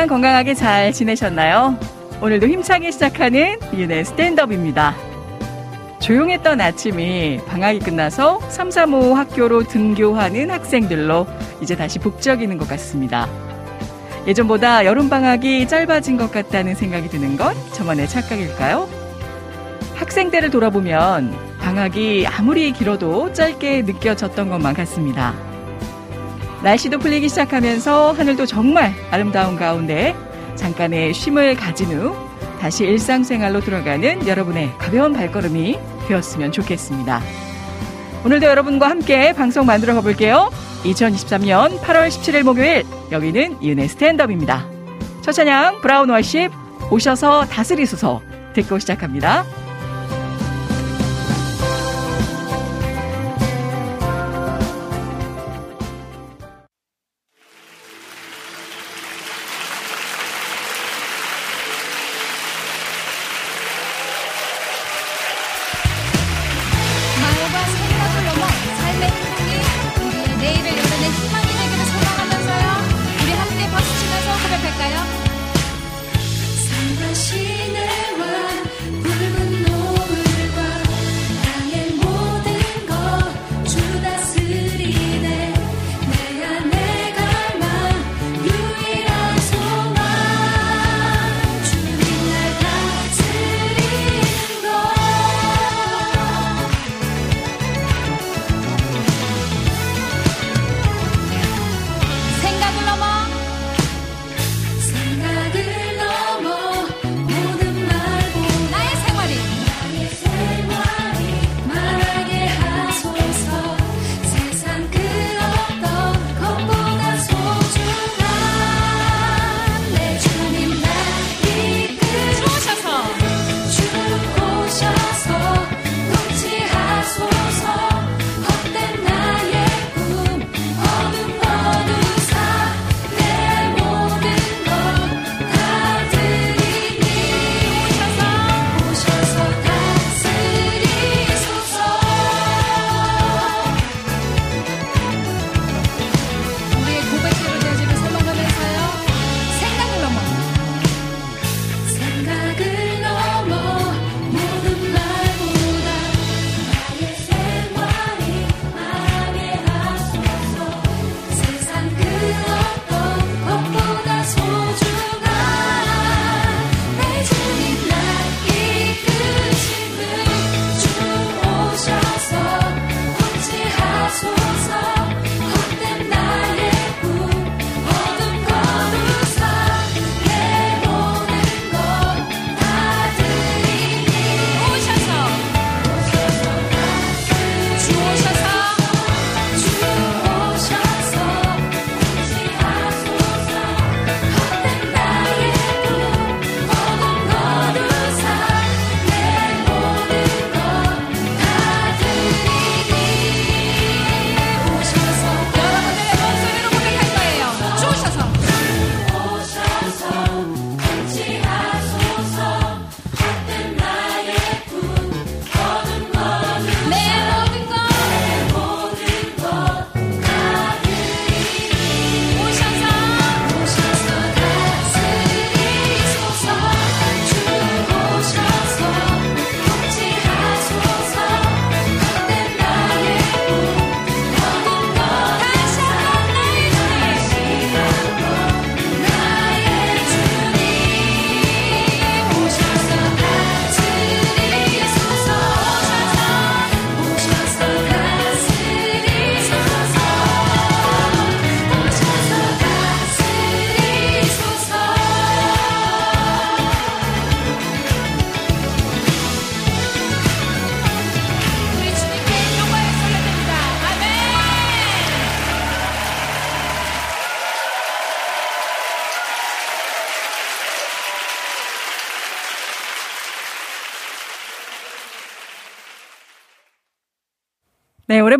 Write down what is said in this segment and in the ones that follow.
한 주간 건강하게 잘 지내셨나요? 오늘도 힘차게 시작하는 이은의 스탠드업입니다. 조용했던 아침이 방학이 끝나서 3, 3, 5 학교로 등교하는 학생들로 이제 다시 북적이는 것 같습니다. 예전보다 여름방학이 짧아진 것 같다는 생각이 드는 건 저만의 착각일까요? 학생 때를 돌아보면 방학이 아무리 길어도 짧게 느껴졌던 것만 같습니다. 날씨도 풀리기 시작하면서 하늘도 정말 아름다운 가운데 잠깐의 쉼을 가진 후 다시 일상생활로 들어가는 여러분의 가벼운 발걸음이 되었으면 좋겠습니다. 오늘도 여러분과 함께 방송 만들어 가볼게요. 2023년 8월 17일 목요일 여기는 이은의 스탠드업입니다. 첫 찬양 브라운 워십 오셔서 다스리소서 듣고 시작합니다.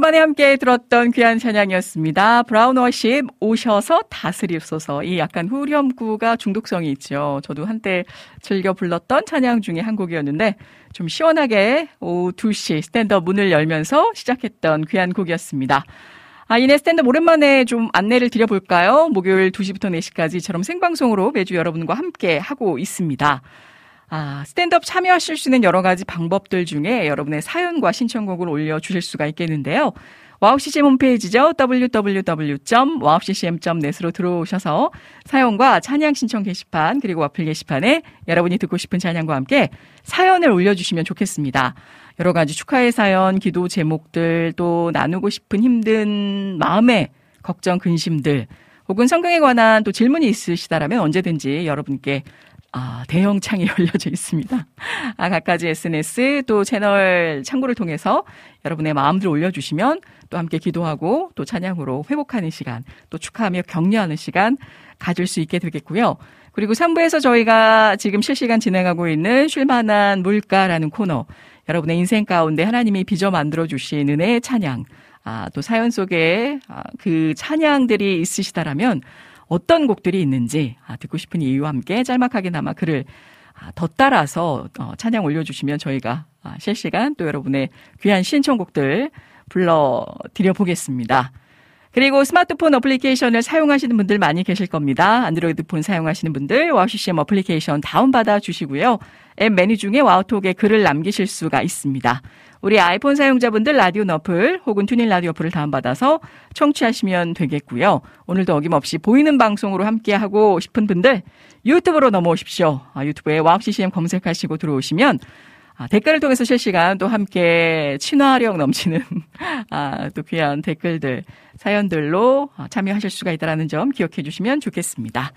오랜만에 함께 들었던 귀한 찬양이었습니다. 브라운 워십 오셔서 다스리소서. 이 약간 후렴구가 중독성이 있죠. 저도 한때 즐겨 불렀던 찬양 중에 한 곡이었는데 좀 시원하게 오후 2시 스탠드업 문을 열면서 시작했던 귀한 곡이었습니다. 아, 이은혜의 스탠드업 오랜만에 좀 안내를 드려볼까요? 목요일 2시부터 4시까지 처럼 생방송으로 매주 여러분과 함께 하고 있습니다. 아, 스탠드업 참여하실 수 있는 여러 가지 방법들 중에 여러분의 사연과 신청곡을 올려주실 수가 있겠는데요. 와우CCM 홈페이지죠. www.wowccm.net으로 들어오셔서 사연과 찬양 신청 게시판 그리고 와플 게시판에 여러분이 듣고 싶은 찬양과 함께 사연을 올려주시면 좋겠습니다. 여러 가지 축하의 사연, 기도 제목들 또 나누고 싶은 힘든 마음의 걱정, 근심들 혹은 성경에 관한 또 질문이 있으시다라면 언제든지 여러분께 아, 대형 창이 열려져 있습니다. 아, 각가지 SNS 또 채널 창구를 통해서 여러분의 마음들 올려주시면 또 함께 기도하고 또 찬양으로 회복하는 시간, 또 축하하며 격려하는 시간 가질 수 있게 되겠고요. 그리고 3부에서 저희가 지금 실시간 진행하고 있는 쉴만한 물가라는 코너, 여러분의 인생 가운데 하나님이 빚어 만들어 주신 은혜의 찬양, 아, 또 사연 속에 아, 그 찬양들이 있으시다라면 어떤 곡들이 있는지 아, 듣고 싶은 이유와 함께 짤막하게나마 글을 아, 더 따라서 어, 찬양 올려주시면 저희가 아, 실시간 또 여러분의 귀한 신청곡들 불러드려 보겠습니다. 그리고 스마트폰 어플리케이션을 사용하시는 분들 많이 계실 겁니다. 안드로이드 폰 사용하시는 분들 와우 CCM 어플리케이션 다운받아 주시고요. 앱 메뉴 중에 와우톡에 글을 남기실 수가 있습니다. 우리 아이폰 사용자분들 라디오 너플 혹은 튠인 라디오 어플을 다운받아서 청취하시면 되겠고요. 오늘도 어김없이 보이는 방송으로 함께하고 싶은 분들 유튜브로 넘어오십시오. 아, 유튜브에 와우 CCM 검색하시고 들어오시면 아, 댓글을 통해서 실시간 또 함께 친화력 넘치는 아, 또 귀한 댓글들 사연들로 참여하실 수가 있다는 점 기억해 주시면 좋겠습니다.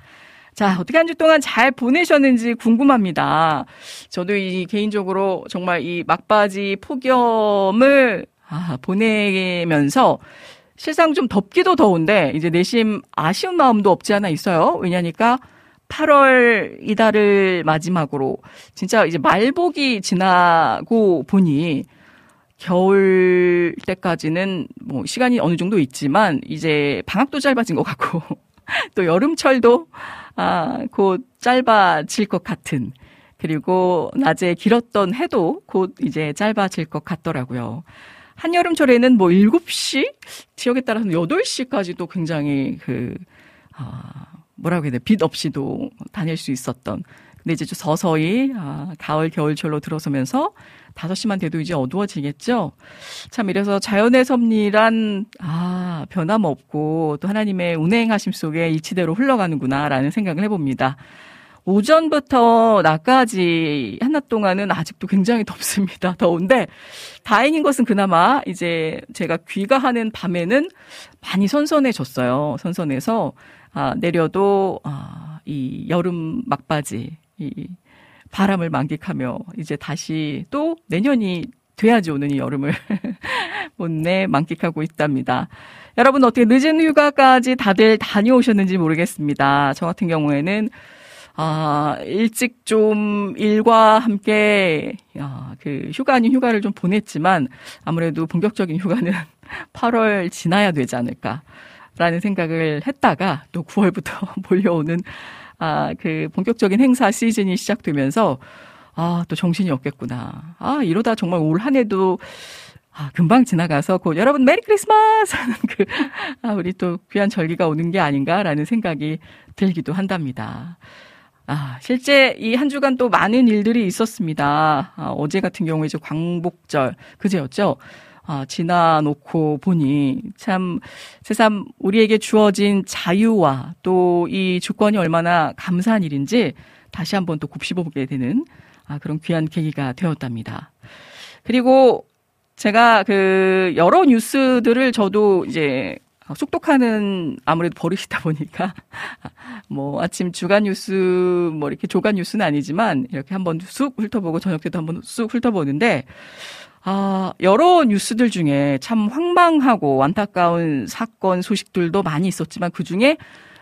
자, 어떻게 한 주 동안 잘 보내셨는지 궁금합니다. 저도 이 개인적으로 정말 이 막바지 폭염을 아, 보내면서 실상 좀 덥기도 더운데 이제 내심 아쉬운 마음도 없지 않아 있어요. 왜냐니까 8월 이달을 마지막으로 진짜 이제 말복이 지나고 보니 겨울 때까지는 뭐 시간이 어느 정도 있지만 이제 방학도 짧아진 것 같고 또 여름철도 아, 곧 짧아질 것 같은 그리고 낮에 길었던 해도 곧 이제 짧아질 것 같더라고요. 한여름철에는 뭐 7시? 지역에 따라서 8시까지도 굉장히 그, 아, 뭐라고 해야 돼, 빛 없이도 다닐 수 있었던. 근데 이제 좀 서서히, 아, 가을, 겨울철로 들어서면서 5시만 돼도 이제 어두워지겠죠? 참 이래서 자연의 섭리란, 아, 변함없고 또 하나님의 운행하심 속에 일치대로 흘러가는구나라는 생각을 해봅니다. 오전부터 낮까지 한 낮 동안은 아직도 굉장히 덥습니다. 더운데 다행인 것은 그나마 이제 제가 귀가하는 밤에는 많이 선선해졌어요. 선선해서 아, 내려도 아, 이 여름 막바지 이 바람을 만끽하며 이제 다시 또 내년이 돼야지 오는 이 여름을 못내 만끽하고 있답니다. 여러분 어떻게 늦은 휴가까지 다들 다녀오셨는지 모르겠습니다. 저 같은 경우에는 아, 일찍 좀 일과 함께, 야, 그 휴가 아닌 휴가를 좀 보냈지만 아무래도 본격적인 휴가는 8월 지나야 되지 않을까. 라는 생각을 했다가 또 9월부터 몰려오는 아, 그 본격적인 행사 시즌이 시작되면서 아, 또 정신이 없겠구나. 아, 이러다 정말 올 한 해도 아, 금방 지나가서 곧 여러분 메리 크리스마스 하는 그, 아, 우리 또 귀한 절기가 오는 게 아닌가라는 생각이 들기도 한답니다. 아, 실제 이 한 주간 또 많은 일들이 있었습니다. 아, 어제 같은 경우에 이제 광복절, 그제였죠. 아, 지나놓고 보니 참 세상 우리에게 주어진 자유와 또 이 주권이 얼마나 감사한 일인지 다시 한번 또 곱씹어 보게 되는 아, 그런 귀한 계기가 되었답니다. 그리고 제가 그 여러 뉴스들을 저도 이제 속독하는 아무래도 버릇이다 보니까 뭐 아침 주간 뉴스 뭐 이렇게 조간 뉴스는 아니지만 이렇게 한번 쑥 훑어보고 저녁 때도 한번 쑥 훑어보는데 아, 여러 뉴스들 중에 참 황망하고 안타까운 사건 소식들도 많이 있었지만 그 중에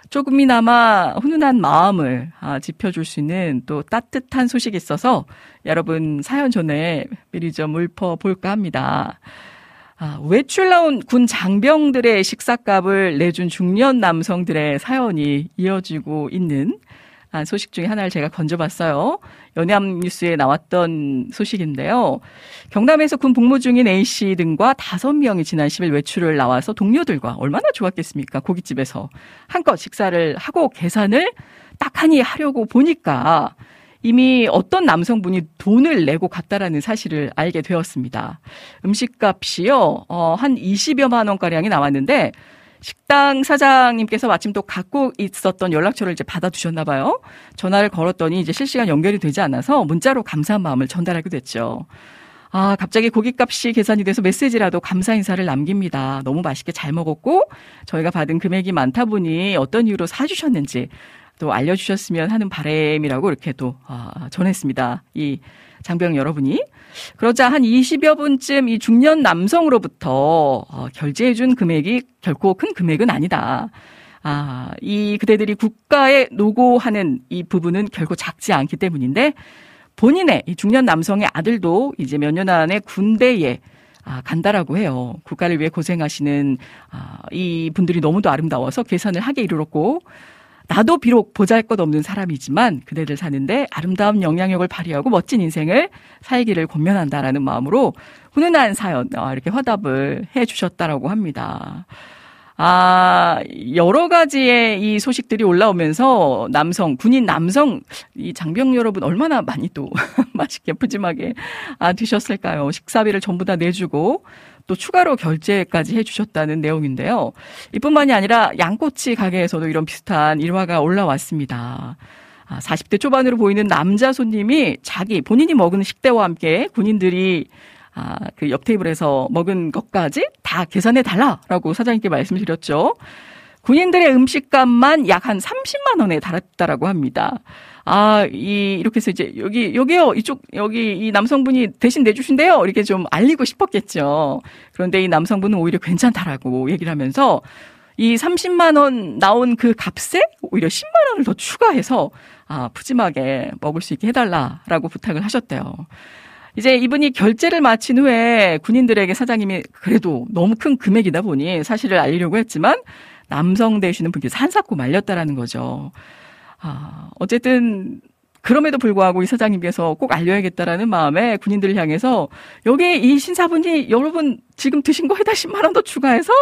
조금이나마 훈훈한 마음을 아, 짚어줄 수 있는 또 따뜻한 소식이 있어서 여러분 사연 전에 미리 좀 읊어볼까 합니다. 아, 외출 나온 군 장병들의 식사값을 내준 중년 남성들의 사연이 이어지고 있는 아, 소식 중에 하나를 제가 건져봤어요. 연합 뉴스에 나왔던 소식인데요. 경남에서 군 복무 중인 A씨 등과 다섯 명이 지난 10일 외출을 나와서 동료들과 얼마나 좋았겠습니까? 고깃집에서 한껏 식사를 하고 계산을 딱하니 하려고 보니까 이미 어떤 남성분이 돈을 내고 갔다라는 사실을 알게 되었습니다. 음식값이요, 어, 한 20여만 원가량이 나왔는데, 식당 사장님께서 마침 또 갖고 있었던 연락처를 이제 받아두셨나 봐요. 전화를 걸었더니 이제 실시간 연결이 되지 않아서 문자로 감사한 마음을 전달하게 됐죠. 아, 갑자기 고깃값이 계산이 돼서 메시지라도 감사 인사를 남깁니다. 너무 맛있게 잘 먹었고, 저희가 받은 금액이 많다 보니 어떤 이유로 사주셨는지, 또 알려주셨으면 하는 바램이라고 이렇게 또 아, 전했습니다. 이 장병 여러분이 그러자 한 20여 분쯤 이 중년 남성으로부터 어, 결제해준 금액이 결코 큰 금액은 아니다. 아, 이 그대들이 국가에 노고하는 이 부분은 결코 작지 않기 때문인데 본인의 이 중년 남성의 아들도 이제 몇 년 안에 군대에 아, 간다라고 해요. 국가를 위해 고생하시는 아, 이 분들이 너무도 아름다워서 계산을 하게 이르렀고 나도 비록 보잘 것 없는 사람이지만 그대들 사는데 아름다운 영향력을 발휘하고 멋진 인생을 살기를 권면한다라는 마음으로 훈훈한 사연 어, 이렇게 화답을 해 주셨다라고 합니다. 아, 여러 가지의 이 소식들이 올라오면서 남성, 군인 남성, 이 장병 여러분 얼마나 많이 또 맛있게 푸짐하게 아, 드셨을까요? 식사비를 전부 다 내주고 또 추가로 결제까지 해주셨다는 내용인데요. 이뿐만이 아니라 양꼬치 가게에서도 이런 비슷한 일화가 올라왔습니다. 40대 아, 초반으로 보이는 남자 손님이 자기 본인이 먹은 식대와 함께 군인들이 아, 그 옆 테이블에서 먹은 것까지 다 계산해 달라라고 사장님께 말씀드렸죠. 군인들의 음식값만 약 한 30만 원에 달했다라고 합니다. 아, 이, 이렇게 해서 이제 여기, 여기요, 이쪽, 여기 이 남성분이 대신 내주신대요. 이렇게 좀 알리고 싶었겠죠. 그런데 이 남성분은 오히려 괜찮다라고 얘기를 하면서 이 30만 원 나온 그 값에 오히려 10만 원을 더 추가해서 아, 푸짐하게 먹을 수 있게 해달라라고 부탁을 하셨대요. 이제 이분이 결제를 마친 후에 군인들에게 사장님이 그래도 너무 큰 금액이다 보니 사실을 알리려고 했지만 남성 되시는 분께서 한사코 말렸다라는 거죠. 아, 어쨌든 그럼에도 불구하고 이 사장님께서 꼭 알려야겠다라는 마음에 군인들을 향해서 여기 이 신사분이 여러분 지금 드신 거 해다 10만 원 더 추가해서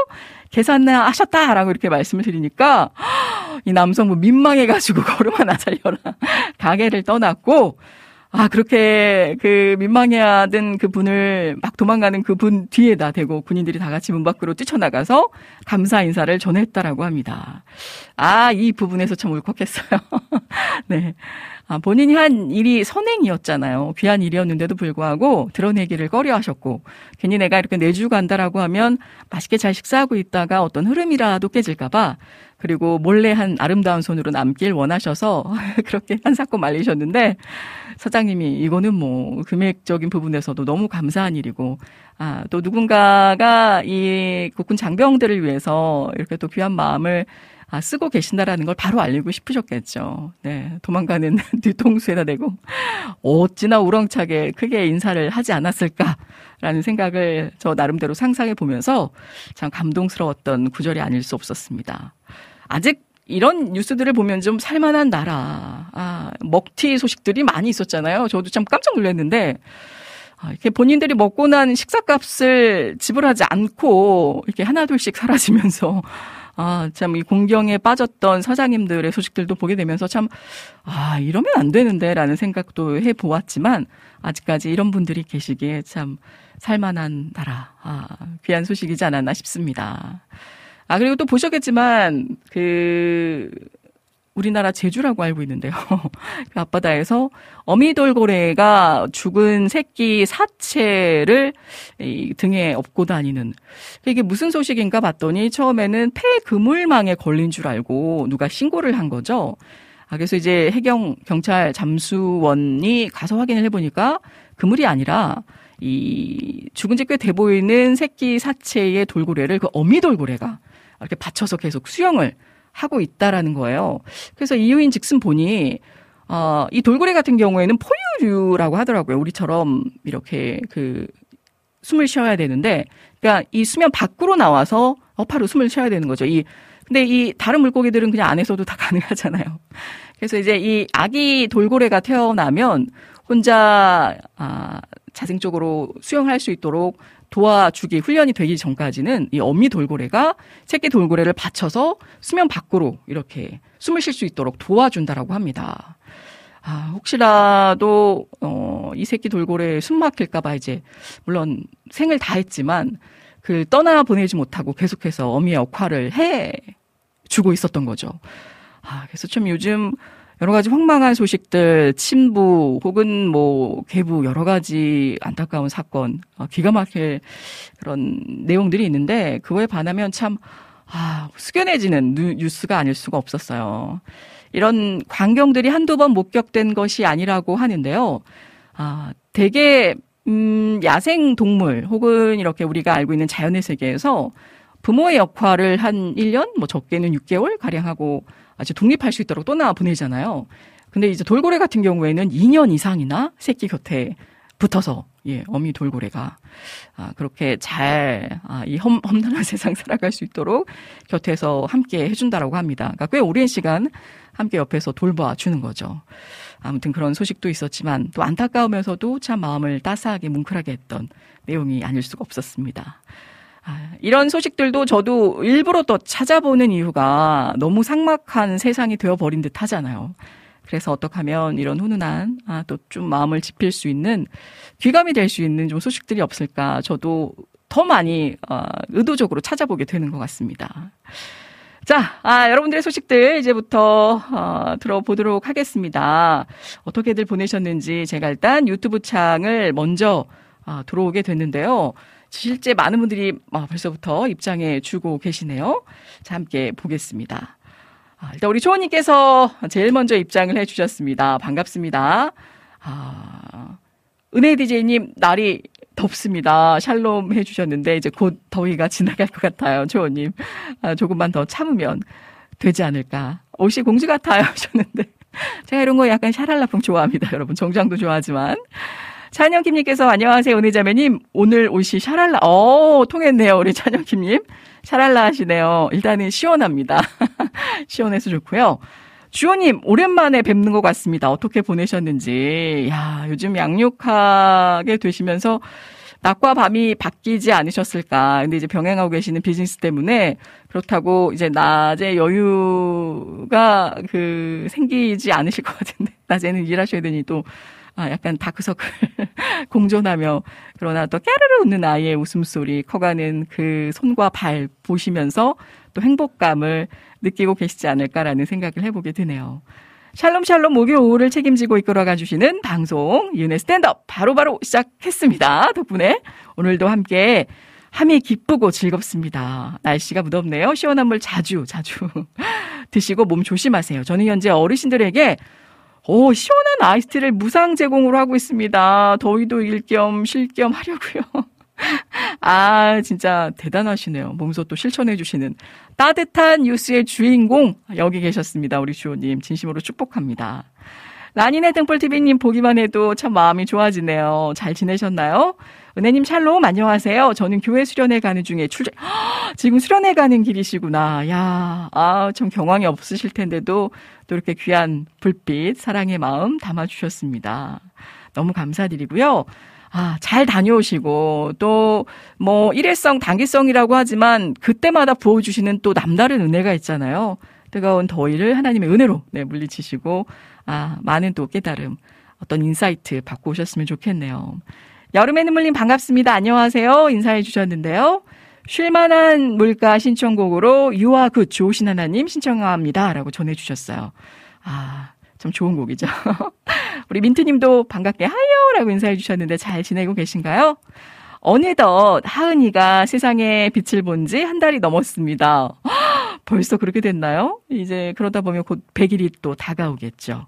계산을 하셨다라고 이렇게 말씀을 드리니까 이 남성분 민망해가지고 걸음 하나 살려라 가게를 떠났고 아, 그렇게 그 민망해하던 그 분을 막 도망가는 그 분 뒤에다 대고 군인들이 다 같이 문 밖으로 뛰쳐나가서 감사 인사를 전했다라고 합니다. 아, 이 부분에서 참 울컥했어요. 네. 아, 본인이 한 일이 선행이었잖아요. 귀한 일이었는데도 불구하고 드러내기를 꺼려 하셨고, 괜히 내가 이렇게 내주 간다라고 하면 맛있게 잘 식사하고 있다가 어떤 흐름이라도 깨질까봐 그리고 몰래 한 아름다운 손으로 남길 원하셔서 그렇게 한사코 말리셨는데 사장님이 이거는 뭐 금액적인 부분에서도 너무 감사한 일이고 아, 또 누군가가 이 국군 장병들을 위해서 이렇게 또 귀한 마음을 아, 쓰고 계신다라는 걸 바로 알리고 싶으셨겠죠. 네. 도망가는 뒤통수에다 대고 어찌나 우렁차게 크게 인사를 하지 않았을까라는 생각을 저 나름대로 상상해 보면서 참 감동스러웠던 구절이 아닐 수 없었습니다. 아직 이런 뉴스들을 보면 좀 살만한 나라, 아, 먹튀 소식들이 많이 있었잖아요. 저도 참 깜짝 놀랐는데, 아, 이렇게 본인들이 먹고 난 식사값을 지불하지 않고 이렇게 하나둘씩 사라지면서 아, 참 이 공경에 빠졌던 사장님들의 소식들도 보게 되면서 참 아, 이러면 안 되는데 라는 생각도 해 보았지만 아직까지 이런 분들이 계시기에 참 살만한 나라. 아, 귀한 소식이지 않았나 싶습니다. 아, 그리고 또 보셨겠지만, 그, 우리나라 제주라고 알고 있는데요. 그 앞바다에서 어미돌고래가 죽은 새끼 사체를 이 등에 업고 다니는 이게 무슨 소식인가 봤더니 처음에는 폐그물망에 걸린 줄 알고 누가 신고를 한 거죠. 아, 그래서 이제 해경 경찰 잠수원이 가서 확인을 해보니까 그물이 아니라 이 죽은 지 꽤 돼 보이는 새끼 사체의 돌고래를 그 어미돌고래가 이렇게 받쳐서 계속 수영을 하고 있다라는 거예요. 그래서 이유인 즉슨 보니 어, 이 돌고래 같은 경우에는 포유류라고 하더라고요. 우리처럼 이렇게 그 숨을 쉬어야 되는데, 그러니까 이 수면 밖으로 나와서 어파로 숨을 쉬어야 되는 거죠. 이 근데 이 다른 물고기들은 그냥 안에서도 다 가능하잖아요. 그래서 이제 이 아기 돌고래가 태어나면 혼자 아, 자생적으로 수영할 수 있도록 도와주기 훈련이 되기 전까지는 이 어미 돌고래가 새끼 돌고래를 받쳐서 수면 밖으로 이렇게 숨을 쉴 수 있도록 도와준다라고 합니다. 아, 혹시라도 어, 이 새끼 돌고래 숨 막힐까봐 이제 물론 생을 다했지만 그 떠나 보내지 못하고 계속해서 어미의 역할을 해 주고 있었던 거죠. 아, 그래서 좀 요즘 여러 가지 황망한 소식들, 침부 혹은 뭐 개부 여러 가지 안타까운 사건, 어, 기가 막힐 그런 내용들이 있는데 그거에 반하면 참 아, 숙연해지는 뉴스가 아닐 수가 없었어요. 이런 광경들이 한두 번 목격된 것이 아니라고 하는데요. 아, 대개 음, 야생 동물 혹은 이렇게 우리가 알고 있는 자연의 세계에서 부모의 역할을 한 1년, 뭐 적게는 6개월 가량 하고 아주 독립할 수 있도록 떠나 보내잖아요. 근데 이제 돌고래 같은 경우에는 2년 이상이나 새끼 곁에 붙어서 예, 어미 돌고래가 아, 그렇게 잘 아, 이 험, 험난한 세상 살아갈 수 있도록 곁에서 함께 해준다라고 합니다. 그러니까 꽤 오랜 시간 함께 옆에서 돌봐 주는 거죠. 아무튼 그런 소식도 있었지만 또 안타까우면서도 참 마음을 따스하게 뭉클하게 했던 내용이 아닐 수가 없었습니다. 아, 이런 소식들도 저도 일부러 또 찾아보는 이유가 너무 삭막한 세상이 되어버린 듯 하잖아요. 그래서 어떻게 하면 이런 훈훈한, 아, 또 좀 마음을 짚힐 수 있는, 귀감이 될 수 있는 좀 소식들이 없을까. 저도 더 많이, 어, 의도적으로 찾아보게 되는 것 같습니다. 자, 아, 여러분들의 소식들 이제부터, 어, 들어보도록 하겠습니다. 어떻게들 보내셨는지 제가 일단 유튜브 창을 먼저, 아, 들어오게 됐는데요. 실제 많은 분들이 아, 벌써부터 입장해 주고 계시네요. 자, 함께 보겠습니다. 아, 일단 우리 초원님께서 제일 먼저 입장을 해 주셨습니다. 반갑습니다. 아, 은혜 디제이님, 날이 덥습니다. 샬롬 해 주셨는데, 이제 곧 더위가 지나갈 것 같아요. 초원님. 아, 조금만 더 참으면 되지 않을까. 옷이 공주 같아요. 하셨는데. 제가 이런 거 약간 샤랄라풍 좋아합니다. 여러분. 정장도 좋아하지만. 찬영킴님께서 안녕하세요, 은혜자매님. 오늘 옷이 샤랄라, 어, 통했네요, 우리 찬영킴님. 샤랄라 하시네요. 일단은 시원합니다. 시원해서 좋고요. 주호님, 오랜만에 뵙는 것 같습니다. 어떻게 보내셨는지. 야, 요즘 양육하게 되시면서 낮과 밤이 바뀌지 않으셨을까. 근데 이제 병행하고 계시는 비즈니스 때문에 그렇다고 이제 낮에 여유가 그 생기지 않으실 것 같은데. 낮에는 일하셔야 되니 또 아, 약간 다크서클 공존하며 그러나 또 깨르르 웃는 아이의 웃음소리 커가는 그 손과 발 보시면서 또 행복감을 느끼고 계시지 않을까라는 생각을 해보게 되네요. 샬롬 샬롬 목요일 오후를 책임지고 이끌어가 주시는 방송 윤의 스탠드업 바로바로 바로 시작했습니다. 덕분에 오늘도 함께 함이 기쁘고 즐겁습니다. 날씨가 무덥네요. 시원한 물 자주 자주 드시고 몸 조심하세요. 저는 현재 어르신들에게 오, 시원한 아이스티를 무상 제공으로 하고 있습니다. 더위도 이길 겸, 쉴 겸 하려고요. 아, 진짜 대단하시네요. 몸소 또 실천해 주시는 따뜻한 뉴스의 주인공 여기 계셨습니다. 우리 주호님 진심으로 축복합니다. 라니네 등불TV님 보기만 해도 참 마음이 좋아지네요. 잘 지내셨나요? 은혜님 샬롬 안녕하세요. 저는 교회 수련회 가는 중에 출장 지금 수련회 가는 길이시구나. 야, 아, 좀 경황이 없으실 텐데도 또 이렇게 귀한 불빛, 사랑의 마음 담아 주셨습니다. 너무 감사드리고요. 아, 잘 다녀오시고, 또, 뭐, 일회성, 단기성이라고 하지만, 그때마다 부어주시는 또 남다른 은혜가 있잖아요. 뜨거운 더위를 하나님의 은혜로, 네, 물리치시고, 아, 많은 또 깨달음, 어떤 insight 받고 오셨으면 좋겠네요. 여름의 눈물님 반갑습니다. 안녕하세요. 인사해 주셨는데요. 쉴만한 물가 신청곡으로 유아 굿 좋으신 하나님 신청합니다. 라고 전해주셨어요. 아, 참 좋은 곡이죠. 우리 민트님도 반갑게 하요! 라고 인사해 주셨는데 잘 지내고 계신가요? 어느덧 하은이가 세상에 빛을 본 지 한 달이 넘었습니다. 벌써 그렇게 됐나요? 이제 그러다 보면 곧 100일이 또 다가오겠죠.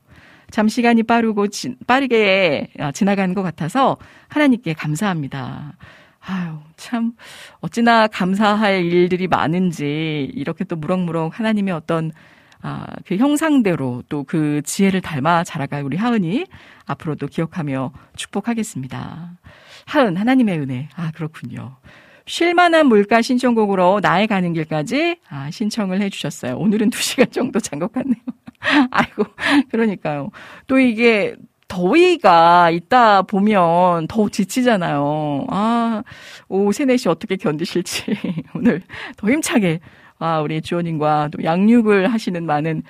참 시간이 빠르고 지, 빠르게 아, 지나가는 것 같아서 하나님께 감사합니다. 아유, 참, 어찌나 감사할 일들이 많은지, 이렇게 또 무럭무럭 하나님의 어떤, 아, 그 형상대로 또 그 지혜를 닮아 자라갈 우리 하은이 앞으로도 기억하며 축복하겠습니다. 하은, 하나님의 은혜. 아, 그렇군요. 쉴만한 물가 신청곡으로 나의 가는 길까지 아, 신청을 해주셨어요. 오늘은 두 시간 정도 잔 것 같네요. 아이고, 그러니까요. 또 이게 더위가 있다 보면 더 지치잖아요. 아, 3, 4시 어떻게 견디실지 오늘 더 힘차게 아, 우리 주원님과 또 양육을 하시는 많은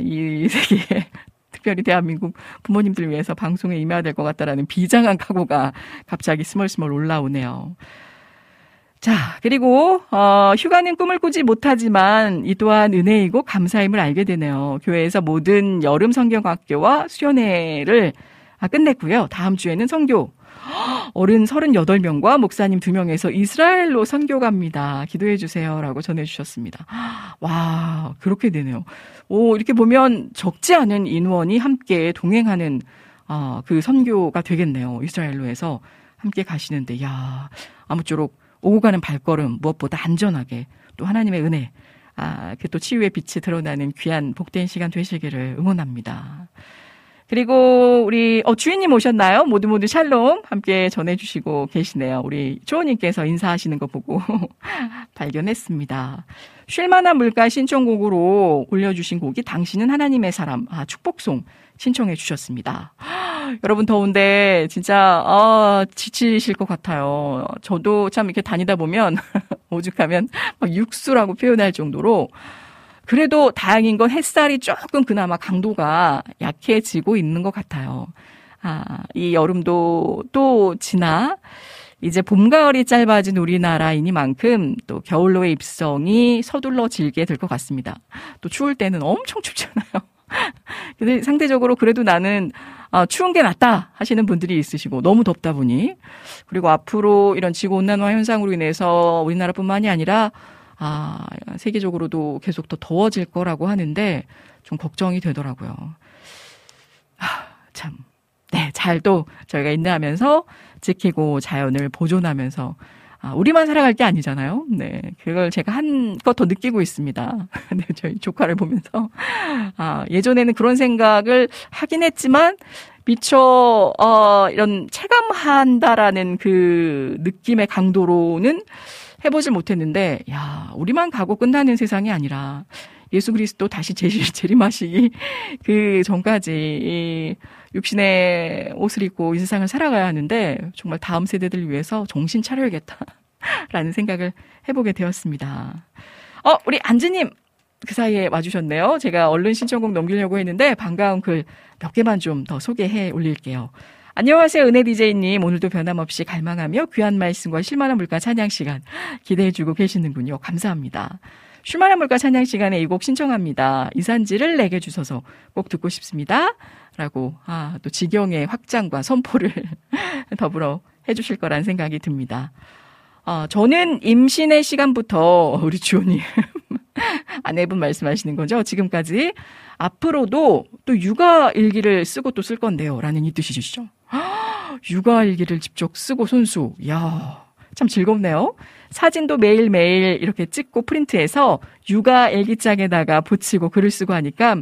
이 세계 특별히 대한민국 부모님들 위해서 방송에 임해야 될 것 같다라는 비장한 각오가 갑자기 스멀스멀 올라오네요. 자, 그리고, 어, 휴가는 꿈을 꾸지 못하지만 이 또한 은혜이고 감사임을 알게 되네요. 교회에서 모든 여름 성경학교와 수련회를 아, 끝냈고요. 다음 주에는 성교. 어른 38명과 목사님 2명에서 이스라엘로 선교 갑니다. 기도해 주세요. 라고 전해 주셨습니다. 와, 그렇게 되네요. 오, 이렇게 보면 적지 않은 인원이 함께 동행하는, 아, 그 선교가 되겠네요. 이스라엘로 해서 함께 가시는데, 야 아무쪼록 오고 가는 발걸음 무엇보다 안전하게 또 하나님의 은혜 아, 그 또 치유의 빛이 드러나는 귀한 복된 시간 되시기를 응원합니다. 그리고 우리 어 주인님 오셨나요? 모두 모두 샬롬 함께 전해 주시고 계시네요. 우리 조호님께서 인사하시는 거 보고 발견했습니다. 쉴만한 물가 신청곡으로 올려주신 곡이 당신은 하나님의 사람 아 축복송 신청해 주셨습니다. 여러분 더운데 진짜 아, 지치실 것 같아요. 저도 참 이렇게 다니다 보면 오죽하면 막 육수라고 표현할 정도로 그래도 다행인 건 햇살이 조금 그나마 강도가 약해지고 있는 것 같아요. 아, 이 여름도 또 지나 이제 봄, 가을이 짧아진 우리나라이니만큼 또 겨울로의 입성이 서둘러 질게 될 것 같습니다. 또 추울 때는 엄청 춥잖아요. 근데 상대적으로 그래도 나는 아, 추운 게 낫다 하시는 분들이 있으시고 너무 덥다 보니 그리고 앞으로 이런 지구 온난화 현상으로 인해서 우리나라뿐만이 아니라 아, 세계적으로도 계속 더 더워질 거라고 하는데 좀 걱정이 되더라고요. 아, 참. 네, 잘 또 저희가 인내하면서 지키고 자연을 보존하면서 아, 우리만 살아갈 게 아니잖아요. 네. 그걸 제가 한껏 더 느끼고 있습니다. 네, 저희 조카를 보면서. 아, 예전에는 그런 생각을 하긴 했지만, 미처, 어, 이런 체감한다라는 그 느낌의 강도로는 해보질 못했는데, 야, 우리만 가고 끝나는 세상이 아니라, 예수 그리스도 다시 재림하시기 그 전까지 이 육신의 옷을 입고 이 세상을 살아가야 하는데 정말 다음 세대들 위해서 정신 차려야겠다라는 생각을 해보게 되었습니다. 어, 우리 안지님 그 사이에 와주셨네요. 제가 얼른 신청곡 넘기려고 했는데 반가운 글 몇 개만 좀 더 소개해 올릴게요. 안녕하세요, 은혜 DJ님. 오늘도 변함없이 갈망하며 귀한 말씀과 실만한 물가 찬양 시간 기대해주고 계시는군요. 감사합니다. 쉴만한 물가 찬양 시간에 이 곡 신청합니다. 이산지를 내게 주셔서 꼭 듣고 싶습니다. 라고, 아, 또 지경의 확장과 선포를 더불어 해주실 거란 생각이 듭니다. 아, 저는 임신의 시간부터 우리 주호님 아내분 말씀하시는 거죠. 지금까지 앞으로도 또 육아 일기를 쓰고 또 쓸 건데요. 라는 이 뜻이시죠. 육아 일기를 직접 쓰고 손수. 이야, 참 즐겁네요. 사진도 매일매일 이렇게 찍고 프린트해서 육아 일기장에다가 붙이고 글을 쓰고 하니까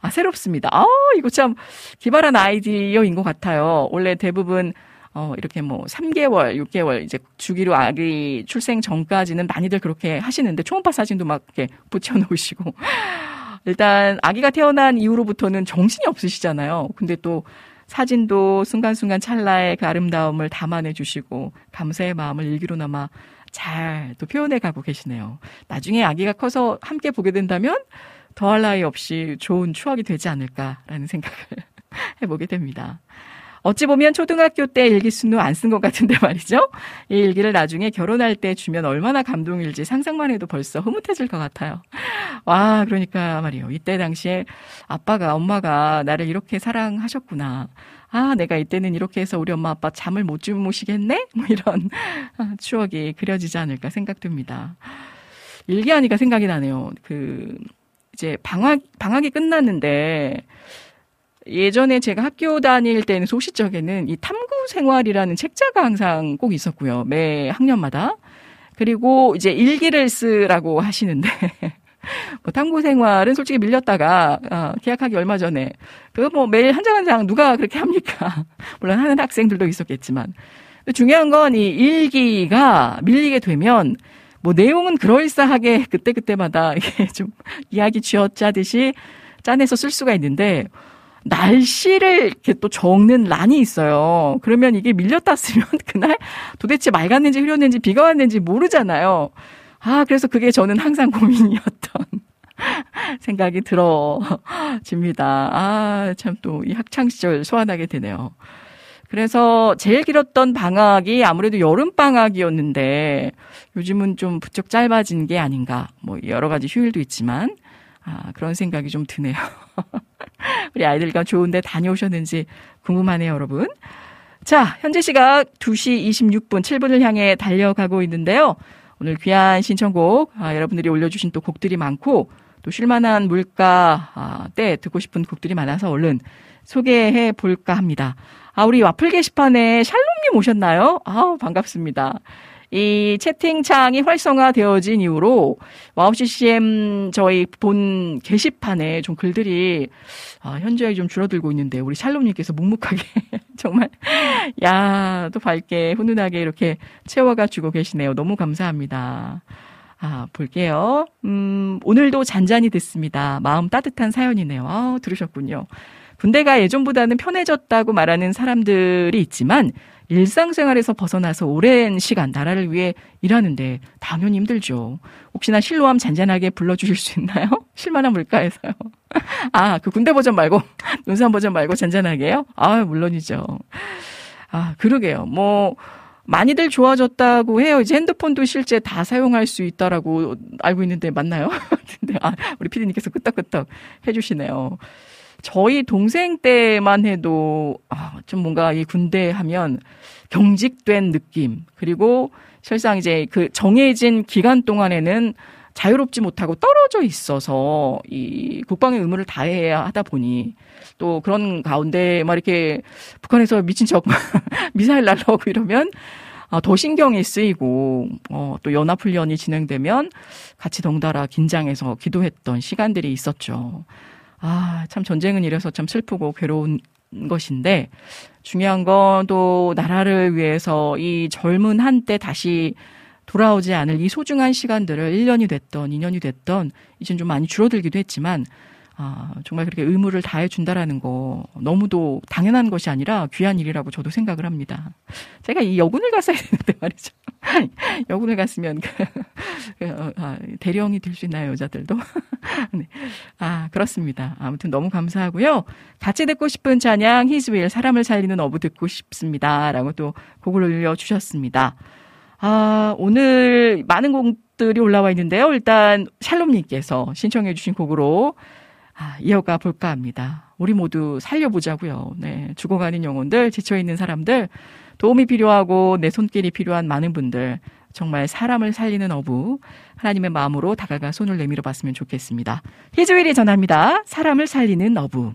아, 새롭습니다. 아, 이거 참 기발한 아이디어인 것 같아요. 원래 대부분 어, 이렇게 뭐 3개월, 6개월 이제 주기로 아기 출생 전까지는 많이들 그렇게 하시는데 초음파 사진도 막 이렇게 붙여 놓으시고 일단 아기가 태어난 이후로부터는 정신이 없으시잖아요. 근데 또 사진도 순간순간 찰나의 그 아름다움을 담아내 주시고 감사의 마음을 일기로 남아 잘또 표현해 가고 계시네요. 나중에 아기가 커서 함께 보게 된다면 더할 나위 없이 좋은 추억이 되지 않을까라는 생각을 해보게 됩니다. 어찌 보면 초등학교 때 일기순도 안쓴 것 같은데 말이죠. 이 일기를 나중에 결혼할 때 주면 얼마나 감동일지 상상만 해도 벌써 흐뭇해질 것 같아요. 와, 그러니까 말이에요. 이때 당시에 아빠가, 엄마가 나를 이렇게 사랑하셨구나. 아, 내가 이때는 이렇게 해서 우리 엄마 아빠 잠을 못 주무시겠네? 뭐 이런 추억이 그려지지 않을까 생각됩니다. 일기하니까 생각이 나네요. 그, 이제 방학, 방학이 끝났는데, 예전에 제가 학교 다닐 때는 소시적에는 이 탐구 생활이라는 책자가 항상 꼭 있었고요. 매 학년마다. 그리고 이제 일기를 쓰라고 하시는데, 뭐 탐구 생활은 솔직히 밀렸다가, 어, 계약하기 얼마 전에, 그거 뭐 매일 한 장 한 장 누가 그렇게 합니까? 물론 하는 학생들도 있었겠지만. 중요한 건 이 일기가 밀리게 되면 뭐 내용은 그럴싸하게 그때그때마다 이게 좀 이야기 쥐어짜듯이 짜내서 쓸 수가 있는데 날씨를 이렇게 또 적는 란이 있어요. 그러면 이게 밀렸다 쓰면 그날 도대체 맑았는지 흐렸는지 비가 왔는지 모르잖아요. 아, 그래서 그게 저는 항상 고민이었던 생각이 들어집니다. 아, 참 또 이 학창시절 소환하게 되네요. 그래서 제일 길었던 방학이 아무래도 여름 방학이었는데 요즘은 좀 부쩍 짧아진 게 아닌가. 뭐 여러 가지 휴일도 있지만 아, 그런 생각이 좀 드네요. 우리 아이들과 좋은데 다녀오셨는지 궁금하네요, 여러분. 자, 현재 시각 2시 26분 7분을 향해 달려가고 있는데요. 오늘 귀한 신청곡, 아, 여러분들이 올려주신 또 곡들이 많고, 또 쉴만한 물가 아, 때 듣고 싶은 곡들이 많아서 얼른 소개해 볼까 합니다. 아, 우리 와플 게시판에 샬롬님 오셨나요? 아우, 반갑습니다. 이 채팅창이 활성화되어진 이후로 와우 CCM 저희 본 게시판에 좀 글들이 아, 현저히 좀 줄어들고 있는데 우리 샬롬님께서 묵묵하게 정말 야 또 밝게 훈훈하게 이렇게 채워가지고 계시네요. 너무 감사합니다. 아, 볼게요. 음, 오늘도 잔잔히 듣습니다. 마음 따뜻한 사연이네요. 아, 들으셨군요. 군대가 예전보다는 편해졌다고 말하는 사람들이 있지만 일상생활에서 벗어나서 오랜 시간 나라를 위해 일하는데 당연히 힘들죠. 혹시나 실로함 잔잔하게 불러주실 수 있나요? 실만한 물가에서요. 아, 그 군대 버전 말고, 논산 버전 말고 잔잔하게요? 아, 물론이죠. 아, 그러게요. 뭐, 많이들 좋아졌다고 해요. 이제 핸드폰도 실제 다 사용할 수 있다라고 알고 있는데 맞나요? 아, 우리 피디님께서 끄떡끄떡 해주시네요. 저희 동생 때만 해도 아, 좀 뭔가 이 군대 하면 경직된 느낌 그리고 실상 이제 그 정해진 기간 동안에는 자유롭지 못하고 떨어져 있어서 이 국방의 의무를 다해야 하다 보니 또 그런 가운데 막 이렇게 북한에서 미친 척 미사일 날라오고 이러면 아, 더 신경이 쓰이고 어, 또 연합훈련이 진행되면 같이 덩달아 긴장해서 기도했던 시간들이 있었죠. 아, 참 전쟁은 이래서 참 슬프고 괴로운 것인데 중요한 건 또 나라를 위해서 이 젊은 한때 다시 돌아오지 않을 이 소중한 시간들을 1년이 됐던 2년이 됐던 이젠 좀 많이 줄어들기도 했지만 아, 정말 그렇게 의무를 다해 준다라는 거 너무도 당연한 것이 아니라 귀한 일이라고 저도 생각을 합니다. 제가 이 여군을 갔어야 되는데 말이죠. 여군을 갔으면 그, 그, 아, 대령이 될 수 있나요, 여자들도? 네. 아, 그렇습니다. 아무튼 너무 감사하고요. 같이 듣고 싶은 찬양 히즈윌 사람을 살리는 어부 듣고 싶습니다. 라고 또 곡을 올려 주셨습니다. 아, 오늘 많은 곡들이 올라와 있는데요. 일단 샬롬님께서 신청해 주신 곡으로 아, 이어가 볼까 합니다. 우리 모두 살려보자고요. 네, 죽어가는 영혼들, 지쳐있는 사람들, 도움이 필요하고 내 손길이 필요한 많은 분들, 정말 사람을 살리는 어부, 하나님의 마음으로 다가가 손을 내밀어 봤으면 좋겠습니다. 희주일이 전합니다. 사람을 살리는 어부.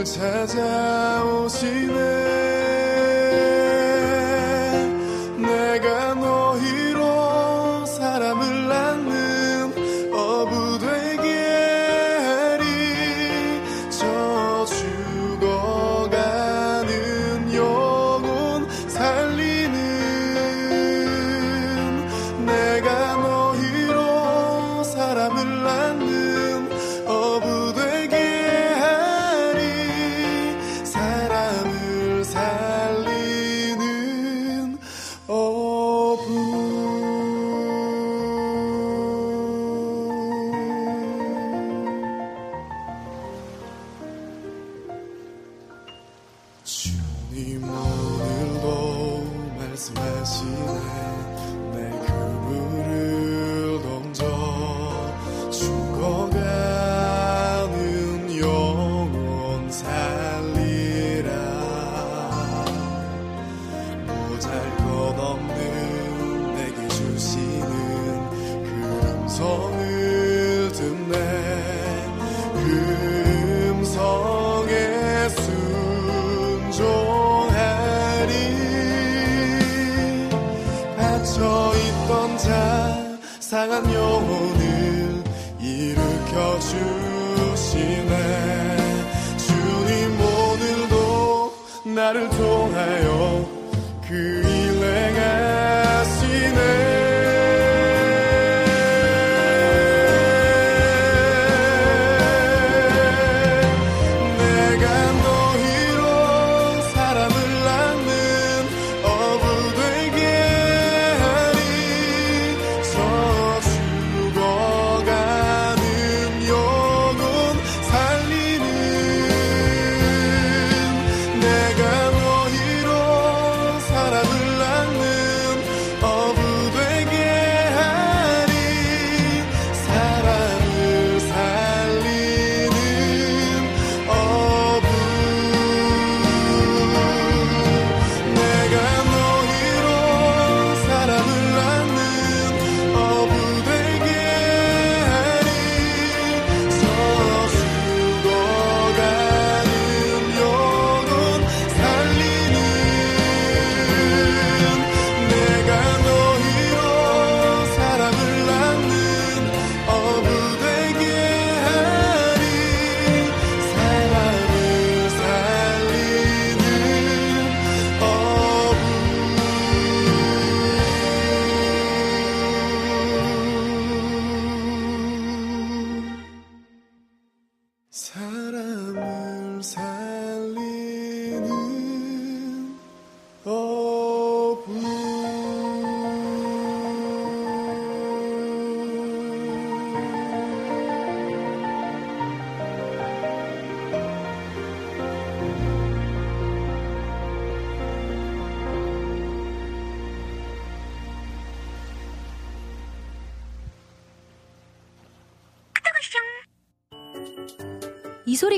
너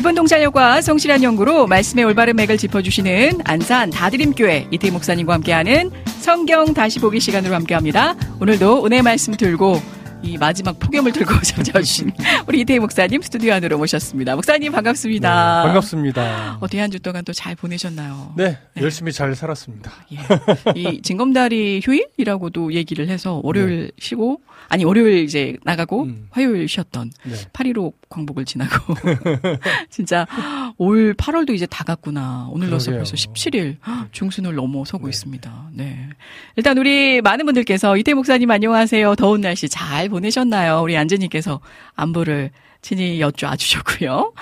기본 통찰력과 성실한 연구로 말씀의 올바른 맥을 짚어주시는 안산 다드림교회 이태 목사님과 함께하는 성경 다시 보기 시간으로 함께합니다. 오늘도 은혜 말씀 들고 이 마지막 폭염을 들고 찾아주신 우리 이태희 목사님 스튜디오 안으로 모셨습니다. 목사님 반갑습니다. 네, 반갑습니다. 어떻게 한 주 동안 또 잘 보내셨나요? 네, 열심히 잘 살았습니다. 예. 이 징검다리 휴일이라고도 얘기를 해서 월요일 쉬고 아니 월요일 이제 나가고 음. 화요일 쉬었던 네. 8.15 광복을 지나고 진짜 올 8월도 이제 다 갔구나. 오늘로서. 벌써 17일 중순을 넘어서고 네. 있습니다. 네. 일단 우리 많은 분들께서 이태 목사님 안녕하세요. 더운 날씨 잘 보내셨나요? 우리 안재님께서 안부를 친히 여쭈어 주셨고요.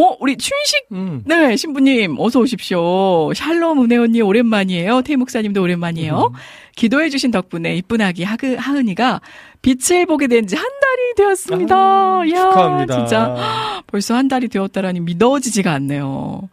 어, 우리 춘식 음. 네, 신부님, 어서 오십시오. 샬롬 은혜 언니 오랜만이에요. 태희 목사님도 오랜만이에요. 기도해주신 덕분에 이쁜 아기 하그, 하은이가 빛을 보게 된 지 한 달이 되었습니다. 아, 이야, 축하합니다. 진짜 벌써 한 달이 되었다라니 믿어지지가 않네요.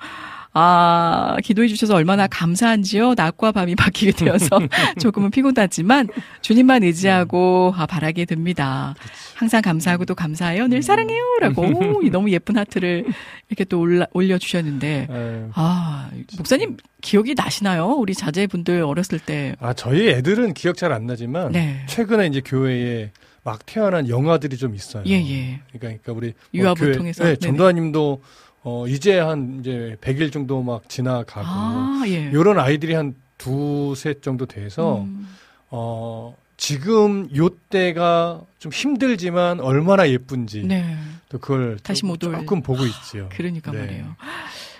아, 기도해 주셔서 얼마나 감사한지요. 낮과 밤이 바뀌게 되어서 조금은 피곤하지만 주님만 의지하고 아, 바라게 됩니다. 항상 감사하고 또 감사해요. 늘 사랑해요. 라고 오, 이 너무 예쁜 하트를 이렇게 또 올라, 올려주셨는데 에, 아, 목사님 기억이 나시나요? 우리 자제분들 어렸을 때. 아 저희 애들은 기억 잘 안 나지만 네. 최근에 이제 교회에 막 태어난 영화들이 좀 있어요. 예, 예. 그러니까, 그러니까 우리 유아부 교회- 통해서? 네. 전도사님도 어 이제 한 이제 100일 정도 막 지나가고 아, 예. 요런 아이들이 한 두셋 정도 돼서 음, 어 지금 요 때가 좀 힘들지만 얼마나 예쁜지 네. 또 그걸 다시 좀못 올- 조금 보고 있지요. 그러니까 네. 말이에요.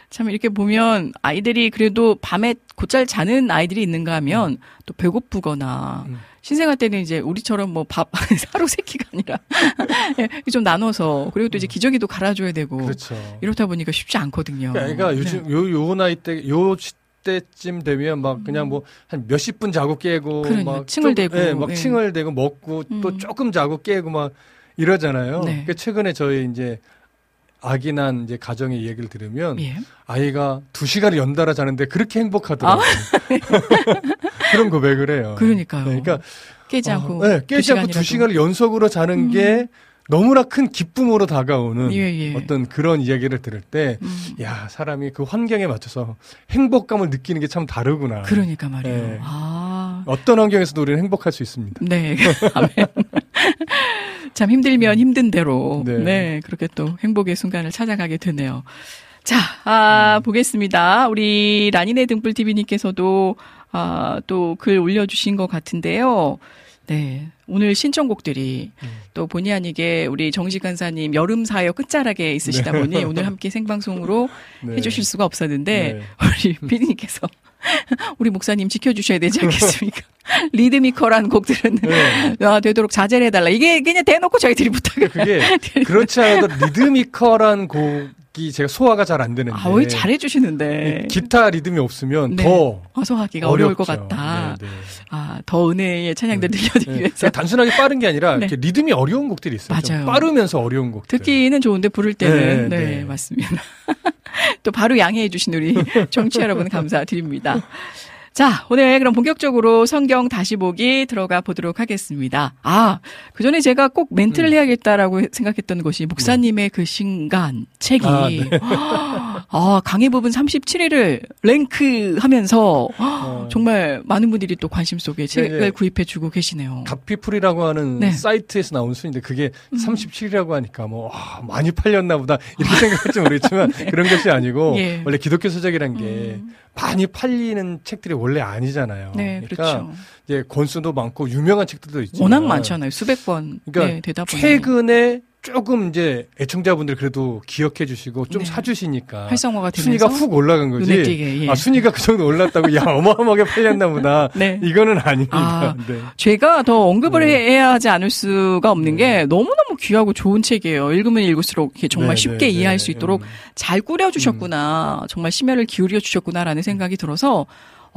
참 이렇게 보면 아이들이 그래도 밤에 곧잘 자는 아이들이 있는가 하면 또 배고프거나 음. 신생아 때는 이제 우리처럼 뭐밥 하루 세 끼가 아니라 예, 좀 나눠서 그리고 또 이제 기저귀도 갈아줘야 되고 그렇죠. 이렇다 보니까 쉽지 않거든요. 그러니까 네. 요즘 요요 나이 때 요 때쯤 되면 막 그냥 뭐 한 몇십 분 자고 깨고 그러네요. 막 층을 좀- 대고, 예, 막 예. 층을 대고 먹고 또 음. 조금 자고 깨고 막 이러잖아요. 네. 그러니까 최근에 저희 이제 아기 난 이제 가정의 얘기를 들으면 예. 아이가 두 시간을 연달아 자는데 그렇게 행복하더라고요. 그런 고백을 해요. 아. 그러니까요. 네, 그러니까 깨지 어, 않고 네, 깨지 않고. 두 시간을 연속으로 자는 음. 게 너무나 큰 기쁨으로 다가오는 예, 예. 어떤 그런 이야기를 들을 때, 음, 야 사람이 그 환경에 맞춰서 행복감을 느끼는 게 참 다르구나. 그러니까 말이에요. 네. 아. 어떤 환경에서도 우리는 행복할 수 있습니다. 네. 참 힘들면 힘든 대로 네. 네. 그렇게 또 행복의 순간을 찾아가게 되네요. 자, 아, 보겠습니다. 우리 라니네 등불 TV님께서도 아, 또 글 올려주신 것 같은데요. 네. 오늘 신청곡들이 음. 또 본의 아니게 우리 정식 간사님 여름 사역 끝자락에 있으시다 보니 오늘 함께 생방송으로 네. 해주실 수가 없었는데 네. 우리 피디님께서 우리 목사님 지켜주셔야 되지 않겠습니까? 리드미컬한 곡들은 네. 아, 되도록 자제를 해달라. 이게 그냥 대놓고 저희들이 부탁을. 그게 그렇지 않아도 리드미컬한 곡 이 제가 소화가 잘 안 되는데. 아, 왜 잘해주시는데. 기타 리듬이 없으면 네. 더 화성하기가 어려울. 것 같다. 네, 네. 아, 더 은혜의 찬양들 들려드리기 네. 위해서. 그냥 단순하게 빠른 게 아니라 네. 리듬이 어려운 곡들이 있어요. 좀 맞아요. 빠르면서 어려운 곡들. 듣기는 좋은데 부를 때는 네, 네, 네. 맞습니다. 또 바로 양해해 주신 우리 정치 여러분 감사드립니다. 자, 오늘 그럼 본격적으로 성경 다시 보기 들어가 보도록 하겠습니다. 아, 그 전에 제가 꼭 멘트를 해야겠다라고 생각했던 것이 목사님의 그 신간 책이 아, 네. 아, 강의 부분 37회를 랭크 하면서 어, 정말 많은 분들이 또 관심 속에 책을 네. 구입해 주고 계시네요. 갓피풀이라고 하는 네. 음. 사이트에서 나온 수인데 그게 37이라고 하니까 뭐 와, 많이 팔렸나 보다 이렇게 생각할지 모르겠지만 그런 것이 아니고 예. 원래 기독교 서적이란 게 음. 많이 팔리는 책들이 원래 아니잖아요. 네, 그러니까 그렇죠. 이제 권수도 많고 유명한 책들도 있지만 워낙 많잖아요. 수백 번 그러니까 네, 되다 보니 최근에 조금 이제 애청자분들 그래도 기억해 주시고 좀 네. 사주시니까 활성화가 되면서 순위가 훅 올라간 거지. 띄게, 예. 아 순위가 그 정도 올랐다고 야 어마어마하게 팔렸나 보다. 네. 이거는 아닙니다. 아, 네. 제가 더 언급을 네. 해야 하지 않을 수가 없는 네. 게 너무너무 귀하고 좋은 책이에요. 읽으면 읽을수록 정말 네, 쉽게 네, 이해할 네. 수 있도록 음. 잘 꾸려 주셨구나. 정말 심혈을 기울여 주셨구나라는 생각이 들어서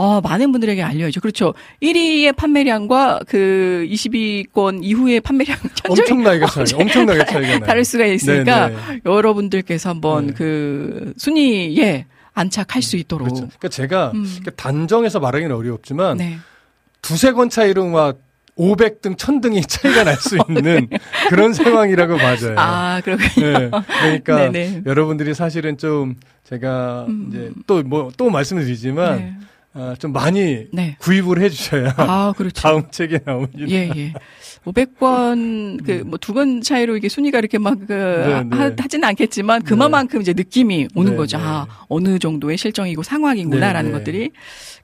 아, 많은 분들에게 알려야죠. 그렇죠. 1위의 판매량과 그 22권 이후의 판매량 엄청나게 차이, 엄청나게 차이가 나요. 다를 수가 있으니까 네, 네. 여러분들께서 한번 네. 그 순위에 안착할 수 있도록. 그렇죠. 그러니까 제가 음. 단정해서 말하기는 어렵지만 네. 두세 권 차이로 막 500등, 1000등이 차이가 날 수 있는 그런 상황이라고 맞아요. 아, 그렇군요. 네. 그러니까 네네. 여러분들이 사실은 좀 제가 음. 이제 또 뭐또 말씀을 드리지만 네. 아, 좀 많이 네. 구입을 해주셔야 아, 그렇죠. 다음 책에 나옵니다. 예, 예. 500권, 그, 뭐, 두 권 차이로 이게 순위가 이렇게 막, 그, 네, 네. 하, 하지는 않겠지만, 그만큼 이제 느낌이 오는 네, 거죠. 네. 아, 어느 정도의 실정이고 상황이구나라는 네, 네. 것들이.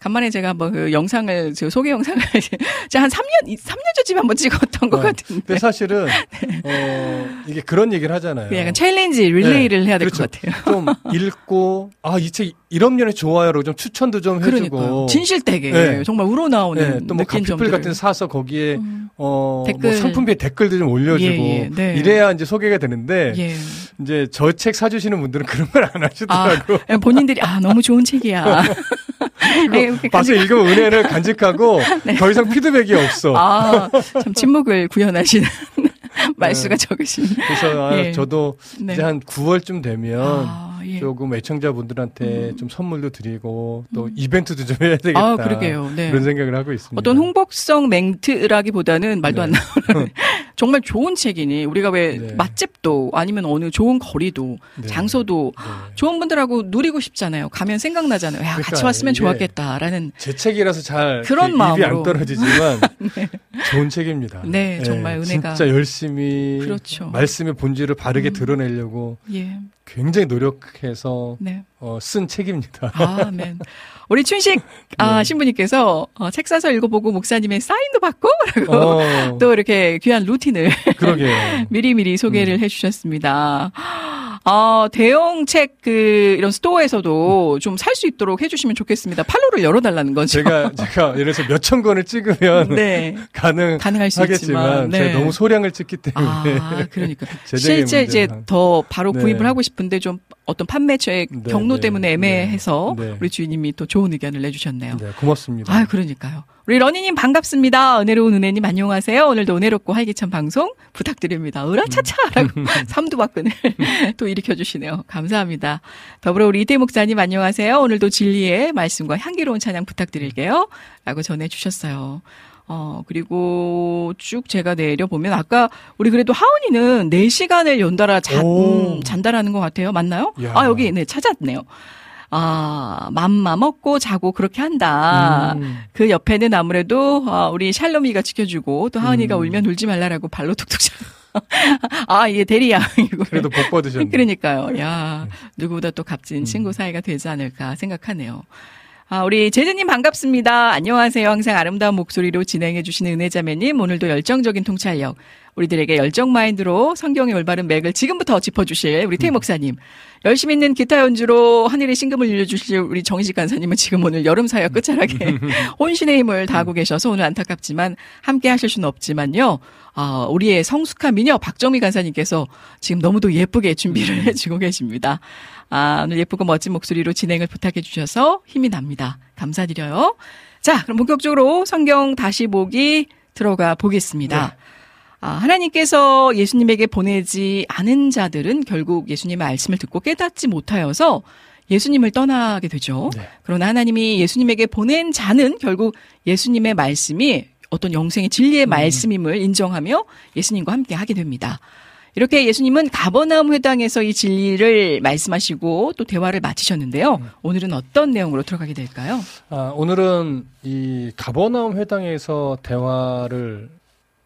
간만에 제가 한번 그 영상을, 저 소개 영상을, 제가 한 3년, 3년 전쯤에 한번 찍었던 것 어, 같은데. 근데 사실은 어 이게 그런 얘기를 하잖아요. 그 약간 챌린지, 릴레이를 네, 해야 될 그렇죠. 것 같아요. 좀 읽고 아 이 책 이런 면에 좋아요라고 좀 추천도 좀 그러니까요. 해주고 진실되게. 네. 정말 우러나오는. 네, 또뭐 느낀 점들을. 같은 데 사서 거기에 음, 어 댓글. 뭐 상품평에 댓글도 좀 올려주고 예, 예, 네. 이래야 이제 소개가 되는데 예. 이제 저 책 사주시는 분들은 그런 걸 안 하시더라고. 아, 본인들이, 아, 너무 좋은 책이야. 네, 봐서 읽으면 은혜를 간직하고 더 이상 피드백이 없어. 아, 참 침묵을 구현하시는. 말수가 적으신. 그래서 아, 예. 저도 네. 이제 한 9월쯤 되면 아, 예. 조금 애청자분들한테 좀 선물도 드리고 또 음. 이벤트도 좀 해야 되겠다. 아, 그러게요. 네. 그런 생각을 하고 있습니다. 어떤 홍보성 멘트라기보다는 말도 안 네. 나오는 정말 좋은 책이니 우리가 왜 네. 맛집도 아니면 어느 좋은 거리도 네. 장소도 네. 좋은 분들하고 누리고 싶잖아요. 가면 생각나잖아요. 야, 그러니까 같이 왔으면 좋았겠다라는 제 책이라서 잘 그런 마음으로. 안 떨어지지만 좋은 책입니다. 네, 정말 은혜가- 진짜 열심히 그렇죠. 말씀의 본질을 바르게 음. 드러내려고 예. 굉장히 노력해서 네. 어, 쓴 책입니다. 아멘. 우리 춘식 아, 네. 신부님께서 어, 책 사서 읽어보고 목사님의 사인도 받고 라고 어, 또 이렇게 귀한 루틴을 그러게요. 미리 미리 소개를 해주셨습니다. 아, 대형 책, 그, 이런 스토어에서도 좀 살 수 있도록 해주시면 좋겠습니다. 팔로를 열어달라는 거죠. 제가 제가 예를 들어서 몇천 권을 찍으면 네. 가능 가능할 수 있지만. 하겠지만 네. 제가 너무 소량을 찍기 때문에 아, 그러니까. 실제 이제 문제가. 더 바로 네. 구입을 하고 싶은데 좀 어떤 판매처의 네, 경로 네, 때문에 애매해서 네, 네. 우리 주인님이 또 좋은 의견을 내주셨네요. 네, 고맙습니다. 아, 그러니까요. 우리 러니님 반갑습니다. 은혜로운 은혜님 안녕하세요. 오늘도 은혜롭고 활기찬 방송 부탁드립니다. 으라차차라고 음. 삼두박근을 또 일으켜주시네요. 감사합니다. 더불어 우리 이태 목사님 안녕하세요. 오늘도 진리의 말씀과 향기로운 찬양 부탁드릴게요. 라고 전해주셨어요. 어, 그리고 쭉 제가 내려보면 아까 우리 그래도 하은이는 4시간을 연달아 자, 오. 음, 잔다라는 것 같아요. 맞나요? 야. 아, 여기 네, 찾았네요. 아, 맘마 먹고 자고 그렇게 한다. 음. 그 옆에는 아무래도 아, 우리 샬롬이가 지켜주고 또 하은이가 음. 울면 울지 말라라고 발로 툭툭 차. 아, 이게 대리양이고. 그래도 복 받으셨네. 그러니까요. 야, 누구보다 또 값진 음. 친구 사이가 되지 않을까 생각하네요. 아, 우리 제재님 반갑습니다. 안녕하세요. 항상 아름다운 목소리로 진행해주시는 은혜자매님. 오늘도 열정적인 통찰력. 우리들에게 열정 마인드로 성경의 올바른 맥을 지금부터 짚어주실 우리 태희 음. 목사님. 열심히 있는 기타 연주로 하늘의 신금을 일려주실 우리 정희식 간사님은 지금 오늘 여름 사역 끝자락에 혼신의 힘을 다하고 계셔서 오늘 안타깝지만 함께 하실 수는 없지만요. 아, 우리의 성숙한 미녀 박정미 간사님께서 지금 너무도 예쁘게 준비를 해주고 계십니다. 아, 오늘 예쁘고 멋진 목소리로 진행을 부탁해 주셔서 힘이 납니다. 감사드려요. 자, 그럼 본격적으로 성경 다시 보기 들어가 보겠습니다. 아, 하나님께서 예수님에게 보내지 않은 자들은 결국 예수님의 말씀을 듣고 깨닫지 못하여서 예수님을 떠나게 되죠. 네. 그러나 하나님이 예수님에게 보낸 자는 결국 예수님의 말씀이 어떤 영생의 진리의 말씀임을 인정하며 예수님과 함께 하게 됩니다. 이렇게 예수님은 가버나움 회당에서 이 진리를 말씀하시고 또 대화를 마치셨는데요. 오늘은 어떤 내용으로 들어가게 될까요? 아, 오늘은 이 가버나움 회당에서 대화를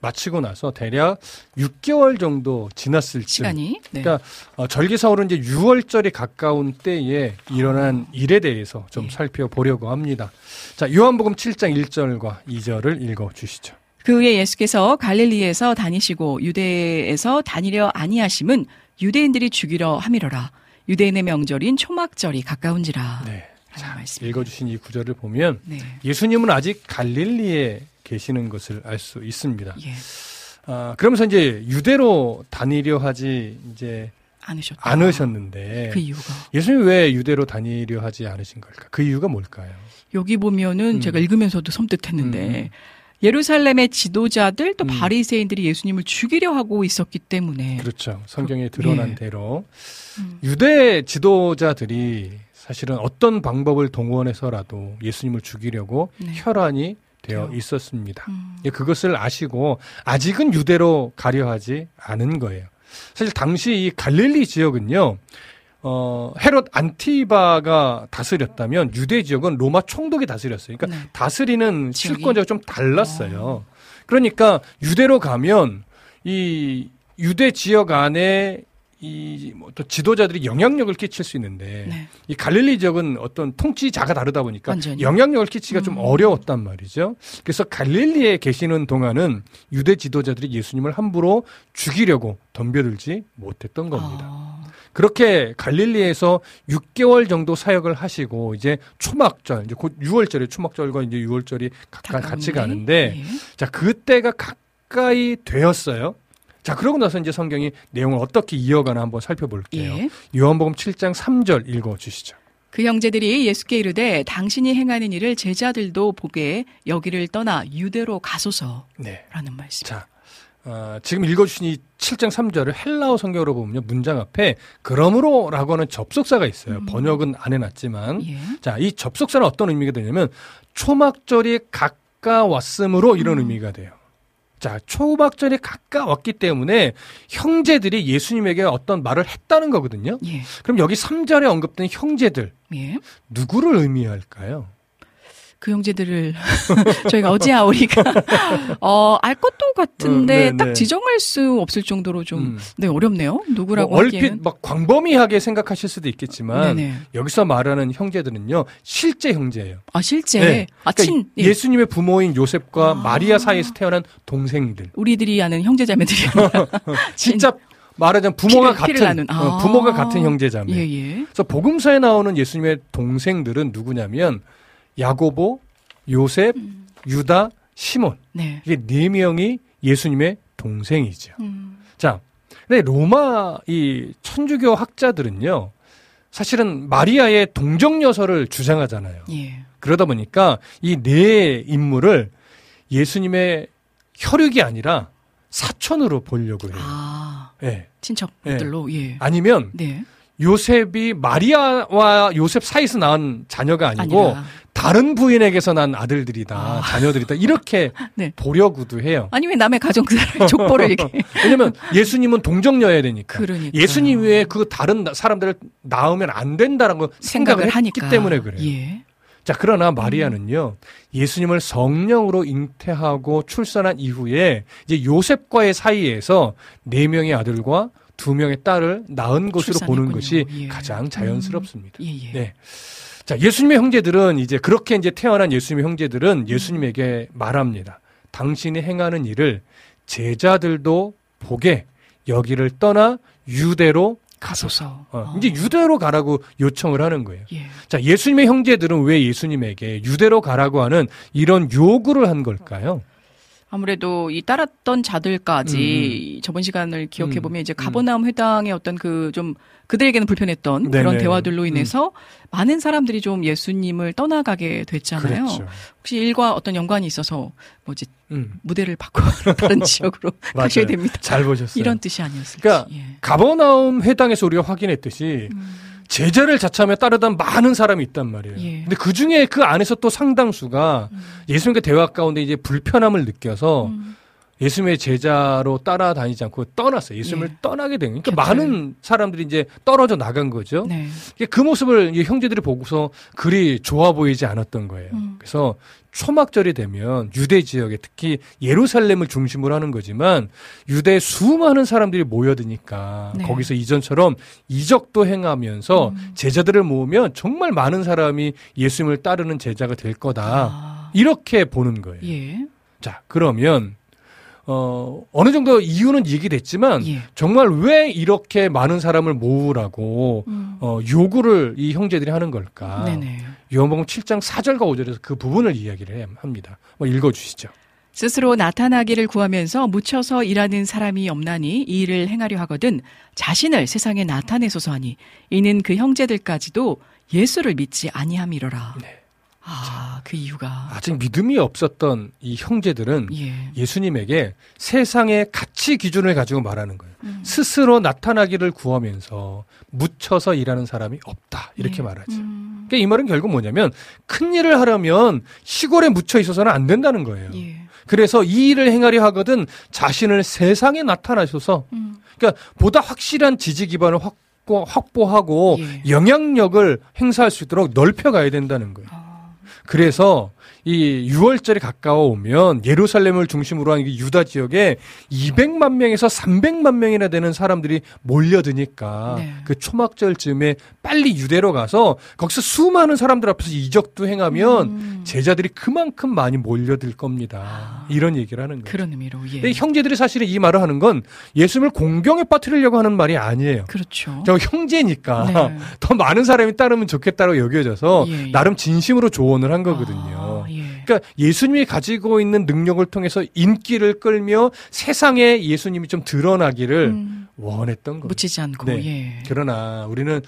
마치고 나서 대략 6개월 정도 지났을 쯤. 시간이. 네. 그러니까 어, 절기사월은 이제 6월절이 가까운 때에 일어난 일에 대해서 좀 예. 살펴보려고 합니다. 자, 요한복음 7장 1절과 2절을 읽어 주시죠. 그 후에 예수께서 갈릴리에서 다니시고 유대에서 다니려 아니하심은 유대인들이 죽이려 함이로라. 유대인의 명절인 초막절이 가까운지라. 네. 말씀. 읽어 주신 이 구절을 보면 네. 예수님은 아직 갈릴리에 계시는 것을 알 수 있습니다. 예. 아, 그러면서 이제 유대로 다니려 하지 이제 않으셨다. 않으셨는데 그 이유가. 예수님 왜 유대로 다니려 하지 않으신 걸까? 그 이유가 뭘까요? 여기 보면은 음. 제가 읽으면서도 섬뜩했는데 음. 예루살렘의 지도자들 또 음. 바리새인들이 예수님을 죽이려 하고 있었기 때문에 그렇죠. 성경에 드러난 예. 대로 음. 유대 지도자들이 사실은 어떤 방법을 동원해서라도 예수님을 죽이려고 네. 혈안이 되어. 있었습니다. 음. 예, 그것을 아시고 아직은 유대로 가려 하지 않은 거예요. 사실 당시 이 갈릴리 지역은요. 어, 헤롯 안티바가 다스렸다면 유대 지역은 로마 총독이 다스렸어요. 그러니까 네. 다스리는? 실권자가 좀 달랐어요. 그러니까 유대로 가면 이 유대 지역 안에 이뭐또 지도자들이 영향력을 끼칠 수 있는데 네. 이 갈릴리 지역은 어떤 통치자가 다르다 보니까 완전히. 영향력을 끼치기가 좀 음. 어려웠단 말이죠. 그래서 갈릴리에 계시는 동안은 유대 지도자들이 예수님을 함부로 죽이려고 덤벼들지 못했던 겁니다. 아, 그렇게 갈릴리에서 6개월 정도 사역을 하시고 이제 초막절 이제 곧 6월절에 초막절과 이제 6월절이 가까, 같이. 가는데 예. 자 그때가 가까이 되었어요. 자 그러고 나서 이제 성경이 내용을 어떻게 이어가나 한번 살펴볼게요. 예. 요한복음 7장 3절 읽어 주시죠. 그 형제들이 예수께 이르되 당신이 행하는 일을 제자들도 보게 여기를 떠나 유대로 가소서라는 네. 말씀. 자 아, 지금 읽어주신 이 7장 3절을 헬라어 성경으로 보면 문장 앞에 그러므로라고 하는 접속사가 있어요. 번역은 안 해놨지만 예. 자, 이 접속사는 어떤 의미가 되냐면 초막절이 가까웠으므로 이런 의미가 돼요. 자, 초막절이 가까웠기 때문에 형제들이 예수님에게 어떤 말을 했다는 거거든요. 예. 그럼 여기 3절에 언급된 형제들 예. 누구를 의미할까요? 그 형제들을 저희가 어제야 우리가 어, 알 것도 같은데 어, 네, 딱 네. 지정할 수 없을 정도로 좀 음. 네, 어렵네요. 누구라고 뭐 얼핏 하기에는. 막 광범위하게 생각하실 수도 있겠지만 네네. 여기서 말하는 형제들은요 실제 형제예요. 아 실제 네. 아 그러니까 친 예. 예수님의 부모인 요셉과 아. 마리아 사이에서 태어난 동생들. 우리들이 아는 형제자매들이 진짜 말하자면 부모가 피를- 피를 같은 나눈. 어, 아. 부모가 같은 형제자매. 예, 예. 그래서 복음서에 나오는 예수님의 동생들은 누구냐면 야고보, 요셉, 음. 유다, 시몬. 네. 이게 네 명이 예수님의 동생이죠. 음. 자, 근데 로마 이 천주교 학자들은요. 사실은 마리아의 동정 여서를 주장하잖아요. 예. 그러다 보니까 이 네 인물을 예수님의 혈육이 아니라 사촌으로 보려고 해요. 아, 예. 친척들로 예. 아니면 네. 요셉이 마리아와 요셉 사이에서 낳은 자녀가 아니고 아니라 다른 부인에게서 난 아들들이다, 자녀들이다 이렇게 네. 보려고도 해요. 아니 왜 남의 가정사를 족보를 이렇게 왜냐면 예수님은 동정녀야 되니까. 그러니까. 예수님 외에 그 다른 나- 사람들을 낳으면 안 된다라고 생각을, 했기 하니까 때문에 그래요. 예. 자, 그러나 마리아는요, 예수님을 성령으로 잉태하고 출산한 이후에 이제 요셉과의 사이에서 네 명의 아들과 두 명의 딸을 낳은 것으로 보는. 것이 예. 가장 자연스럽습니다. 예, 예. 네. 자, 예수님의 형제들은 이제 그렇게 이제 태어난 예수님의 형제들은 예수님에게 말합니다. 당신이 행하는 일을 제자들도 보게 여기를 떠나 유대로 가소서. 어. 이제 유대로 가라고 요청을 하는 거예요. 예. 자, 예수님의 형제들은 왜 예수님에게 유대로 가라고 하는 이런 요구를 한 걸까요? 아무래도 이 따랐던 자들까지 저번 시간을 기억해 음. 보면 이제 가버나움 회당의 어떤 그 좀 그들에게는 불편했던 네네. 그런 대화들로 음. 인해서 많은 사람들이 좀 예수님을 떠나가게 됐잖아요. 그렇죠. 혹시 일과 어떤 연관이 있어서 뭐지 음, 무대를 바꿔 다른 지역으로 가셔야. 됩니다. 잘 보셨어요. 이런 뜻이 아니었을지. 그러니까 예. 가버나움 회당에서 우리가 확인했듯이 제자를 자처하며 따르던 많은 사람이 있단 말이에요. 예. 근데 그 중에 그 안에서 또 상당수가 예수님과 대화 가운데 이제 불편함을 느껴서 음. 예수님의 제자로 따라다니지 않고 떠났어요. 예수님을 예. 떠나게 된. 그러니까 곁을. 많은 사람들이 이제 떨어져 나간 거죠. 네. 그 모습을 이 형제들이 보고서 그리 좋아 보이지 않았던 거예요. 음. 그래서 초막절이 되면 유대 지역에 특히 예루살렘을 중심으로 하는 거지만 유대 수많은 사람들이 모여드니까 네. 거기서 이전처럼 이적도 행하면서 음. 제자들을 모으면 정말 많은 사람이 예수님을 따르는 제자가 될 거다. 아. 이렇게 보는 거예요. 예. 자, 그러면 어 어느 정도 이유는 얘기됐지만 예. 정말 왜 이렇게 많은 사람을 모으라고 음. 어, 요구를 이 형제들이 하는 걸까? 네네. 요한복음 7장 4절과 5절에서 그 부분을 이야기를 해- 합니다. 뭐 읽어 주시죠. 스스로 나타나기를 구하면서 묻혀서 일하는 사람이 없나니 이 일을 행하려 하거든 자신을 세상에 나타내소서 하니 이는 그 형제들까지도 예수를 믿지 아니함이로라. 네. 아, 그 이유가 아직 믿음이 없었던 이 형제들은 예. 예수님에게 세상의 가치 기준을 가지고 말하는 거예요. 음. 스스로 나타나기를 구하면서 묻혀서 일하는 사람이 없다. 이렇게 예. 말하죠. 음. 그러니까 이 말은 결국 뭐냐면 큰 일을 하려면 시골에 묻혀 있어서는 안 된다는 거예요. 예. 그래서 이 일을 행하려 하거든 자신을 세상에 나타나셔서 음. 그러니까 보다 확실한 지지 기반을 확보, 확보하고 예. 영향력을 행사할 수 있도록 넓혀가야 된다는 거예요. 아. 그래서 이 6월절이 가까워 오면 예루살렘을 중심으로 한이 유다 지역에 200만 명에서 300만 명이나 되는 사람들이 몰려드니까 네. 그 초막절쯤에 빨리 유대로 가서 거기서 수많은 사람들 앞에서 이적도 행하면 음. 제자들이 그만큼 많이 몰려들 겁니다. 아. 이런 얘기를 하는 거예요. 그런 의미로 예. 근데 형제들이 사실은 이 말을 하는 건 예수님을 공경에 빠뜨리려고 하는 말이 아니에요. 그렇죠. 저 형제니까 네. 더 많은 사람이 따르면 좋겠다고 여겨져서 예, 예. 나름 진심으로 조언을 한 거거든요. 아, 예. 그러니까 예수님이 가지고 있는 능력을 통해서 인기를 끌며 세상에 예수님이 좀 드러나기를 음. 원했던 거예요. 묻히지 않고 네. 예. 그러나 우리는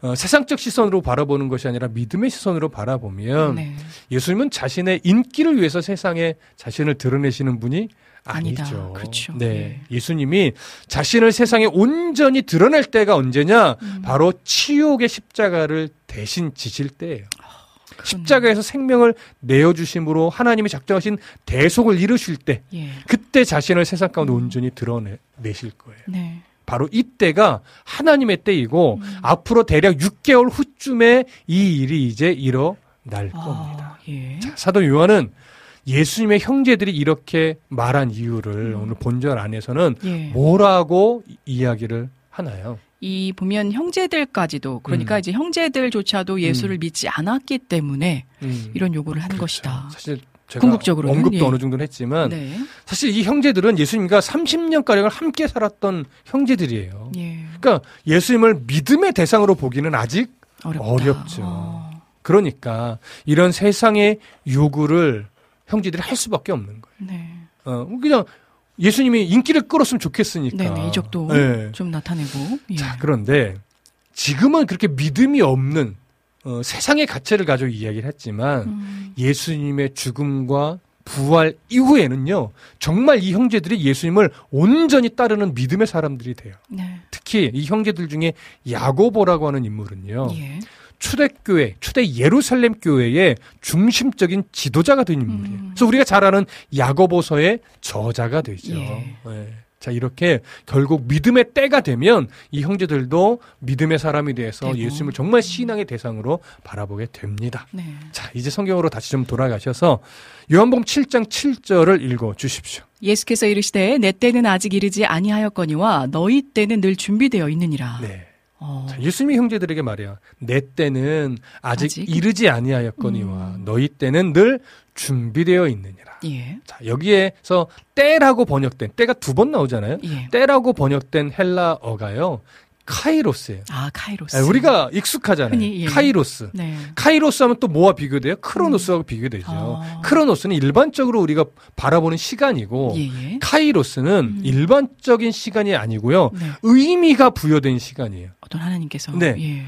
어, 세상적 시선으로 바라보는 것이 아니라 믿음의 시선으로 바라보면 네. 예수님은 자신의 인기를 위해서 세상에 자신을 드러내시는 분이 아니다. 아니죠. 그렇죠. 네. 예 수님이 자신을 세상에 온전히 드러낼 때가 언제냐? 음. 바로 치욕의 십자가를 대신 지실 때예요. 십자가에서 생명을 내어 주심으로 하나님이 작정하신 대속을 이루실 때 예. 그때 자신을 세상 가운데 온전히 드러내실 거예요. 네. 바로 이때가 하나님의 때이고 음. 앞으로 대략 6개월 후쯤에 이 일이 이제 일어날 겁니다. 아, 예. 자, 사도 요한은 예수님의 형제들이 이렇게 말한 이유를 음. 오늘 본절 안에서는 예. 뭐라고 이야기를 하나요? 이 보면 형제들까지도 그러니까 음. 이제 형제들조차도 예수를 믿지 않았기 때문에 음, 이런 요구를 한 그렇죠. 것이다. 사실 제가 궁극적으로는, 언급도 예. 어느 정도는 했지만 네. 사실 이 형제들은 예수님과 30년 가량을 함께 살았던 형제들이에요. 예. 그러니까 예수님을 믿음의 대상으로 보기는 아직 어렵다. 어렵죠. 어, 그러니까 이런 세상의 요구를 형제들이 할 수밖에 없는 거예요. 네. 어, 그냥 예수님이 인기를 끌었으면 좋겠으니까. 네네. 이적도 네. 좀 나타내고. 예. 자, 그런데 지금은 그렇게 믿음이 없는 어, 세상의 가치를 가지고 이야기를 했지만 음, 예수님의 죽음과 부활 이후에는요, 정말 이 형제들이 예수님을 온전히 따르는 믿음의 사람들이 돼요. 네. 특히 이 형제들 중에 야고보라고 하는 인물은요, 예. 초대교회, 초대 예루살렘 교회의 중심적인 지도자가 된 인물이에요. 음. 그래서 우리가 잘 아는 야고보서의 저자가 되죠. 예. 예. 자, 이렇게 결국 믿음의 때가 되면 이 형제들도 믿음의 사람이 돼서 되고. 예수님을 정말 신앙의 대상으로 바라보게 됩니다. 네. 자, 이제 성경으로 다시 좀 돌아가셔서 요한복음 7장 7절을 읽어 주십시오. 예수께서 이르시되 내 때는 아직 이르지 아니하였거니와 너희 때는 늘 준비되어 있느니라. 네. 어, 자, 예수님이 형제들에게 말해요. 내 때는 아직, 아직? 이르지 아니하였거니와 음. 너희 때는 늘 준비되어 있느니라. 예. 자, 여기에서 때라고 번역된 때가 두 번 나오잖아요. 예. 때라고 번역된 헬라어가요. 카이로스예요. 아, 카이로스. 아, 우리가 익숙하잖아요. 흔히, 예. 카이로스. 네. 카이로스 하면 또 뭐와 비교돼요? 크로노스하고 비교되죠. 아. 크로노스는 일반적으로 우리가 바라보는 시간이고 예, 예. 카이로스는 음. 일반적인 시간이 아니고요. 네. 의미가 부여된 시간이에요. 어떤 하나님께서 네. 예.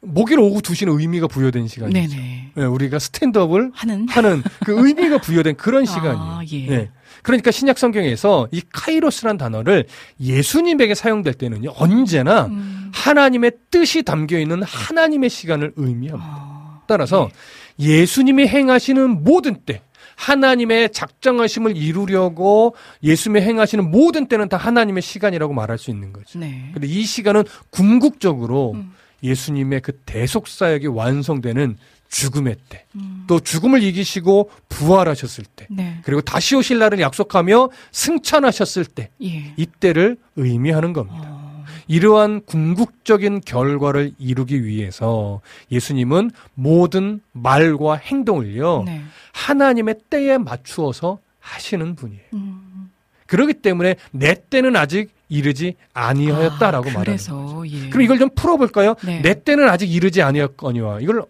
목요일 오후 2시는 의미가 부여된 시간이죠. 네네. 네, 우리가 스탠드업을 하는 하는 그 의미가 부여된 그런 시간이에요. 아, 예. 네. 그러니까 신약 성경에서 이 카이로스란 단어를 예수님에게 사용될 때는요. 언제나 음. 하나님의 뜻이 담겨 있는 하나님의 시간을 의미합니다. 아, 따라서 예수님이 행하시는 모든 때 하나님의 작정하심을 이루려고 예수님이 행하시는 모든 때는 다 하나님의 시간이라고 말할 수 있는 거죠. 네. 근데 이 시간은 궁극적으로 음. 예수님의 그 대속 사역이 완성되는 죽음의 때, 음. 또 죽음을 이기시고 부활하셨을 때, 네. 그리고 다시 오실 날을 약속하며 승천하셨을 때, 예. 이때를 의미하는 겁니다. 어, 이러한 궁극적인 결과를 이루기 위해서 예수님은 모든 말과 행동을요, 네. 하나님의 때에 맞추어서 하시는 분이에요. 음. 그렇기 때문에 내 때는 아직 이르지 아니하였다라고 아, 말하는 거죠. 예. 그럼 이걸 좀 풀어볼까요? 네. 내 때는 아직 이르지 아니하였거니와 이걸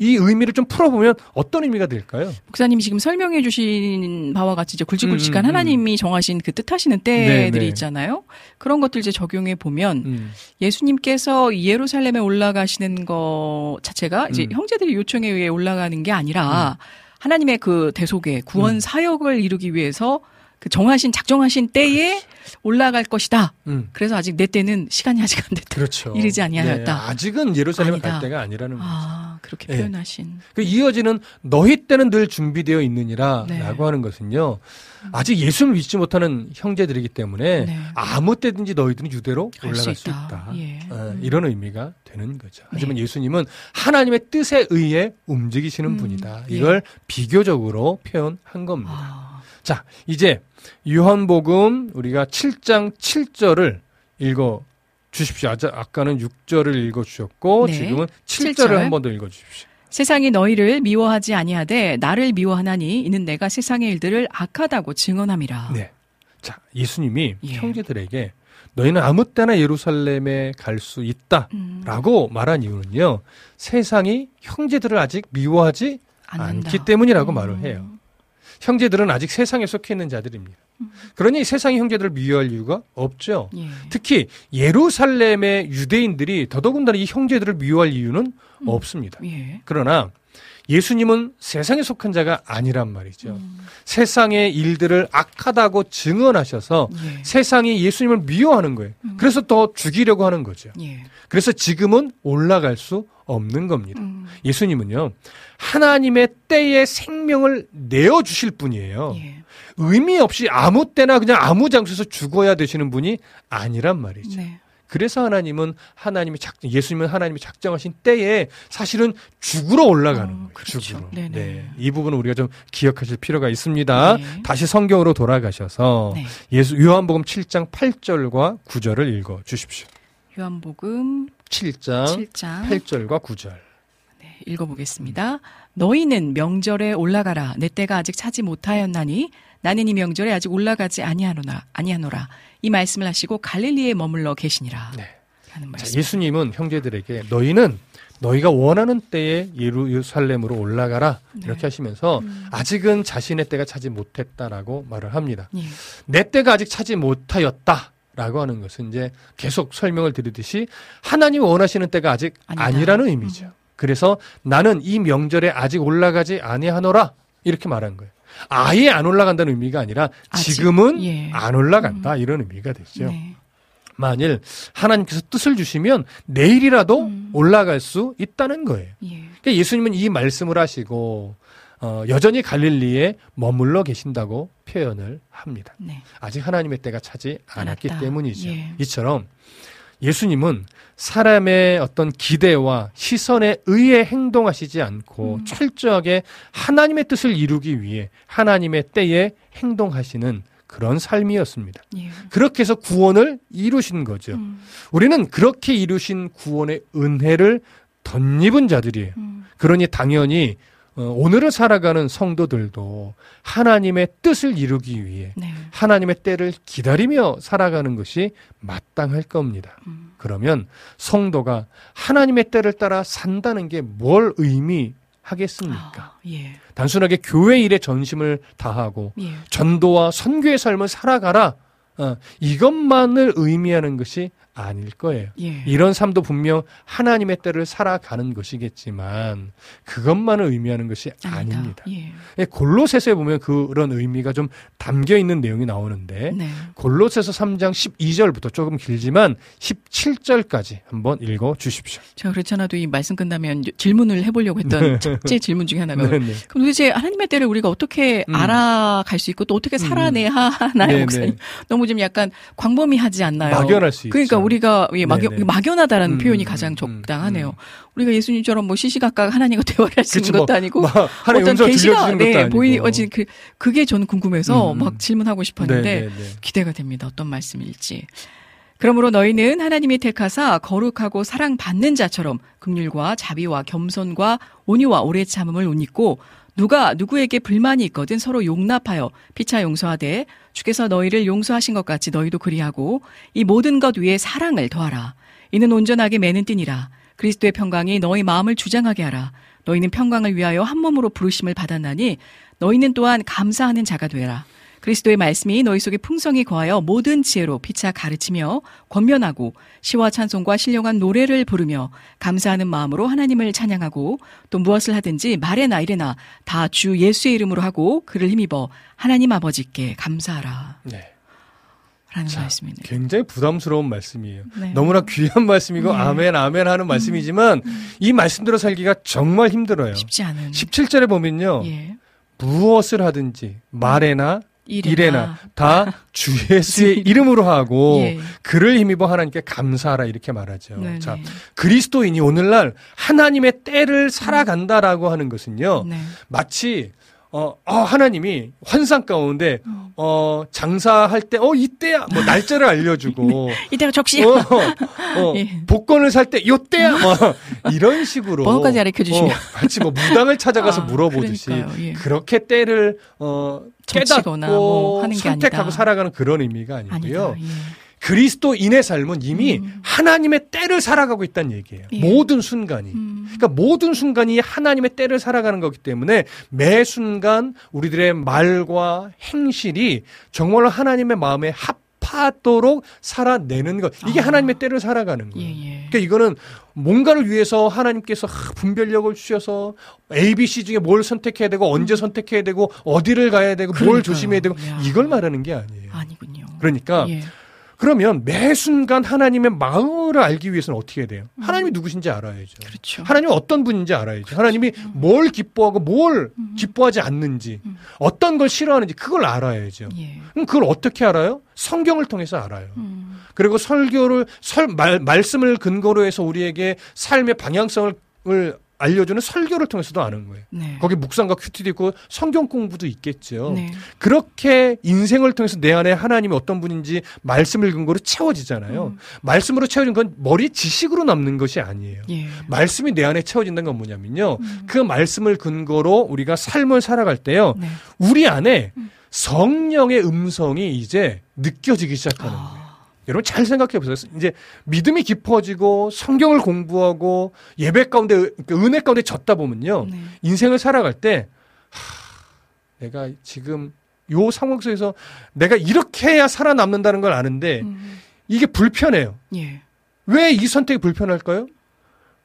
이 의미를 좀 풀어보면 어떤 의미가 될까요? 목사님이 지금 설명해 주신 바와 같이 이제 굵직굵직한 음, 음, 음. 하나님이 정하신 그 뜻하시는 때들이 네, 네. 있잖아요. 그런 것들 이제 적용해 보면 음. 예수님께서 예루살렘에 올라가시는 것 자체가 이제 음. 형제들의 요청에 의해 올라가는 게 아니라 하나님의 그 대속의 구원 음. 사역을 이루기 위해서 그 정하신 작정하신 때에 올라갈 것이다. 음. 그래서 아직 내 때는 시간이 아직 안 됐다. 그렇죠. 이르지 아니하였다. 네, 아직은 예루살렘에 갈. 때가 아니라는 거죠. 아 그렇게 네. 표현하신. 그 이어지는 너희 때는 늘 준비되어 있느니라라고 네. 하는 것은요. 아직 예수를 믿지 못하는 형제들이기 때문에 네. 아무 때든지 너희들은 유대로 갈 올라갈 수수 있다. 있다. 예. 어, 음. 이런 의미가 되는 거죠. 하지만 네. 예수님은 하나님의 뜻에 의해 움직이시는 음, 분이다. 예. 이걸 비교적으로 표현한 겁니다. 아, 자, 이제 요한복음 우리가 7장 7절을 읽어 주십시오. 아까는 6절을 읽어 주셨고 네. 지금은 7절을 7절. 한번 더 읽어 주십시오. 세상이 너희를 미워하지 아니하되 나를 미워하나니 이는 내가 세상의 일들을 악하다고 증언함이라. 네. 자, 예수님이 예. 형제들에게 너희는 아무 때나 예루살렘에 갈 수 있다라고 음, 말한 이유는요. 세상이 형제들을 아직 미워하지. 않기 때문이라고 음. 말을 해요. 형제들은 아직 세상에 속해 있는 자들입니다. 그러니 세상의 형제들을 미워할 이유가 없죠. 예. 특히 예루살렘의 유대인들이 더더군다나 이 형제들을 미워할 이유는 없습니다. 예. 그러나 예수님은 세상에 속한 자가 아니란 말이죠. 세상의 일들을 악하다고 증언하셔서 예. 세상이 예수님을 미워하는 거예요. 그래서 더 죽이려고 하는 거죠. 예. 그래서 지금은 올라갈 수 없는 겁니다. 음. 예수님은요, 하나님의 때에 생명을 내어주실 분이에요. 예. 의미 없이 아무 때나 그냥 아무 장소에서 죽어야 되시는 분이 아니란 말이죠. 네. 그래서 하나님은 하나님이 작 예수님은 하나님이 작정하신 때에 사실은 죽으러 올라가는 어, 거예요. 그렇죠. 죽으로. 네네. 네. 이 부분은 우리가 좀 기억하실 필요가 있습니다. 네. 다시 성경으로 돌아가셔서 네. 예수 요한복음 7장 8절과 9절을 읽어 주십시오. 요한복음 7장 7장 8절과 9절. 네, 읽어 보겠습니다. 너희는 명절에 올라가라. 내 때가 아직 차지 못하였나니 나는 이 명절에 아직 올라가지 아니하노라. 아니하노라. 이 말씀을 하시고 갈릴리에 머물러 계시니라. 네. 하는 자, 말씀. 예수님은 형제들에게 너희는 너희가 원하는 때에 예루살렘으로 올라가라 네. 이렇게 하시면서 음. 아직은 자신의 때가 차지 못했다라고 말을 합니다. 예. 내 때가 아직 차지 못하였다 라고 하는 것은 이제 계속 설명을 드리듯이 하나님이 원하시는 때가 아직 아니다. 아니라는 의미죠. 그래서 나는 이 명절에 아직 올라가지 아니하노라 이렇게 말한 거예요. 아예 안 올라간다는 의미가 아니라 지금은 예. 안 올라간다 이런 의미가 되죠. 네. 만일 하나님께서 뜻을 주시면 내일이라도 음. 올라갈 수 있다는 거예요. 예. 그러니까 예수님은 이 말씀을 하시고 어, 여전히 갈릴리에 머물러 계신다고 표현을 합니다. 네. 아직 하나님의 때가 차지 않았기 않았다. 때문이죠. 예. 이처럼 예수님은 사람의 어떤 기대와 시선에 의해 행동하시지 않고 음. 철저하게 하나님의 뜻을 이루기 위해 하나님의 때에 행동하시는 그런 삶이었습니다. 예. 그렇게 해서 구원을 이루신 거죠. 음. 우리는 그렇게 이루신 구원의 은혜를 덧입은 자들이에요. 음. 그러니 당연히 어, 오늘을 살아가는 성도들도 하나님의 뜻을 이루기 위해 네. 하나님의 때를 기다리며 살아가는 것이 마땅할 겁니다. 음. 그러면 성도가 하나님의 때를 따라 산다는 게 뭘 의미하겠습니까? 아, 예. 단순하게 교회 일에 전심을 다하고 예. 전도와 선교의 삶을 살아가라. 어, 이것만을 의미하는 것이 아닐 거예요. 예. 이런 삶도 분명 하나님의 때를 살아가는 것이겠지만 그것만을 의미하는 것이 아니다. 아닙니다. 예. 예, 골로새서에 보면 그런 의미가 좀 담겨 있는 내용이 나오는데 네. 골로새서 3장 12절부터 조금 길지만 17절까지 한번 읽어 주십시오. 제가 그렇잖아도 이 말씀 끝나면 질문을 해 보려고 했던 첫째 질문 중에 하나가 네, 네. 그럼 도대체 하나님의 때를 우리가 어떻게 음. 알아갈 수 있고 또 어떻게 살아내야 하나요, 네, 목사님? 네. 너무 좀 약간 광범위하지 않나요? 막연할 수 그러니까 있죠. 우리가 예, 막연, 네, 네. 막연하다라는 음, 표현이 음, 가장 음, 적당하네요. 음. 우리가 예수님처럼 뭐 시시각각 하나님과 대화를 할 수 있는 뭐, 것도 아니고 들려주시는 것도 네. 보이지 그 그게 저는 궁금해서 음, 음. 막 질문하고 싶었는데 네, 네, 네. 기대가 됩니다. 어떤 말씀일지. 그러므로 너희는 하나님이 택하사 거룩하고 사랑받는 자처럼 긍휼과 자비와 겸손과 온유와 오래 참음을 옷 입고 누가 누구에게 불만이 있거든 서로 용납하여 피차 용서하되 주께서 너희를 용서하신 것 같이 너희도 그리하고 이 모든 것 위에 사랑을 더하라. 이는 온전하게 매는 띠니라. 그리스도의 평강이 너희 마음을 주장하게 하라. 너희는 평강을 위하여 한 몸으로 부르심을 받았나니 너희는 또한 감사하는 자가 되라. 그리스도의 말씀이 너희 속에 풍성히 거하여 모든 지혜로 피차 가르치며 권면하고 시와 찬송과 신령한 노래를 부르며 감사하는 마음으로 하나님을 찬양하고 또 무엇을 하든지 말에나 이래나 다 주 예수의 이름으로 하고 그를 힘입어 하나님 아버지께 감사하라. 네. 라는 자, 말씀이네요. 굉장히 부담스러운 말씀이에요. 네. 너무나 귀한 말씀이고 네. 아멘 아멘 하는 말씀이지만 이 말씀대로 살기가 정말 힘들어요. 쉽지 않은. 17절에 보면요. 예. 무엇을 하든지 말에나 이래나. 이래나 다 주 예수의 이름으로 하고 예. 그를 힘입어 하나님께 감사하라 이렇게 말하죠. 네네. 자, 그리스도인이 오늘날 하나님의 때를 살아간다라고 하는 것은요. 네. 마치 어, 어, 하나님이 환상 가운데 음. 어, 장사할 때 어 이때야 뭐 날짜를 알려주고 이때가 적시. 어, 어, 예. 복권을 살때 요때야 뭐 이런 식으로 번호까지 가르쳐 주시면. 어, 마치 뭐 무당을 찾아가서 아, 물어보듯이. 예. 그렇게 때를 어, 점치거나 깨닫고 뭐 하는 게 선택하고 아니다. 살아가는 그런 의미가 아니고요. 아니다. 예. 그리스도인의 삶은 이미 음. 하나님의 때를 살아가고 있다는 얘기예요. 예. 모든 순간이. 음. 그러니까 모든 순간이 하나님의 때를 살아가는 거기 때문에 매 순간 우리들의 말과 행실이 정말로 하나님의 마음에 합하도록 살아내는 것. 이게 아. 하나님의 때를 살아가는 거예요. 예, 예. 그러니까 이거는 뭔가를 위해서 하나님께서 하, 분별력을 주셔서 A, B, C 중에 뭘 선택해야 되고 언제 선택해야 되고 어디를 가야 되고 뭘 음. 그러니까요. 조심해야 되고 야. 이걸 말하는 게 아니에요. 아니군요. 그러니까 예. 그러면 매 순간 하나님의 마음을 알기 위해서는 어떻게 해야 돼요? 하나님이 누구신지 알아야죠. 음. 그렇죠. 하나님이 어떤 분인지 알아야죠. 하나님이 뭘 기뻐하고 뭘 기뻐하지 않는지, 음. 어떤 걸 싫어하는지 그걸 알아야죠. 예. 그럼 그걸 어떻게 알아요? 성경을 통해서 알아요. 음. 그리고 설교를 설 말, 말씀을 근거로 해서 우리에게 삶의 방향성을 을 알려주는 설교를 통해서도 아는 거예요. 네. 거기 묵상과 큐티도 있고 성경 공부도 있겠죠. 네. 그렇게 인생을 통해서 내 안에 하나님이 어떤 분인지 말씀을 근거로 채워지잖아요. 음. 말씀으로 채워진 건 머리 지식으로 남는 것이 아니에요. 예. 말씀이 내 안에 채워진다는 건 뭐냐면요. 음. 그 말씀을 근거로 우리가 삶을 살아갈 때요. 네. 우리 안에 음. 성령의 음성이 이제 느껴지기 시작하는 거예요. 아. 여러분 잘 생각해 보세요. 이제 믿음이 깊어지고 성경을 공부하고 예배 가운데 그러니까 은혜 가운데 졌다 보면요. 네. 인생을 살아갈 때 하, 내가 지금 요 상황 속에서 내가 이렇게 해야 살아남는다는 걸 아는데 음. 이게 불편해요. 예. 왜 이 선택이 불편할까요?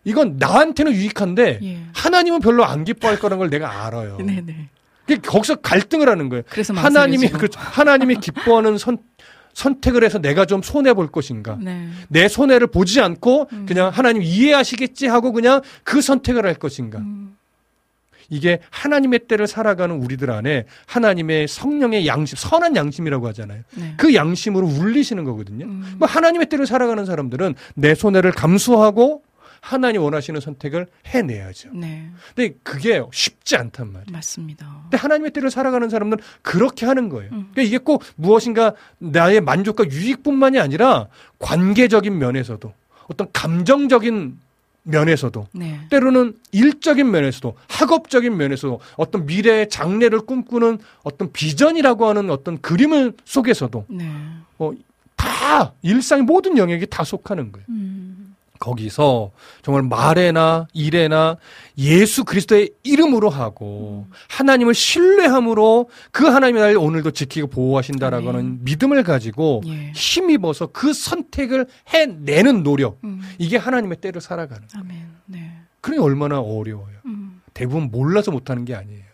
이건 나한테는 유익한데 예. 하나님은 별로 안 기뻐할 거라는 걸 내가 알아요. 네, 네. 거기서 갈등을 하는 거예요. 그래서 하나님이. 그렇죠. 하나님이 기뻐하는 선 선택을 해서 내가 좀 손해 볼 것인가? 네. 내 손해를 보지 않고 음. 그냥 하나님 이해하시겠지 하고 그냥 그 선택을 할 것인가? 음. 이게 하나님의 때를 살아가는 우리들 안에 하나님의 성령의 양심, 선한 양심이라고 하잖아요. 네. 그 양심으로 울리시는 거거든요. 음. 뭐 하나님의 때를 살아가는 사람들은 내 손해를 감수하고 하나님 원하시는 선택을 해내야죠. 네. 근데 그게 쉽지 않단 말이에요. 맞습니다. 근데 하나님의 때를 살아가는 사람들은 그렇게 하는 거예요. 음. 그러니까 이게 꼭 무엇인가 나의 만족과 유익뿐만이 아니라 관계적인 면에서도 어떤 감정적인 면에서도 네. 때로는 일적인 면에서도 학업적인 면에서도 어떤 미래의 장래를 꿈꾸는 어떤 비전이라고 하는 어떤 그림을 속에서도 네. 다 일상의 모든 영역이 다 속하는 거예요. 음. 거기서 정말 말에나 일에나 예수 그리스도의 이름으로 하고 하나님을 신뢰함으로 그 하나님의 날 오늘도 지키고 보호하신다라고 아멘. 하는 믿음을 가지고 예. 힘입어서 그 선택을 해내는 노력 음. 이게 하나님의 때를 살아가는 거예요. 아멘. 네. 그러니 얼마나 어려워요. 음. 대부분 몰라서 못하는 게 아니에요.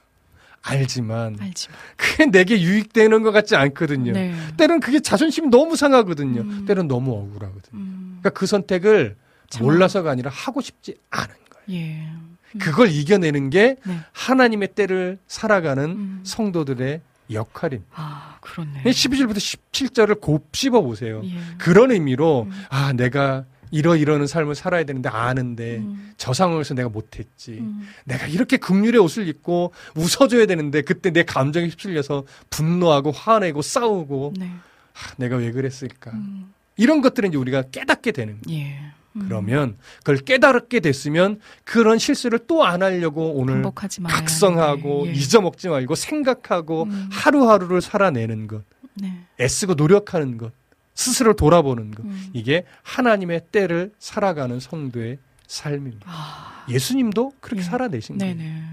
알지만 알지만. 그게 내게 유익되는 것 같지 않거든요. 네. 때로는 그게 자존심이 너무 상하거든요. 음. 때로는 너무 억울하거든요. 음. 그러니까 그 선택을 참. 몰라서가 아니라 하고 싶지 않은 거예요. 예. 음. 그걸 이겨내는 게 네. 하나님의 때를 살아가는 음. 성도들의 역할입니다. 아, 그렇네. 12절부터 17절을 곱씹어 보세요. 예. 그런 의미로 음. 아 내가 이러 이러는 삶을 살아야 되는데 아는데 음. 저 상황에서 내가 못했지. 음. 내가 이렇게 극률의 옷을 입고 웃어줘야 되는데 그때 내 감정에 휩쓸려서 분노하고 화내고 싸우고 네. 아, 내가 왜 그랬을까. 음. 이런 것들은 이제 우리가 깨닫게 되는 거예요. 그러면 그걸 깨달게 됐으면 그런 실수를 또 안 하려고 오늘 각성하고 예. 잊어먹지 말고 생각하고 음. 하루하루를 살아내는 것, 네. 애쓰고 노력하는 것, 스스로 돌아보는 것. 음. 이게 하나님의 때를 살아가는 성도의 삶입니다. 아, 예수님도 그렇게 예. 살아내신 거예요. 네네.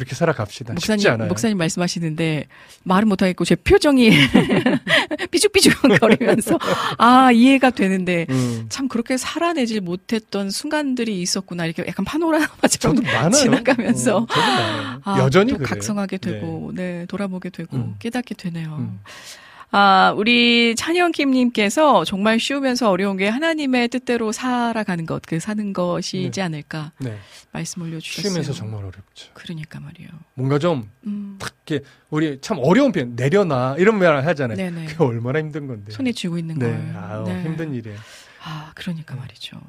그렇게 살아갑시다. 쉽지 목사님, 않아요. 목사님 말씀하시는데 말은 못하겠고 제 표정이 삐죽삐죽 거리면서 아 이해가 되는데 음. 참 그렇게 살아내질 못했던 순간들이 있었구나 이렇게 약간 파노라마처럼. 지나가면서 어. 아, 여전히 또 그래요. 각성하게 되고 네, 돌아보게 되고 음. 깨닫게 되네요. 음. 아, 우리 찬영킴님께서 정말 쉬우면서 어려운 게 하나님의 뜻대로 살아가는 것, 그 사는 것이지 않을까 네. 말씀 올려주셨어요. 쉬면서 정말 어렵죠. 그러니까 말이에요. 뭔가 좀 음, 이렇게 우리 참 어려운 표현 내려놔 이런 말 하잖아요. 네네. 그게 얼마나 힘든 건데. 손에 쥐고 있는 네, 걸. 아유, 네. 힘든 일이에요. 아, 그러니까 말이죠.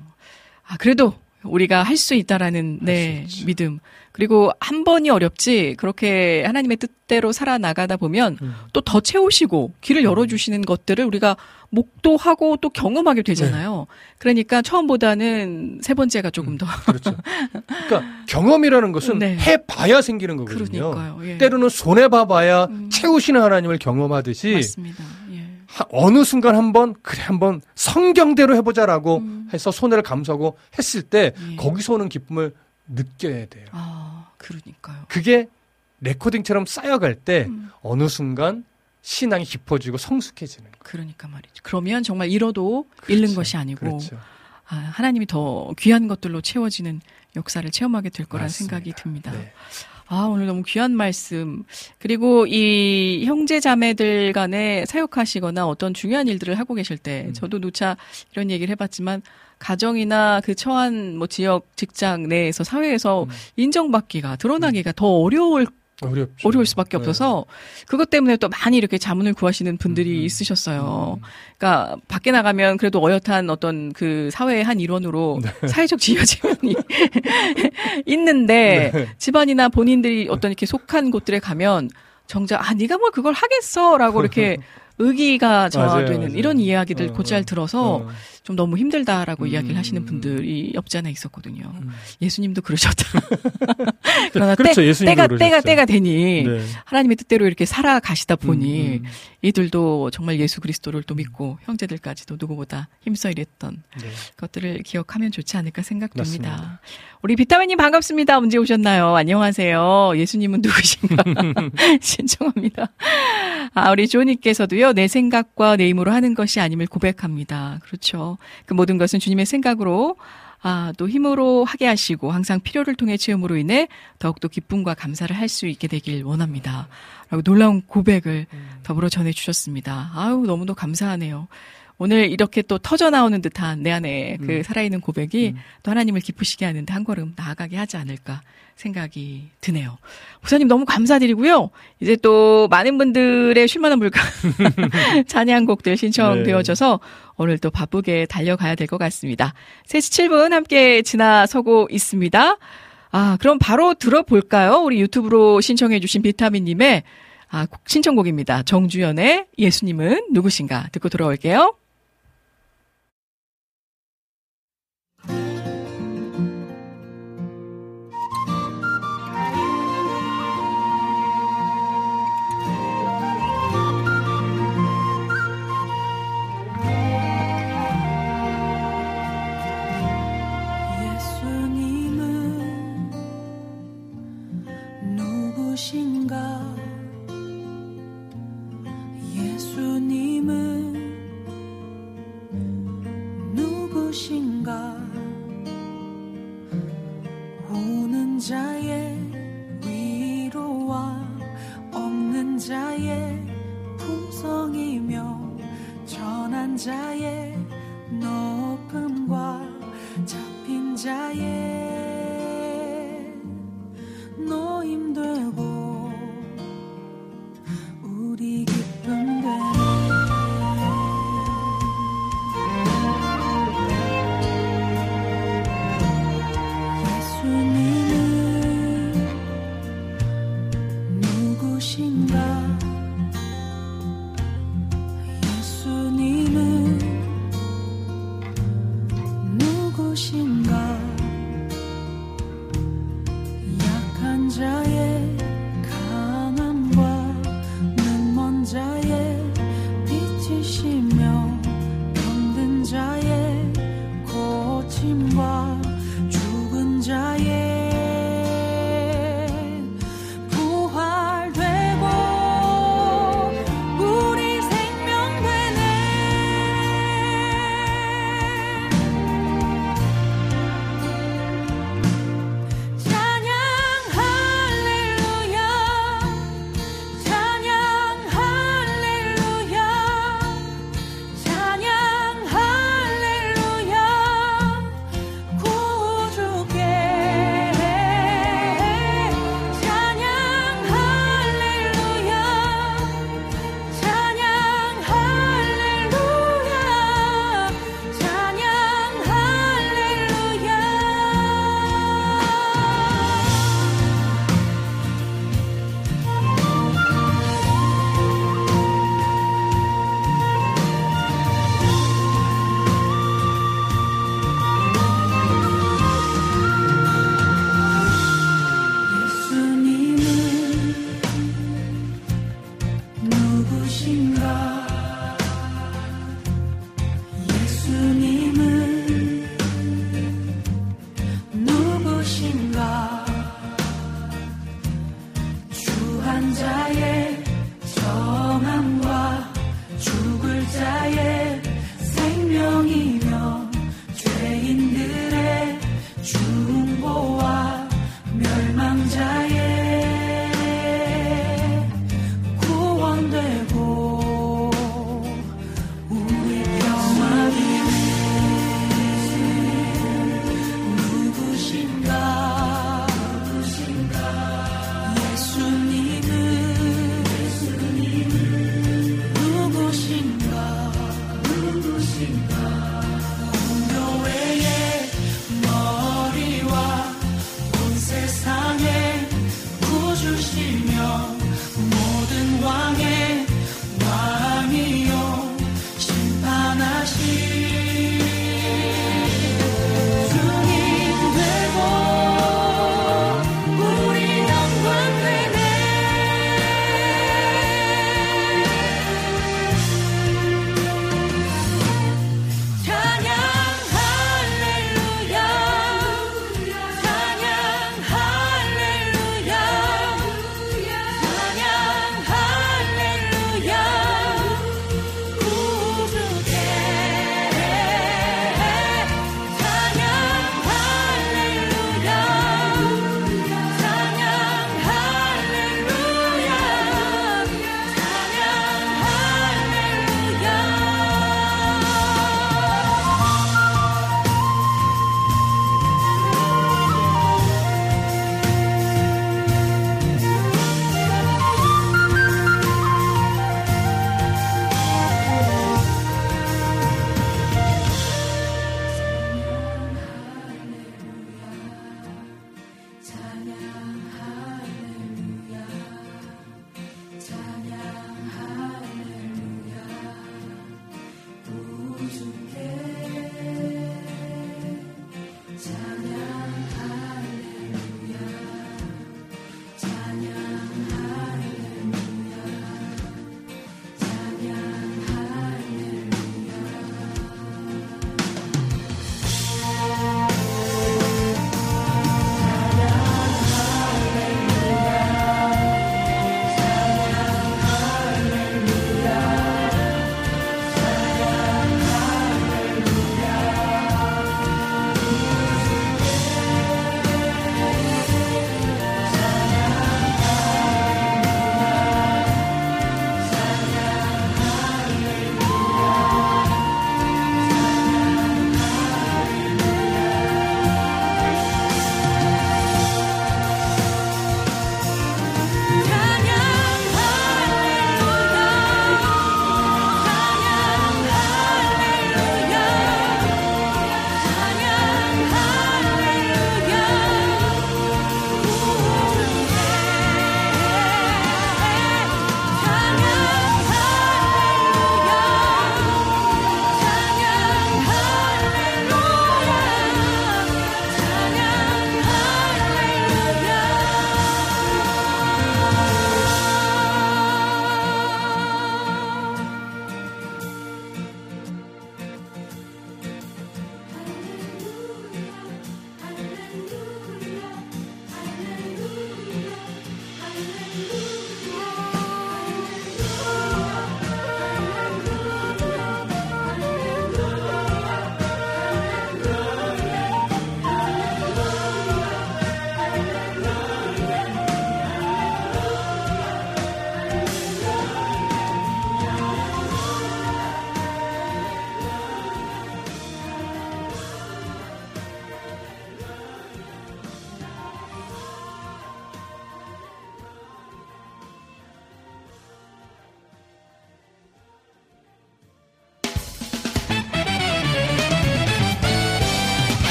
아, 그래도 우리가 할 수 있다라는 네. 믿음. 그리고 한 번이 어렵지 그렇게 하나님의 뜻대로 살아나가다 보면 음. 또더 채우시고 길을 열어주시는 것들을 우리가 목도하고 또 경험하게 되잖아요. 그러니까 처음보다는 세 번째가 조금 음. 더. 그렇죠. 그러니까 경험이라는 것은 네. 해봐야 생기는 거거든요. 그러니까요. 예. 때로는 손해 봐봐야 음. 채우시는 하나님을 경험하듯이 맞습니다. 예. 하- 어느 순간 한번 그래 한번 성경대로 해보자라고 음. 해서 손해를 감수하고 했을 때 예. 거기서 오는 기쁨을 느껴야 돼요. 아, 그러니까요. 그게 레코딩처럼 쌓여갈 때 음. 어느 순간 신앙이 깊어지고 성숙해지는 거예요. 그러니까 말이죠. 그러면 정말 잃어도 잃는 그렇죠. 것이 아니고 그렇죠. 아, 하나님이 더 귀한 것들로 채워지는 역사를 체험하게 될 맞습니다. 생각이 듭니다. 네. 아, 오늘 너무 귀한 말씀. 그리고 이 형제 자매들 간에 사역하시거나 어떤 중요한 일들을 하고 계실 때, 음. 저도 누차 이런 얘기를 해봤지만, 가정이나 그 처한 뭐 지역 직장 내에서 사회에서 음. 인정받기가 드러나기가 더 어려울 어렵죠. 어려울 수밖에 네. 없어서 그것 때문에 또 많이 이렇게 자문을 구하시는 분들이 음. 있으셨어요. 음. 그러니까 밖에 나가면 그래도 어엿한 어떤 그 사회의 한 일원으로 네. 사회적 지위지면이 있는데 네. 집안이나 본인들이 어떤 이렇게 속한 곳들에 가면 정작 아 네가 뭘 그걸 하겠어라고 이렇게 의기가 저하되는. 이런 이야기들 어, 곧잘 어, 들어서 어. 좀 너무 힘들다라고 음. 이야기를 하시는 분들이 없지 않아 있었거든요. 음. 예수님도 그러셨다. 그러나 그렇죠. 때, 때가 그러셨죠. 때가 때가 되니 네. 하나님의 뜻대로 이렇게 살아가시다 보니 음, 음. 이들도 정말 예수 그리스도를 또 믿고 형제들까지도 누구보다 힘써 일했던 네. 것들을 기억하면 좋지 않을까 생각됩니다. 우리 비타민님 반갑습니다. 언제 오셨나요? 안녕하세요. 예수님은 누구신가? 신청합니다. 아, 우리 조님께서도요, 내 생각과 내 힘으로 하는 것이 아님을 고백합니다. 그렇죠. 그 모든 것은 주님의 생각으로 아, 또 힘으로 하게 하시고 항상 필요를 통해 체험으로 인해 더욱더 기쁨과 감사를 할 수 있게 되길 원합니다. 라고 놀라운 고백을 더불어 전해 주셨습니다. 아유, 너무도 감사하네요. 오늘 이렇게 또 터져 나오는 듯한 내 안에 그 음. 살아있는 고백이 음. 또 하나님을 기쁘시게 하는데 한 걸음 나아가게 하지 않을까 생각이 드네요. 목사님 너무 감사드리고요. 이제 또 많은 분들의 쉴만한 물건 찬양 곡들 신청되어져서 오늘 또 바쁘게 달려가야 될 것 같습니다. 3시 7분 함께 지나서고 있습니다. 아, 그럼 바로 들어볼까요? 우리 유튜브로 신청해주신 비타민님의 아, 곡- 신청곡입니다. 정주연의 예수님은 누구신가 듣고 돌아올게요. 예수님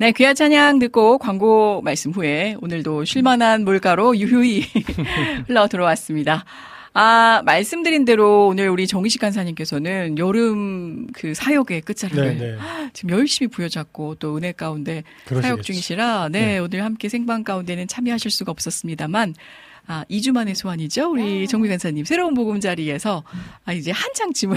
네, 귀한 찬양 듣고 광고 말씀 후에 오늘도 쉴만한 물가로 유유히 흘러 들어왔습니다. 아, 말씀드린 대로 오늘 우리 정희식 간사님께서는 여름 그 사역의 끝자락을 네, 네. 지금 열심히 부여잡고 또 은혜 가운데 사역 그러시겠죠. 중이시라 네, 네. 오늘 함께 생방 가운데는 참여하실 수가 없었습니다만 아, 2주 만의 소환이죠. 우리 정미 간사님 새로운 복음 자리에서 아, 이제 한창 짐을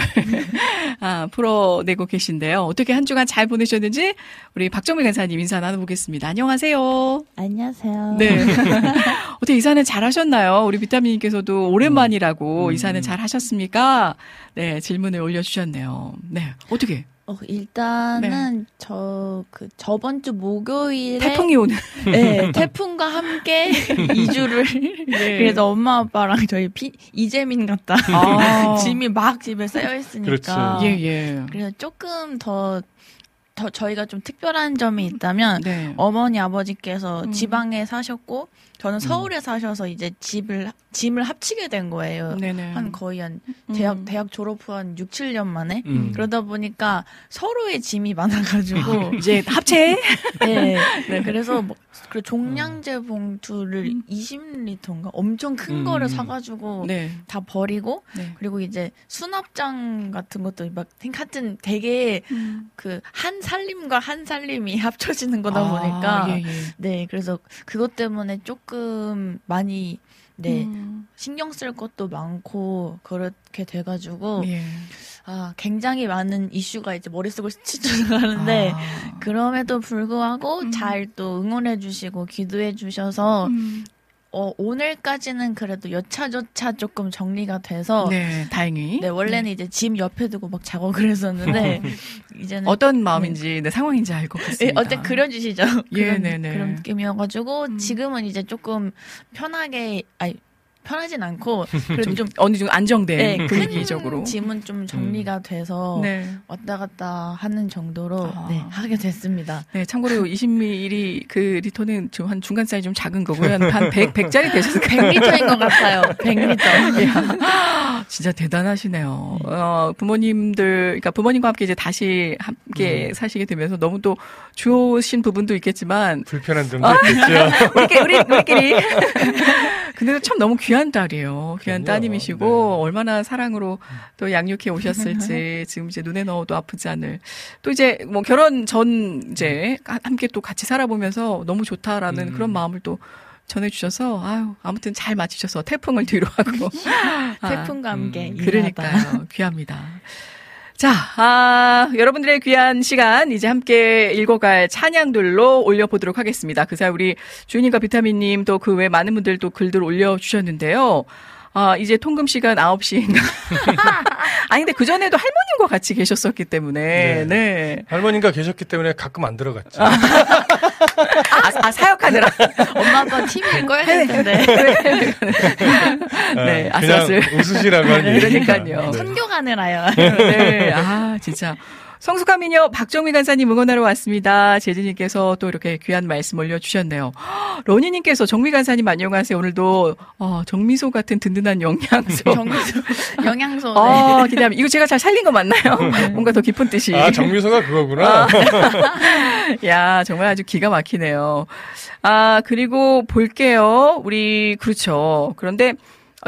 아, 풀어내고 계신데요. 어떻게 한 주간 잘 보내셨는지 우리 박정미 간사님 인사 나눠보겠습니다. 안녕하세요. 안녕하세요. 네. 어떻게 이사는 잘 하셨나요? 우리 비타민님께서도 오랜만이라고 음. 이사는 잘 하셨습니까? 네, 질문을 올려주셨네요. 네. 어떻게? 어, 일단은 저그 저번 주 목요일에 태풍이 오는. 네, 태풍과 함께 2주를 네. 그래서 엄마 아빠랑 저희 피, 이재민 같다. 아. 짐이 막 집에 쌓여 있으니까. 그렇죠. 예, 예. 그래서 조금 더, 더 저희가 좀 특별한 점이 있다면 네. 어머니 아버지께서 음. 지방에 사셨고 저는 서울에 사셔서 이제 집을 짐을 합치게 된 거예요. 네네. 한 거의 한 대학 음. 대학 졸업 후 한 6, 7년 만에 음. 그러다 보니까 서로의 짐이 많아가지고 이제 합체? 네. 그래서 뭐, 그 종량제 봉투를 20리터인가 엄청 큰 음. 거를 사가지고 네. 다 버리고 네. 그리고 이제 수납장 같은 것도 막 하여튼 되게 그 한 살림과 한 살림이 합쳐지는 거다 보니까 아, 예, 예. 네 그래서 그것 때문에 조금 많이 네 음. 신경 쓸 것도 많고 그렇게 돼가지고 예. 아 굉장히 많은 이슈가 이제 머릿속을 스치쳐나가는데 아. 그럼에도 불구하고 음. 잘또 응원해 주시고 기도해 주셔서 음. 어, 오늘까지는 그래도 여차저차 조금 정리가 돼서 네, 네, 다행히. 원래는 이제 짐 옆에 두고 막 작업을 했었는데 이제는 어떤 마음인지, 네, 상황인지 알것 예, 같습니다. 어때 그려주시죠 예, 그런, 네네. 그런 느낌이어가지고 음. 지금은 이제 조금 편하게 아니 편하진 않고 그래도 좀좀 어느 정도 안정된 네, 분위기적으로. 큰 짐은 좀 정리가 돼서 네. 왔다 갔다 하는 정도로 아. 네, 하게 됐습니다. 네, 참고로 20ml 그 리터는 좀한 중간 사이즈 좀 작은 거고요. 한 100, 100짜리 되셔서 100리터인 것 같아요. 100리터. 이야, 진짜 대단하시네요. 어, 부모님들, 그러니까 부모님과 함께 이제 다시 함께 음. 사시게 되면서 너무 또 좋으신 부분도 있겠지만, 불편한 점도 있겠죠. 우리끼리, 우리, 우리끼리. 근데 참 너무 귀한 딸이에요. 귀한 그럼요. 따님이시고, 네. 얼마나 사랑으로 또 양육해 오셨을지, 지금 이제 눈에 넣어도 아프지 않을. 또 이제 뭐 결혼 전 이제 함께 또 같이 살아보면서 너무 좋다라는 음. 그런 마음을 또 전해주셔서, 아유, 아무튼 잘 맞추셔서 태풍을 뒤로 하고. 아, 태풍과 함께 음. 그러니까요. 귀합니다. 자, 아, 여러분들의 귀한 시간 이제 함께 읽어갈 찬양들로 올려보도록 하겠습니다. 그 사이 우리 주인님과 비타민님 또 그 외 많은 분들 또 글들 올려주셨는데요. 아, 이제 통금 시간 9시인가. 아니, 근데 그전에도 할머님과 같이 계셨었기 때문에, 네. 네. 할머니가 계셨기 때문에 가끔 안 들어갔죠. 아, 아, 사역하느라. 엄마 아빠 팀을 꺼야 될 텐데. 네, 아, 아슬아슬. 그냥 웃으시라고 하니. 그러니까요. 네. 선교 가느라요. 네. 아, 진짜. 성숙한 미녀 박정미 간사님 응원하러 왔습니다. 재진님께서 또 이렇게 귀한 말씀 올려주셨네요. 러니님께서 정미 간사님 안녕하세요. 오늘도 어, 정미소 같은 든든한 영양소. 정미소, 영양소. 네. 어, 기대합니다. 이거 제가 잘 살린 거 맞나요? 뭔가 더 깊은 뜻이. 아, 정미소가 그거구나. 야, 정말 아주 기가 막히네요. 아, 그리고 볼게요. 우리, 그렇죠. 그런데 아,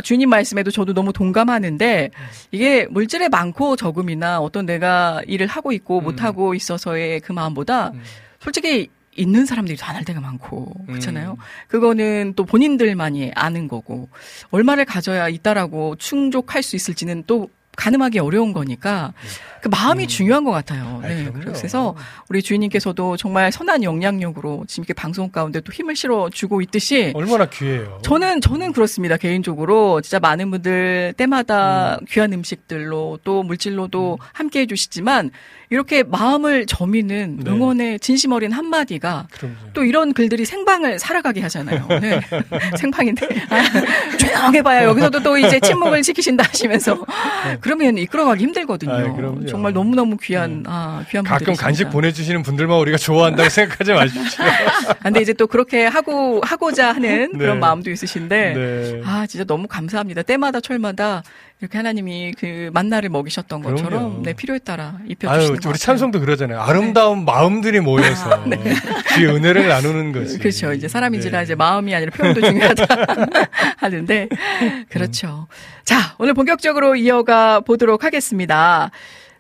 주인님 말씀에도 저도 너무 동감하는데 이게 물질의 많고 적음이나 어떤 내가 일을 하고 있고 음. 못 하고 있어서의 그 마음보다 음. 솔직히 있는 사람들이 더 안 할 때가 많고 그렇잖아요. 음. 그거는 또 본인들만이 아는 거고 얼마를 가져야 있다라고 충족할 수 있을지는 또 가늠하기 어려운 거니까 그 마음이 음. 중요한 것 같아요. 아이, 네, 그럼요. 그래서 우리 주인님께서도 정말 선한 영향력으로 지금 이렇게 방송 가운데 또 힘을 실어 주고 있듯이 얼마나 귀해요. 저는 저는 그렇습니다 개인적으로 진짜 많은 분들 때마다 귀한 음식들로 또 물질로도 함께 해 주시지만 이렇게 마음을 저미는 네. 응원의 진심 어린 한마디가 그럼요. 또 이런 글들이 생방을 살아가게 하잖아요. 네. 생방인데 아, 조용해봐야 여기서도 또 이제 침묵을 지키신다 하시면서 그러면 이끌어가기 힘들거든요. 그럼요. 정말 너무 너무 귀한 아 귀한 가끔 분들이십니다. 간식 보내주시는 분들만 우리가 좋아한다고 생각하지 마십시오. 아, 근데 이제 또 그렇게 하고 하고자 하는 네. 그런 마음도 있으신데 네. 아 진짜 너무 감사합니다. 때마다 철마다 이렇게 하나님이 그 만나를 먹이셨던 것처럼 그럼요. 네 필요에 따라 아유, 입혀주시는 것 우리. 찬송도 그러잖아요. 아름다운 마음들이 모여서 주의 은혜를 나누는 거지. 그렇죠. 이제 사람인지라 네. 이제 마음이 아니라 표현도 중요하다 하는데 그렇죠. 자 오늘 본격적으로 이어가 보도록 하겠습니다.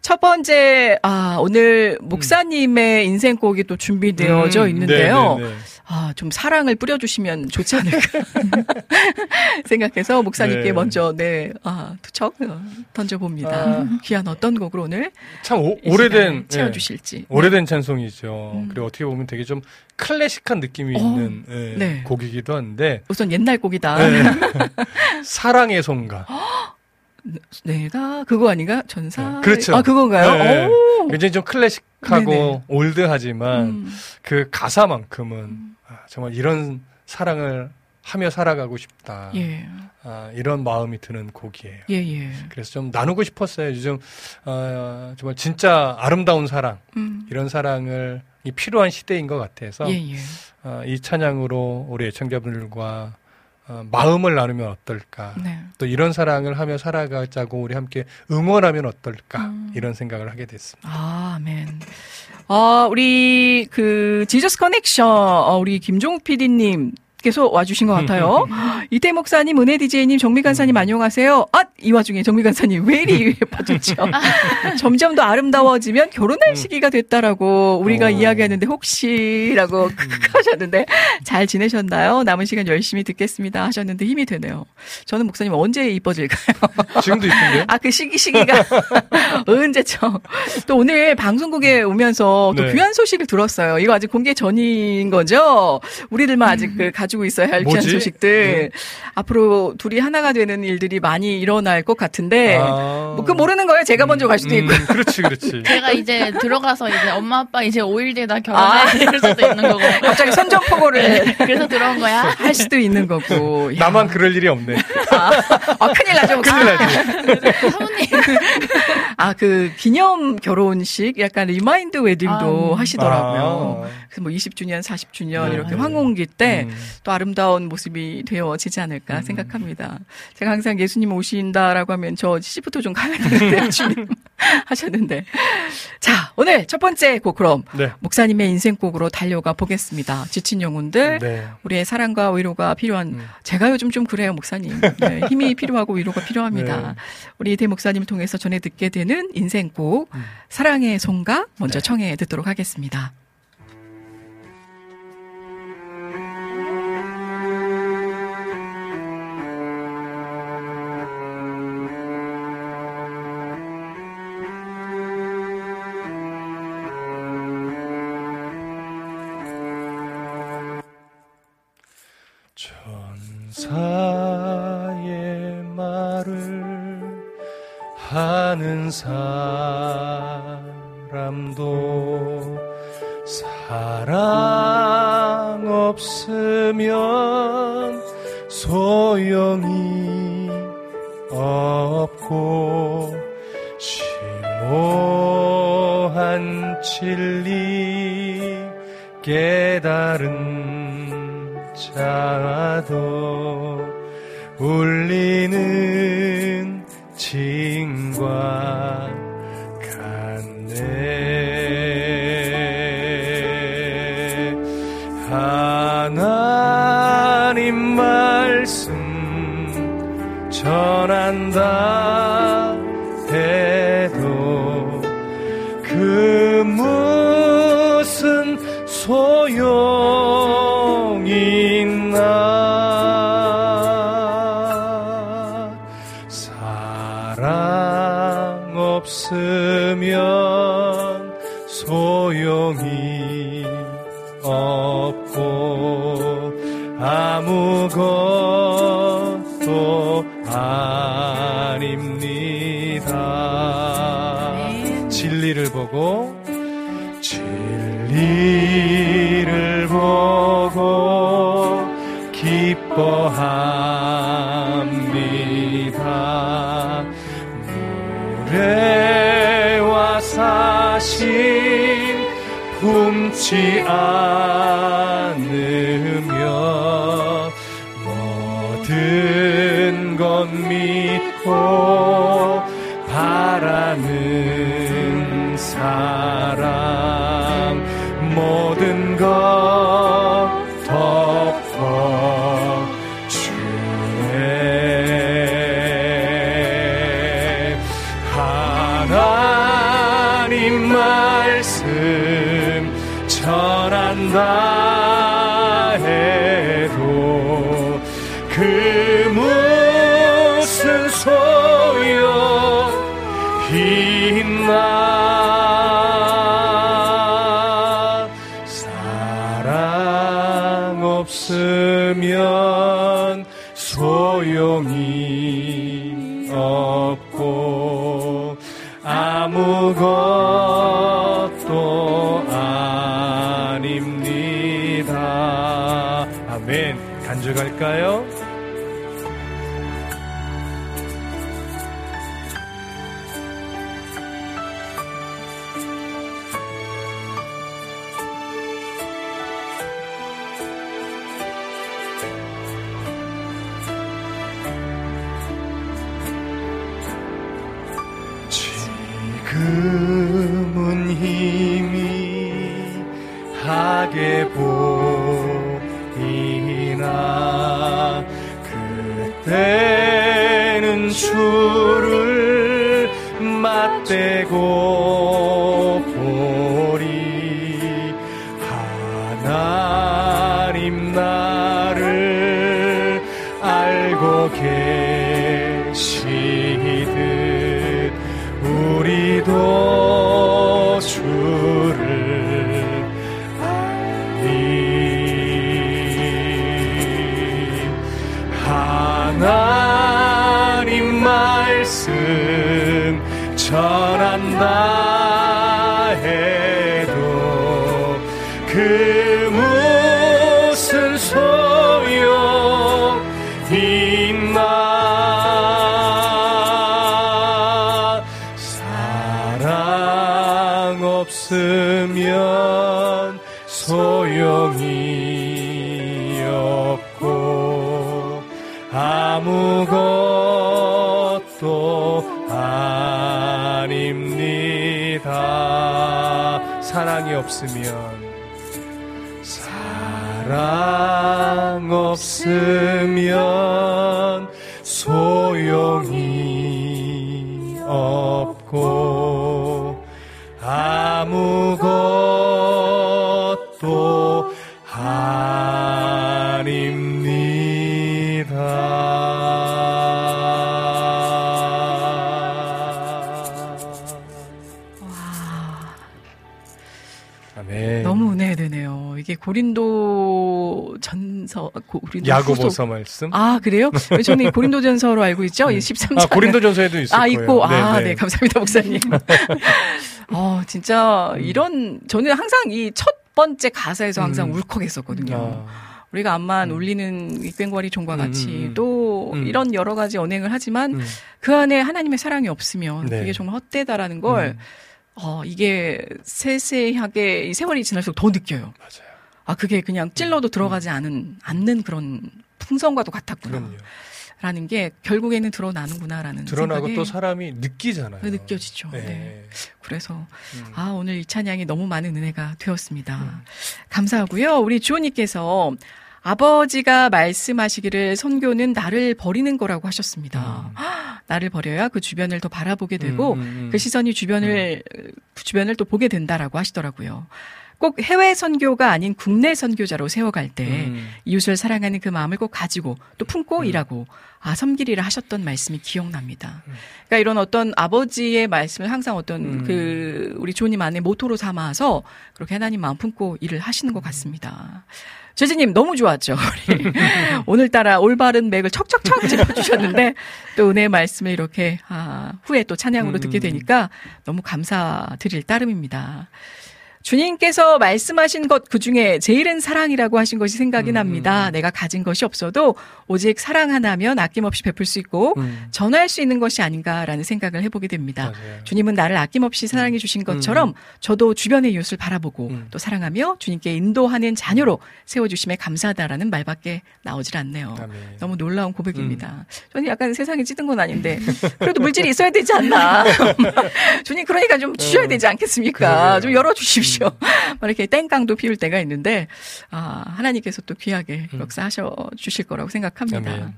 첫 번째 아 오늘 목사님의 인생곡이 또 준비되어져 음, 있는데요. 네, 네, 네. 아, 좀 사랑을 뿌려주시면 좋지 않을까 생각해서 목사님께 네. 먼저 네, 아, 투척 어, 던져봅니다. 아. 귀한 어떤 곡으로 오늘 참 오, 이 오래된 예, 채워주실지. 오래된 찬송이죠. 음. 그리고 어떻게 보면 되게 좀 클래식한 느낌이 어, 있는 예, 네. 곡이기도 한데 우선 옛날 곡이다. 네. 사랑의 송가. 내가 그거 아닌가? 전사. 네, 그렇죠. 아, 그건가요? 네. 오. 굉장히 좀 클래식하고 네네. 올드하지만 음. 그 가사만큼은 아, 정말 이런 사랑을 하며 살아가고 싶다. 예. 아, 이런 마음이 드는 곡이에요. 예, 예. 그래서 좀 나누고 싶었어요. 요즘 어, 정말 진짜 아름다운 사랑 음. 이런 사랑을 이 필요한 시대인 것 같아서 예, 예. 어, 이 찬양으로 우리 애청자분들과 어, 마음을 나누면 어떨까? 네. 또 이런 사랑을 하며 살아가자고 우리 함께 응원하면 어떨까? 음. 이런 생각을 하게 됐습니다. 아, 아멘. 아, 우리 그 지저스 커넥션 어, 우리 김종욱 PD님 께서 와주신 것 같아요. 이태 목사님, 은혜 DJ님, 정미 간사님 안녕하세요. 아, 이 와중에 정미 간사님 왜 이리 예뻐졌죠? 점점 더 아름다워지면 결혼할 시기가 됐다라고 우리가 어. 이야기했는데 혹시라고 하셨는데 잘 지내셨나요? 남은 시간 열심히 듣겠습니다 하셨는데 힘이 되네요. 저는 목사님 언제 이뻐질까요? 지금도 이쁜데요? 아, 그 시기, 시기가 언제죠? 또 오늘 방송국에 오면서 또 네. 귀한 소식을 들었어요. 이거 아직 공개 전인 거죠? 우리들만 아직 그 가족 가지고 있어야 할 귀한? 소식들. 네. 앞으로 둘이 하나가 되는 일들이 많이 일어날 것 같은데, 아. 뭐, 그 모르는 거예요. 제가 먼저 갈 수도 음, 있고. 그렇지, 그렇지. 제가 이제 들어가서 이제 엄마 아빠 이제 5일 뒤에 다 결혼해 이럴 수도 있는 거고. 갑자기 선전포고를 그래서 들어온 거야. 할 수도 있는 거고. 야, 나만 그럴 일이 없네. 아, 큰일 나죠. 큰일 나지. 사모님. 아, 그 기념 결혼식 약간 remind wedding도 아, 하시더라고요. 아. 그래서 뭐 20주년, 40주년 네. 이렇게 황혼기 때 음. 또 아름다운 모습이 되어지지 않을까 생각합니다. 제가 항상 예수님 오신다라고 하면 저 시부터 좀 가야 되는데 주님 하셨는데. 자, 오늘 첫 번째 곡 그럼 네. 목사님의 인생곡으로 달려가 보겠습니다. 지친 영혼들. 네. 우리의 사랑과 위로가 필요한 음. 제가 요즘 좀 그래요 목사님 네, 힘이 필요하고 위로가 필요합니다 네. 우리 대 목사님을 통해서 전해 듣게 되는 인생곡 음. 사랑의 송가 먼저 네. 청해 듣도록 하겠습니다 사의 말을 하는 사람도 사랑 없으면 소용이 없고 심오한 진리 깨달은 자도 울리는 징과 같네. 하나님 말씀 전한다 보고 진리를 보고 기뻐합니다. 무례와 사신 품지 않 맞대고 보리 하나님 나를 알고 계시듯 우리도 주를 하나님 말씀 전 한다 해도 그 무슨 소용 있나 사랑 없으면 소용이 없고 아무것도 아닙니다. 사랑이 없으면 사랑 없으면 고린도 전서, 고린도 야고보서. 말씀? 아, 그래요? 저는 이 고린도 전서로 알고 있죠? 이 13장. 아, 고린도 전서에도 있을 아, 거예요. 있고. 네, 아, 네. 네. 감사합니다, 목사님. 어, 진짜 음. 이런, 저는 항상 이 첫 번째 가사에서 항상 음. 울컥했었거든요. 아, 우리가 암만 울리는 이 꽹과리 종과 같이 음, 음. 또 음. 이런 여러 가지 언행을 하지만 음. 그 안에 하나님의 사랑이 없으면 네. 그게 정말 헛되다라는 걸 음, 어, 이게 세세하게 이 세월이 지날수록 더 느껴요. 맞아요. 아, 그게 그냥 찔러도 들어가지 않은, 않는 그런 풍성과도 같았구나. 그럼요. 라는 게 결국에는 드러나는구나라는 드러나고 생각이 또 사람이 느끼잖아요. 느껴지죠. 네. 네. 그래서 음. 아 오늘 이 찬양이 너무 많은 은혜가 되었습니다. 음. 감사하고요. 우리 주호님께서 아버지가 말씀하시기를 선교는 나를 버리는 거라고 하셨습니다. 나를 버려야 그 주변을 더 바라보게 되고 음, 음, 음. 그 시선이 주변을 그 주변을 또 보게 된다라고 하시더라고요. 꼭 해외 선교가 아닌 국내 선교자로 세워갈 때 음. 이웃을 사랑하는 그 마음을 꼭 가지고 또 품고 일하고 아 섬기리라 하셨던 말씀이 기억납니다. 그러니까 이런 어떤 아버지의 말씀을 항상 어떤 음. 그 우리 주님 안에 모토로 삼아서 그렇게 하나님 마음 품고 일을 하시는 것 같습니다. 재진님 너무 좋았죠. 오늘따라 올바른 맥을 척척척 짚어주셨는데 또 은혜의 말씀을 이렇게 아, 후에 또 찬양으로 듣게 되니까 너무 감사드릴 따름입니다. 주님께서 말씀하신 것 그 중에 제일은 사랑이라고 하신 것이 생각이 음, 납니다. 내가 가진 것이 없어도 오직 사랑 하나면 아낌없이 베풀 수 있고 음. 전할 수 있는 것이 아닌가라는 생각을 해보게 됩니다. 맞아요. 주님은 나를 아낌없이 사랑해 주신 것처럼 저도 주변의 이웃을 바라보고 음. 또 사랑하며 주님께 인도하는 자녀로 세워주심에 감사하다라는 말밖에 나오질 않네요. 아멘. 너무 놀라운 고백입니다. 저는 약간 세상에 찌든 건 아닌데 그래도 물질이 있어야 되지 않나. 주님 그러니까 좀 주셔야 되지 않겠습니까? 음. 좀 열어주십시오. 막 이렇게 땡깡도 피울 때가 있는데 아 하나님께서 또 귀하게 음. 역사하셔 주실 거라고 생각합니다. 아멘.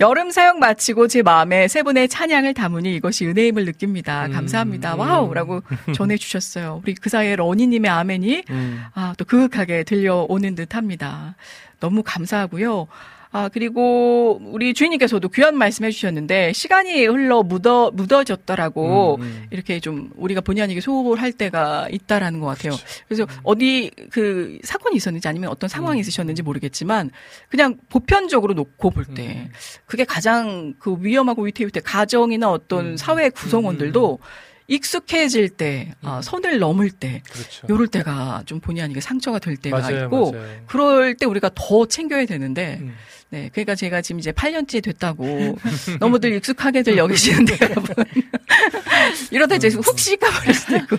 여름 사역 마치고 제 마음에 세 분의 찬양을 담으니 이것이 은혜임을 느낍니다. 음. 감사합니다. 와우라고 전해 주셨어요. 우리 그 사이에 러니 님의 아멘이 음. 아, 또 그윽하게 들려오는 듯 합니다. 너무 감사하고요. 아, 그리고 우리 주인님께서도 귀한 말씀 해주셨는데, 시간이 흘러 묻어, 묻어졌더라고, 음, 음. 이렇게 좀 우리가 본의 아니게 소홀 할 때가 있다라는 것 같아요. 그래서 어디 그 사건이 있었는지 아니면 어떤 상황이 있으셨는지 모르겠지만, 그냥 보편적으로 놓고 볼 때, 그게 가장 그 위험하고 위태위태 가정이나 어떤 사회 구성원들도 익숙해질 때, 아, 선을 넘을 때, 그렇죠. 요럴 때가 좀 본의 아니게 상처가 될 때가 맞아요, 있고 맞아요. 그럴 때 우리가 더 챙겨야 되는데 음. 네 그러니까 제가 지금 이제 8년째 됐다고 너무들 익숙하게들 여기시는데 여러분 이러다 이제 훅 시가버릴 수도 있고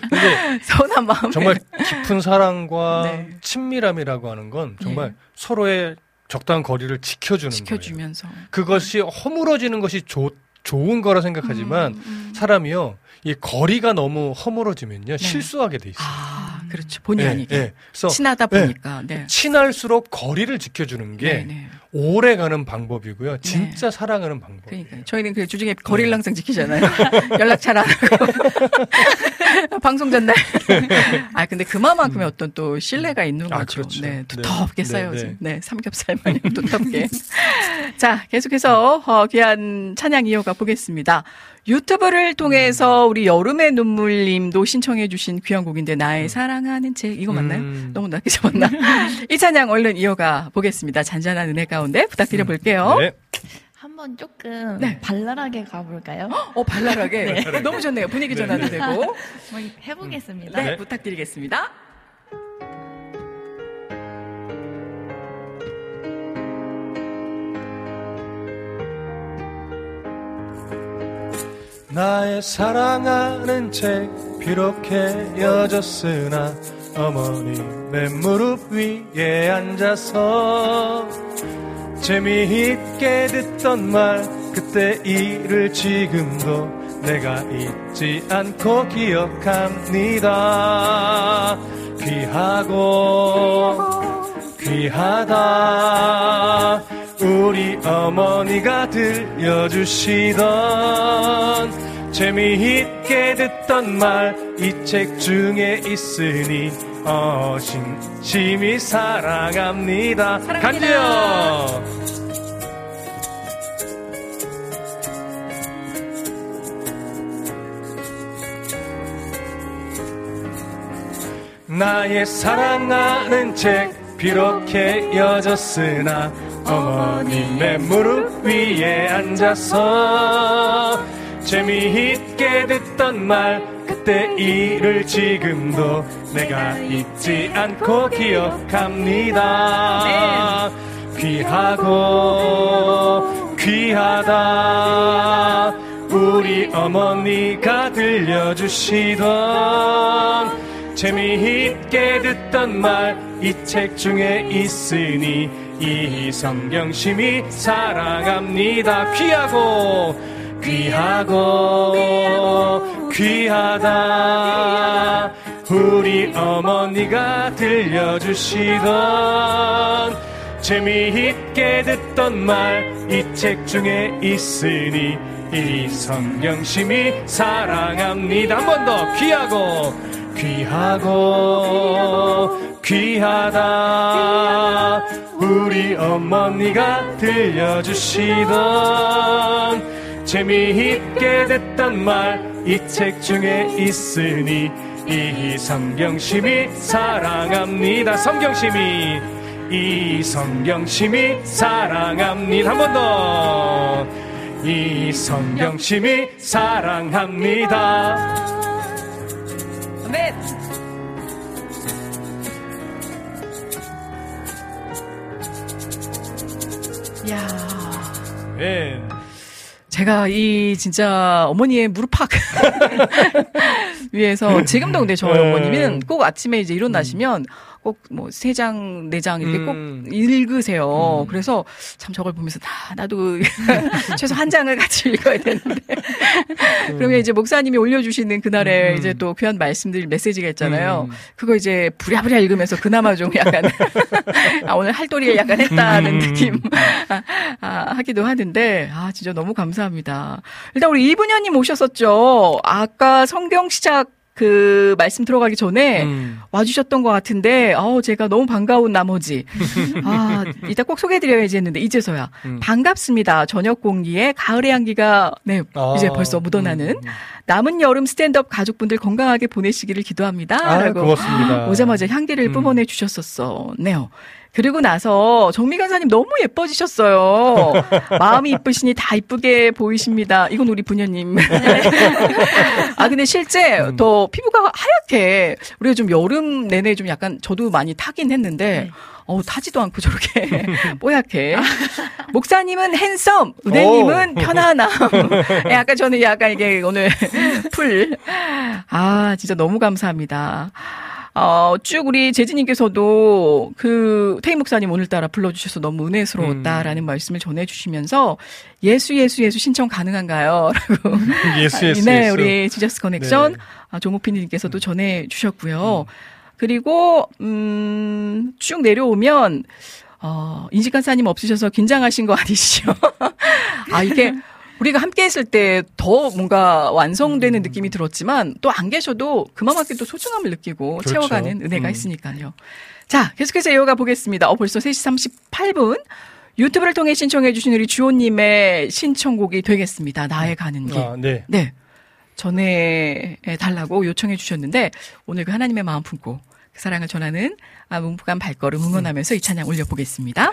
서운한 마음에 정말 깊은 사랑과 네. 친밀함이라고 하는 건 정말 예. 서로의 적당한 거리를 지켜주는 거예요. 지켜주면서 그것이 허물어지는 것이 좋 좋은 거라 생각하지만 음, 음. 사람이요 이 거리가 너무 허물어지면요 실수하게 돼 있어요. 아 그렇죠 본의 예, 아니게 예. 그래서 친하다 네. 보니까 네. 친할수록 거리를 지켜주는 게 네, 네. 오래 가는 방법이고요. 진짜 사랑하는 방법이에요. 그러니까 저희는 그 주중에 네. 거리를 항상 지키잖아요. 연락 잘 안 하고 방송 전날. 아 근데 그만큼의 어떤 또 신뢰가 있는 음. 아, 거죠. 그렇죠. 네, 네. 두텁게 네, 쌓여진. 네. 네, 삼겹살 마냥 두텁게. 자, 계속해서 어, 귀한 찬양 이어가 보겠습니다. 유튜브를 통해서 우리 여름의 눈물님도 신청해주신 귀한 곡인데 나의 사랑하는 책 이거 맞나요? 음. 너무 낮게 잡았나? 이 찬양 얼른 이어가 보겠습니다. 잔잔한 은혜 가운데 부탁드려 볼게요. 네. 한 한번 조금 네. 발랄하게 가볼까요? 어, 발랄하게. 너무 좋네요. 분위기 전환도 되고. 한번 해보겠습니다. 네, 네. 부탁드리겠습니다. 나의 사랑하는 책 비록 헤어졌으나 어머님의 무릎 위에 앉아서 재미있게 듣던 말 그때 일을 지금도 내가 잊지 않고 기억합니다. 귀하고 귀하다 우리 어머니가 들려주시던 재미있게 듣던 말 이 책 중에 있으니 어심심히 사랑합니다 사랑합니다. 간지요 나의 사랑하는 책 비록 헤어졌으나 어머님의 무릎 위에 앉아서 재미있게 듣던 말 그때 일을 지금도 내가 잊지 않고 기억합니다. 귀하고 귀하다. 우리 어머니가 들려주시던 재미있게 듣던 말 이 책 중에 있으니 이 성경심이 사랑합니다. 귀하고 귀하고 귀하다. 우리 어머니가 들려주시던 재미있게 듣던 말 이 책 중에 있으니 이 성경심이 사랑합니다. 한 번 더 귀하고 귀하고 귀하다. 우리 어머니가 들려주시던 재미있게 듣던 말 이 책 중에 있으니 이 성경심이 사랑합니다. 성경심이 이 성경심이 사랑합니다. 한 번 더. 이 성경심이 사랑합니다 네. 야 예. 제가 이 진짜 어머니의 무릎팍 위에서 지금도 근데 저희 네. 어머님은 꼭 아침에 이제 일어나시면 꼭 뭐 세 장, 네 장 이렇게 음. 꼭 읽으세요. 그래서 참 저걸 보면서 다 나도 최소 한 장을 같이 읽어야 되는데. 그러면 이제 목사님이 올려주시는 그날에 음. 이제 또 귀한 말씀들 메시지가 있잖아요. 음. 그거 이제 부랴부랴 읽으면서 그나마 좀 약간 아, 오늘 할도리를 약간 했다는 음. 느낌 아, 아, 하기도 하는데 아 진짜 너무 감사합니다. 일단 우리 이분현님 오셨었죠. 아까 성경 시작 그 말씀 들어가기 전에 음. 와주셨던 것 같은데, 어 제가 너무 반가운 나머지. 아, 이따 꼭 소개해드려야지 했는데, 이제서야. 음. 반갑습니다. 저녁 공기에 가을의 향기가, 네, 아, 이제 벌써 묻어나는. 음. 남은 여름 스탠드업 가족분들 건강하게 보내시기를 기도합니다. 아, 라고 고맙습니다. 오자마자 향기를 음. 뿜어내 주셨었어. 네요. 그리고 나서 정미 간사님 너무 예뻐지셨어요. 마음이 이쁘시니 다 이쁘게 보이십니다. 이건 우리 부녀님. 아 근데 실제 음. 더 피부가 하얗게 우리가 좀 여름 내내 좀 약간 저도 많이 타긴 했는데 네. 어우 타지도 않고 저렇게 뽀얗게. 목사님은 핸섬, 은혜님은 오. 편안함. 약간 저는 약간 이게 오늘 풀. 아 진짜 너무 감사합니다. 어, 쭉 우리 재진님께서도 그 태희 목사님 오늘따라 불러주셔서 너무 은혜스러웠다라는 말씀을 전해주시면서 예수 예수 예수 신청 가능한가요? 라고 yes yes 네, yes. 우리 Jesus Connection 네. 아, 종호피디님께서도 전해주셨고요. 그리고 음, 쭉 내려오면 어, 인식간사님 없으셔서 긴장하신 거 아니시죠? 아 이게 우리가 함께 했을 때 더 뭔가 완성되는 느낌이 들었지만 또 안 계셔도 그만큼 또 소중함을 느끼고 그렇죠. 채워가는 은혜가 음. 있으니까요. 자, 계속해서 이어가 보겠습니다. 어, 벌써 3시 38분. 유튜브를 통해 신청해주신 우리 주호님의 신청곡이 되겠습니다. 나의 가는 길. 아, 네. 네. 전해 달라고 요청해 주셨는데 오늘 그 하나님의 마음 품고 그 사랑을 전하는 아, 문부간 발걸음 응원하면서 이 찬양 올려보겠습니다.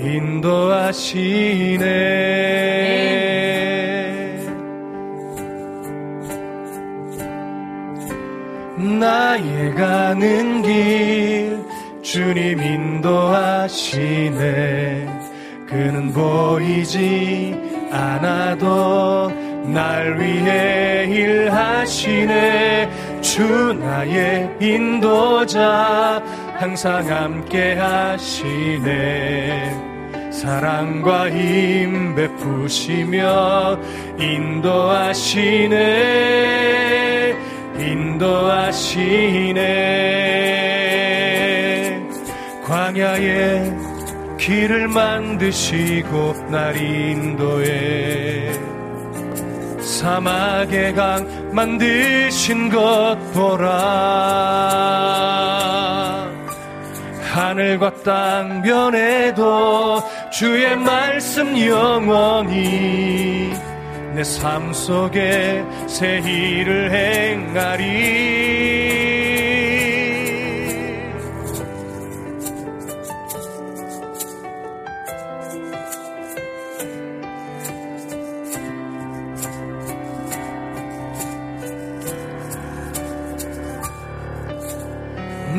인도하시네. 나의 가는 길 주님 인도하시네. 그는 보이지 않아도 날 위해 일하시네. 주 나의 인도자 항상 함께 하시네. 사랑과 힘 베푸시며 인도하시네. 인도하시네. 광야에 길을 만드시고 날 인도해. 사막의 강 만드신 것 보라 하늘과 땅 변해도 주의 말씀 영원히 내 삶 속에 새 일을 행하리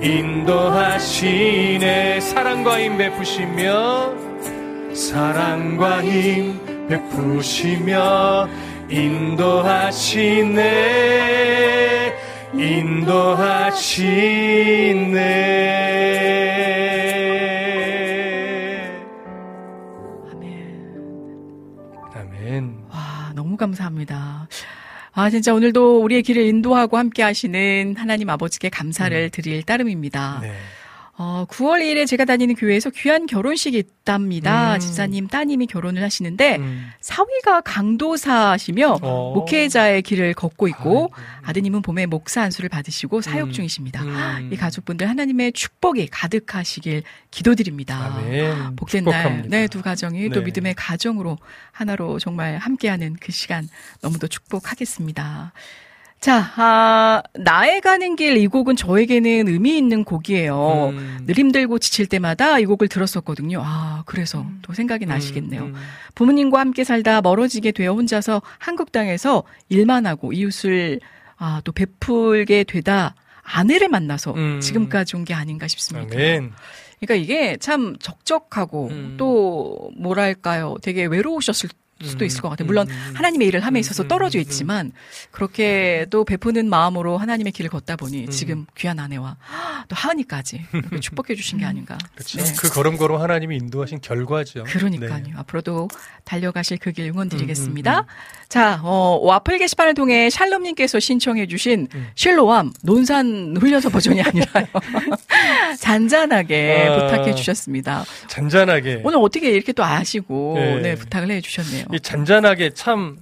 인도하시네. 사랑과 힘 베푸시며 사랑과 힘 베푸시며 인도하시네. 인도하시네. 아멘. 와, 너무 감사합니다. 아, 진짜 오늘도 우리의 길을 인도하고 함께 하시는 하나님 아버지께 감사를 드릴 따름입니다. 네. 어, 9월 2일에 제가 다니는 교회에서 귀한 결혼식이 있답니다. 음. 집사님 따님이 결혼을 하시는데 음. 사위가 강도사시며 어. 목회자의 길을 걷고 있고 아이고. 아드님은 봄에 목사 안수를 받으시고 사역 음. 중이십니다. 음. 이 가족분들 하나님의 축복이 가득하시길 기도드립니다. 아멘 복된 날, 축복합니다. 네, 두 가정이 또 네. 믿음의 가정으로 하나로 정말 함께하는 그 시간 너무도 축복하겠습니다. 자, 아, 나의 가는 길 이 곡은 저에게는 의미 있는 곡이에요. 음. 늘 힘들고 지칠 때마다 이 곡을 들었었거든요. 아, 그래서 또 생각이 나시겠네요. 음, 음. 부모님과 함께 살다 멀어지게 되어 혼자서 한국 땅에서 일만 하고 이웃을 아, 또 베풀게 되다 아내를 만나서 음. 지금까지 온 게 아닌가 싶습니다. 아멘 그러니까 이게 참 적적하고 음. 또 뭐랄까요, 되게 외로우셨을 수도 음, 있을 것 같아요. 음, 물론 음, 하나님의 일을 함에 음, 있어서 음, 떨어져 음, 있지만 그렇게 또 베푸는 마음으로 하나님의 길을 걷다 보니 음. 지금 귀한 아내와 또 하은이까지 축복해 주신 게 아닌가. 그렇죠. 네. 그 걸음걸음 하나님이 인도하신 결과죠. 그러니까요. 네. 앞으로도 달려가실 그 길 응원드리겠습니다. 음, 음, 자, 어, 와플 게시판을 통해 샬롬님께서 신청해 주신 음. 실로암 논산 훈련소 버전이 아니라요. 잔잔하게 아. 부탁해 주셨습니다. 잔잔하게 오늘 어떻게 이렇게 또 아시고 네. 네, 부탁을 해 주셨네요. 이 잔잔하게 참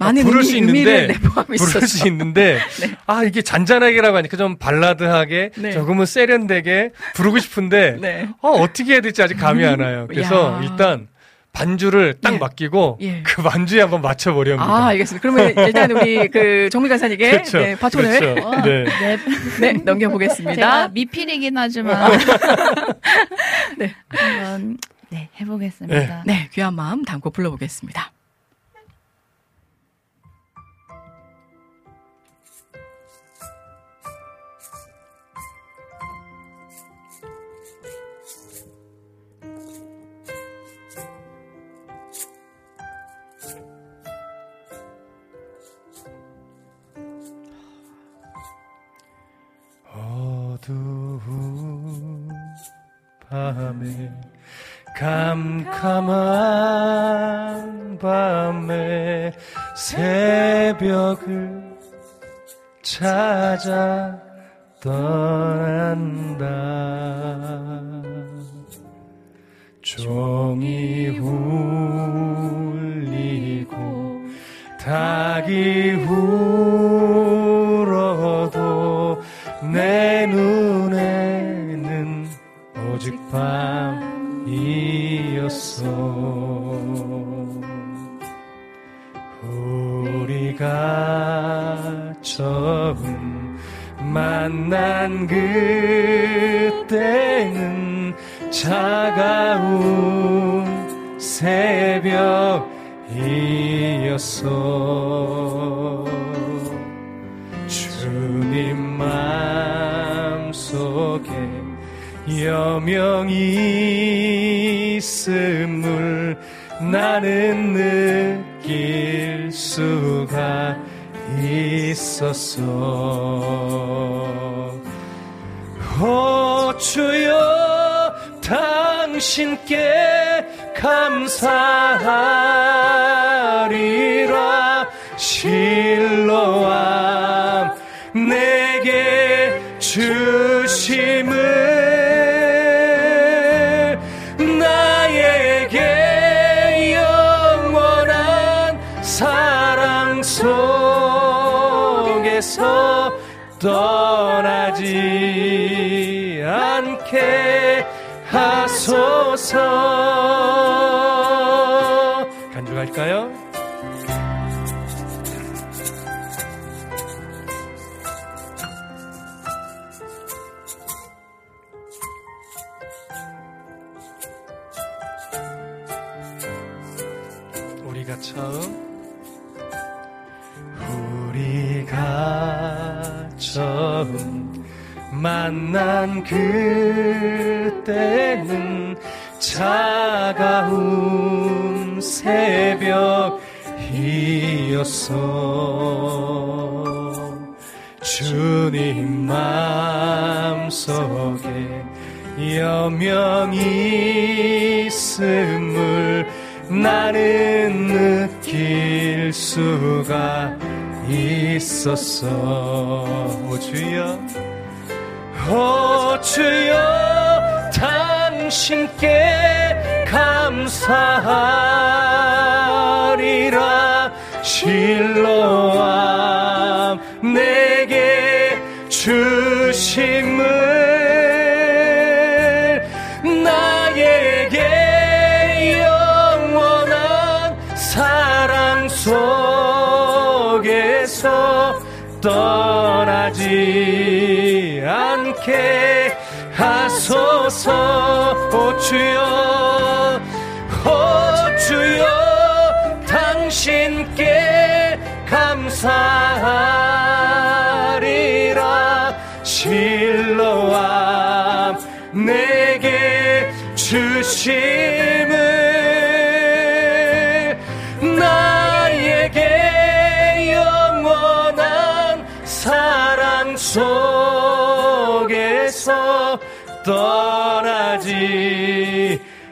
많은 부를 의미, 수 있는데 부를. 수 있는데 네. 아 이게 잔잔하게라고 하니까 좀 발라드하게 네. 조금은 세련되게 부르고 싶은데 네. 어, 어떻게 해야 될지 아직 감이 안 와요. 그래서 야. 일단 반주를 딱 예. 맡기고 예. 그 반주에 한번 맞춰보렵니다. 아, 알겠습니다. 그러면 일단 우리 그 정미 간사님께 그렇죠. 네, 바톤을 그렇죠. 어, 네. 네. 네, 넘겨보겠습니다. 제가 미필이긴 하지만 네. 한번 네, 해보겠습니다. 네, 네 귀한 마음 담고 불러보겠습니다. 어두운 밤에 캄캄한 밤에 새벽을 찾아 떠난다. 종이 울리고 닭이 울어도 내 눈에는 오직 밤 이었어 우리가 처음 만난 그때는 차가운 새벽이었어 여명이 있음을 나는 느낄 수가 있었어 오 주여 당신께 감사하리 않게 하소서 간주할까요? 우리가 처음 우리가 처음 만난 그때는 차가운 새벽이었어. 주님 마음속에 여명이 있음을 나는 느낄 수가 있었어. 오 주여 오 주여 당신께 감사하리라. 실로 않게 하소서. 오 주여 오 주여 당신께 감사하리라. 실로암 내게 주심 떠나지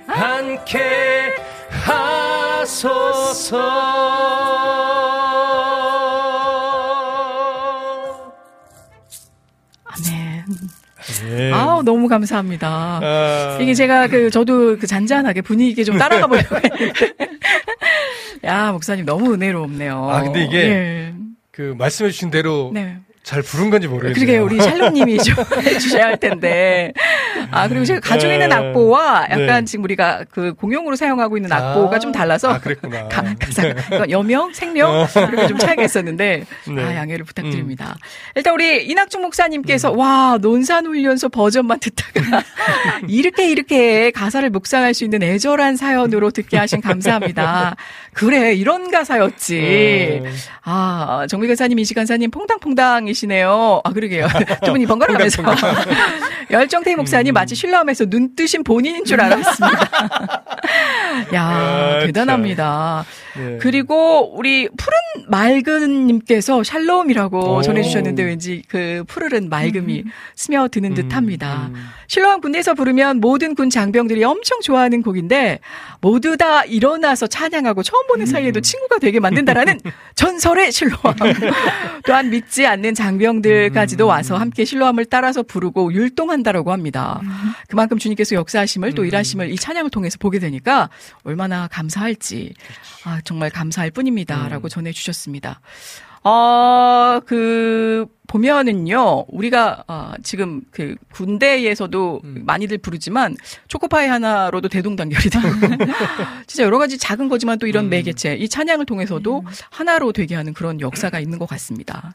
않게 하소서 아멘. 예. 아우 너무 감사합니다. 아, 이게 제가 그 저도 그 잔잔하게 분위기에 좀 따라가 보려고 했는데 야 목사님 너무 은혜롭네요. 아, 근데 이게 예. 그 말씀해 주신 대로 네. 잘 부른 건지 모르겠네요. 그러게요. 우리 샬롬님이 좀 해주셔야 할 텐데. 아, 그리고 제가 가지고 있는 네. 악보와 약간 네. 지금 우리가 그 공용으로 사용하고 있는 아, 악보가 좀 달라서. 아, 그랬구나. 가, 가사, 그러니까 여명, 생명, 그렇게 좀 차이가 있었는데. 네. 아, 양해를 부탁드립니다. 일단 우리 이낙중 목사님께서 와, 논산훈련소 버전만 듣다가 이렇게 이렇게 가사를 묵상할 수 있는 애절한 사연으로 듣게 하신 감사합니다. 그래, 이런 가사였지. 어, 아, 정미 간사님, 이시 간사님, 퐁당퐁당 이시네요. 아, 그러게요. 두 분이 번갈아 가면서. 열정태희 목사님, 마치 신라함에서 눈 뜨신 본인인 줄 알았습니다. 야, 아, 대단합니다. 네. 그리고 우리 푸른 맑은님께서 샬롬이라고 오. 전해주셨는데 왠지 그 푸르른 맑음이 스며드는 음, 듯합니다. 음. 실로암 군대에서 부르면 모든 군 장병들이 엄청 좋아하는 곡인데 모두 다 일어나서 찬양하고 처음 보는 사이에도 친구가 되게 만든다라는 전설의 실로암. 또한 믿지 않는 장병들까지도 와서 함께 실로암을 따라서 부르고 율동한다라고 합니다. 그만큼 주님께서 역사하심을 또 일하심을 이 찬양을 통해서 보게 되니까 얼마나 감사할지 아, 정말 감사할 뿐입니다라고 전해주셨습니다. 어, 그, 보면은요, 우리가, 어, 지금 그 군대에서도 많이들 부르지만, 초코파이 하나로도 대동단결이 되고, 진짜 여러 가지 작은 거지만 또 이런 매개체, 이 찬양을 통해서도 하나로 되게 하는 그런 역사가 있는 것 같습니다.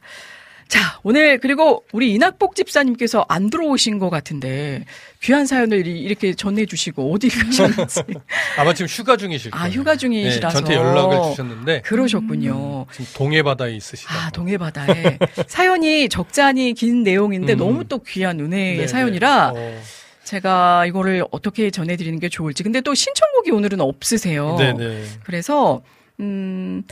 자, 오늘 그리고 우리 이낙복 집사님께서 안 들어오신 것 같은데, 귀한 사연을 이- 이렇게 전해주시고, 어디 가셨는지. 아마 지금 휴가 중이실 거예요. 아, 휴가 중이시라서. 네, 저한테 연락을 주셨는데 그러셨군요. 지금 동해 바다에 있으시다. 아, 동해 바다에. 사연이 적잖이 긴 내용인데 음. 너무 또 귀한 은혜의 네, 사연이라 네. 제가 이거를 어떻게 전해드리는 게 좋을지. 근데 또 신청곡이 오늘은 없으세요. 어, 네네. 그래서, 음,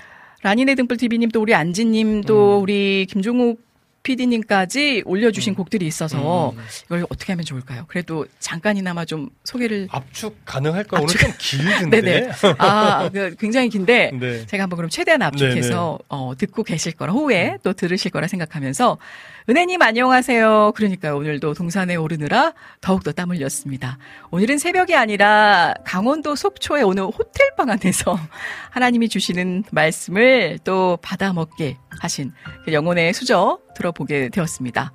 라니네 등불 TV님 또 우리 안지님 또 음. 우리 김종욱 PD님까지 올려주신 곡들이 있어서 음. 이걸 어떻게 하면 좋을까요? 그래도 잠깐이나마 좀 소개를. 압축 가능할까? 오늘 압축. 좀 길던데. 네네. 아, 그 굉장히 긴데 네. 제가 한번 그럼 최대한 압축해서 어, 듣고 계실 거라 후에 또 들으실 거라 생각하면서 은혜님 안녕하세요. 그러니까 오늘도 동산에 오르느라 더욱더 땀 흘렸습니다. 오늘은 새벽이 아니라 강원도 속초의 어느 호텔방 안에서 하나님이 주시는 말씀을 또 받아 먹게 하신 그 영혼의 수저 들어보게 되었습니다.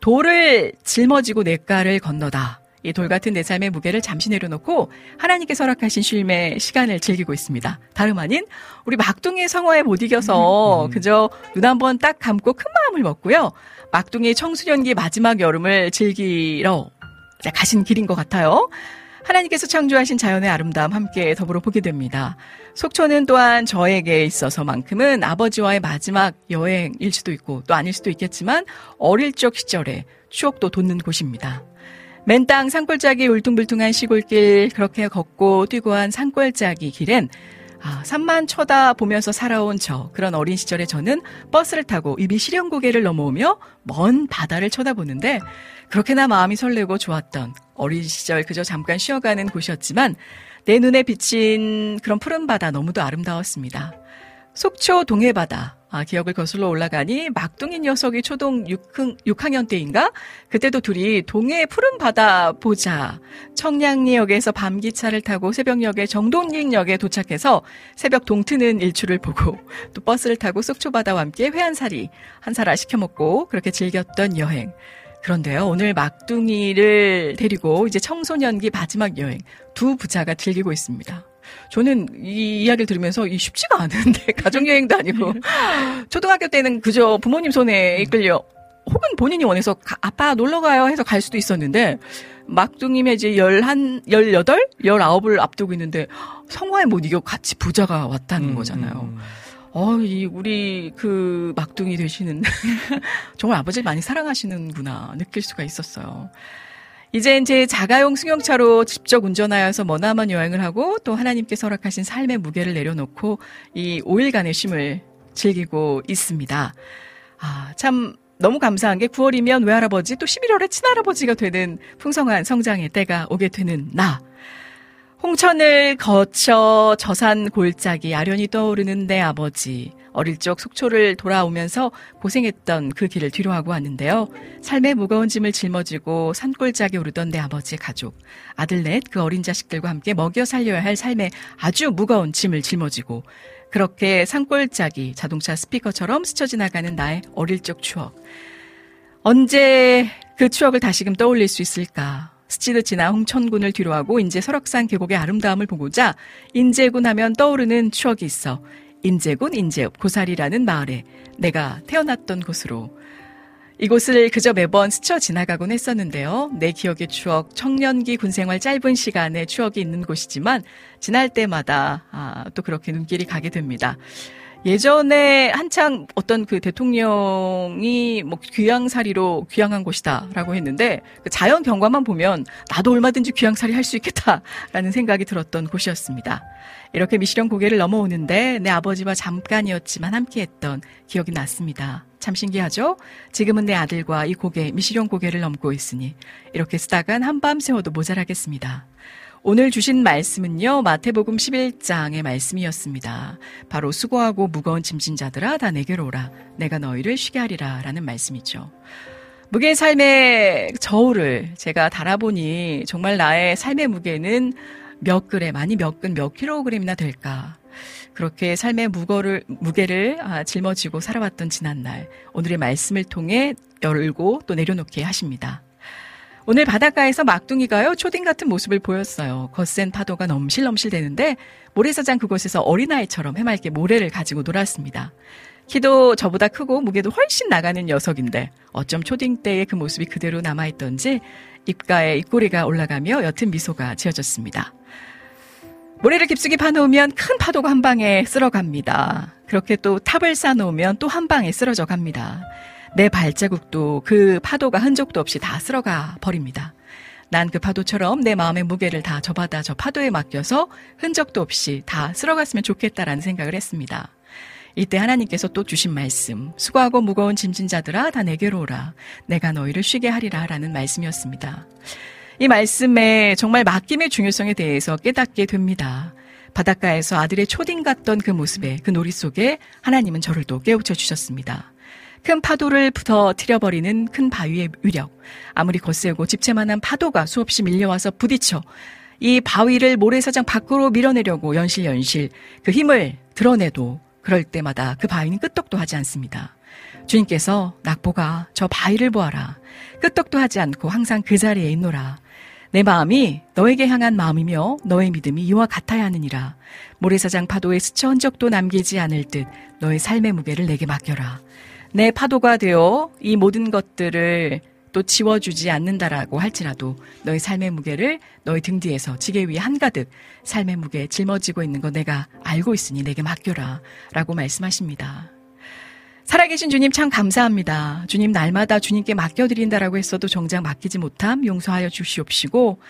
돌을 짊어지고 냇가를 건너다. 이 돌 같은 내 삶의 무게를 잠시 내려놓고 하나님께서 허락하신 쉼의 시간을 즐기고 있습니다. 다름 아닌 우리 막둥이 성화에 못 이겨서 그저 눈 한 번 딱 감고 큰 마음을 먹고요. 막둥이 청소년기 마지막 여름을 즐기러 가신 길인 것 같아요. 하나님께서 창조하신 자연의 아름다움 함께 더불어 보게 됩니다. 속초는 또한 저에게 있어서만큼은 아버지와의 마지막 여행일 수도 있고 또 아닐 수도 있겠지만 어릴 적 시절에 추억도 돋는 곳입니다. 맨 땅 산골짜기 울퉁불퉁한 시골길 그렇게 걷고 뛰고 한 산골짜기 길엔 아, 산만 쳐다보면서 살아온 저 그런 어린 시절에 저는 버스를 타고 이 미 시령 고개를 넘어오며 먼 바다를 쳐다보는데 그렇게나 마음이 설레고 좋았던 어린 시절 그저 잠깐 쉬어가는 곳이었지만 내 눈에 비친 그런 푸른 바다 너무도 아름다웠습니다. 속초 동해바다 아, 기억을 거슬러 올라가니 막둥이 녀석이 초등 6학년, 6학 년 때인가? 그때도 둘이 동해 푸른 바다 보자. 청량리역에서 밤기차를 타고 새벽역에 정동릭역에 도착해서 새벽 동트는 일출을 보고 또 버스를 타고 속초바다와 함께 회한사리 한 사라 시켜먹고 그렇게 즐겼던 여행. 그런데요, 오늘 막둥이를 데리고 이제 청소년기 마지막 여행 두 부자가 즐기고 있습니다. 저는 이 이야기를 들으면서 이 쉽지가 않은데 가족여행도 아니고 초등학교 때는 그저 부모님 손에 이끌려 혹은 본인이 원해서 가- 아빠 놀러 가요 해서 갈 수도 있었는데 막둥이면 이제 열한 열여덟 열아홉을 앞두고 있는데 성화에 못 이겨 같이 부자가 왔다는 음, 거잖아요. 음, 어, 이 우리 그 막둥이 되시는 정말 아버지를 많이 사랑하시는구나 느낄 수가 있었어요. 이제 이제 자가용 승용차로 직접 운전하여서 머나먼 여행을 하고 또 하나님께서 허락하신 삶의 무게를 내려놓고 이 5일간의 쉼을 즐기고 있습니다. 아, 참 너무 감사한 게 9월이면 외할아버지 또 11월에 친할아버지가 되는 풍성한 성장의 때가 오게 되는 나. 홍천을 거쳐 저산 골짜기 아련히 떠오르는 내 아버지. 어릴 적 속초를 돌아오면서 고생했던 그 길을 뒤로하고 왔는데요. 삶의 무거운 짐을 짊어지고 산골짜기 오르던 내 아버지의 가족. 아들 넷 그 어린 자식들과 함께 먹여 살려야 할 삶의 아주 무거운 짐을 짊어지고 그렇게 산골짜기 자동차 스피커처럼 스쳐 지나가는 나의 어릴 적 추억. 언제 그 추억을 다시금 떠올릴 수 있을까? 스치듯 지나 홍천군을 뒤로하고 인제 설악산 계곡의 아름다움을 보고자 인제군 하면 떠오르는 추억이 있어 인제군 인제읍 고사리라는 마을에 내가 태어났던 곳으로 이곳을 그저 매번 스쳐 지나가곤 했었는데요. 내 기억의 추억, 청년기 군생활 짧은 시간에 추억이 있는 곳이지만 지날 때마다 아, 또 그렇게 눈길이 가게 됩니다. 예전에 한창 어떤 그 대통령이 뭐 귀양살이로 귀향한 곳이다라고 했는데 그 자연 경관만 보면 나도 얼마든지 귀양살이 할 수 있겠다라는 생각이 들었던 곳이었습니다. 이렇게 미시령 고개를 넘어오는데 내 아버지와 잠깐이었지만 함께했던 기억이 났습니다. 참 신기하죠? 지금은 내 아들과 이 고개, 미시령 고개를 넘고 있으니 이렇게 쓰다간 한밤 새워도 모자라겠습니다. 오늘 주신 말씀은요, 마태복음 11장의 말씀이었습니다. 바로 수고하고 무거운 짐진 자들아, 다 내게로 오라. 내가 너희를 쉬게 하리라. 라는 말씀이죠. 무게 삶의 저울을 제가 달아보니 정말 나의 삶의 무게는 몇 그램, 아니 몇 근, 몇 킬로그램이나 될까. 그렇게 삶의 무거를, 무게를 아, 짊어지고 살아왔던 지난날, 오늘의 말씀을 통해 열고 또 내려놓게 하십니다. 오늘 바닷가에서 막둥이가요, 초딩 같은 모습을 보였어요. 거센 파도가 넘실넘실 되는데, 모래사장 그곳에서 어린아이처럼 해맑게 모래를 가지고 놀았습니다. 키도 저보다 크고 무게도 훨씬 나가는 녀석인데, 어쩜 초딩 때의 그 모습이 그대로 남아있던지, 입가에 입꼬리가 올라가며 옅은 미소가 지어졌습니다. 모래를 깊숙이 파놓으면 큰 파도가 한 방에 쓸어갑니다. 그렇게 또 탑을 쌓아놓으면 또 한 방에 쓰러져 갑니다. 내 발자국도 그 파도가 흔적도 없이 다 쓸어가 버립니다. 난 그 파도처럼 내 마음의 무게를 다저 바다 저 파도에 맡겨서 흔적도 없이 다 쓸어갔으면 좋겠다라는 생각을 했습니다. 이때 하나님께서 또 주신 말씀, 수고하고 무거운 짐진 자들아 다 내게로 오라. 내가 너희를 쉬게 하리라 라는 말씀이었습니다. 이 말씀에 정말 맡김의 중요성에 대해서 깨닫게 됩니다. 바닷가에서 아들의 초딩 같던 그 모습에 그 놀이 속에 하나님은 저를 또 깨우쳐 주셨습니다. 큰 파도를 부터트려버리는 큰 바위의 위력, 아무리 거세고 집채만한 파도가 수없이 밀려와서 부딪혀 이 바위를 모래사장 밖으로 밀어내려고 연실연실 그 힘을 드러내도 그럴 때마다 그 바위는 끄떡도 하지 않습니다. 주님께서 낙보가 저 바위를 보아라. 끄떡도 하지 않고 항상 그 자리에 있노라. 내 마음이 너에게 향한 마음이며 너의 믿음이 이와 같아야 하느니라. 모래사장 파도에 스쳐 흔적도 남기지 않을 듯 너의 삶의 무게를 내게 맡겨라. 내 파도가 되어 이 모든 것들을 또 지워주지 않는다라고 할지라도 너의 삶의 무게를 너의 등 뒤에서 지게 위에 한가득 삶의 무게 짊어지고 있는 거 내가 알고 있으니 내게 맡겨라 라고 말씀하십니다. 살아계신 주님 참 감사합니다. 주님 날마다 주님께 맡겨드린다라고 했어도 정작 맡기지 못함 용서하여 주시옵시고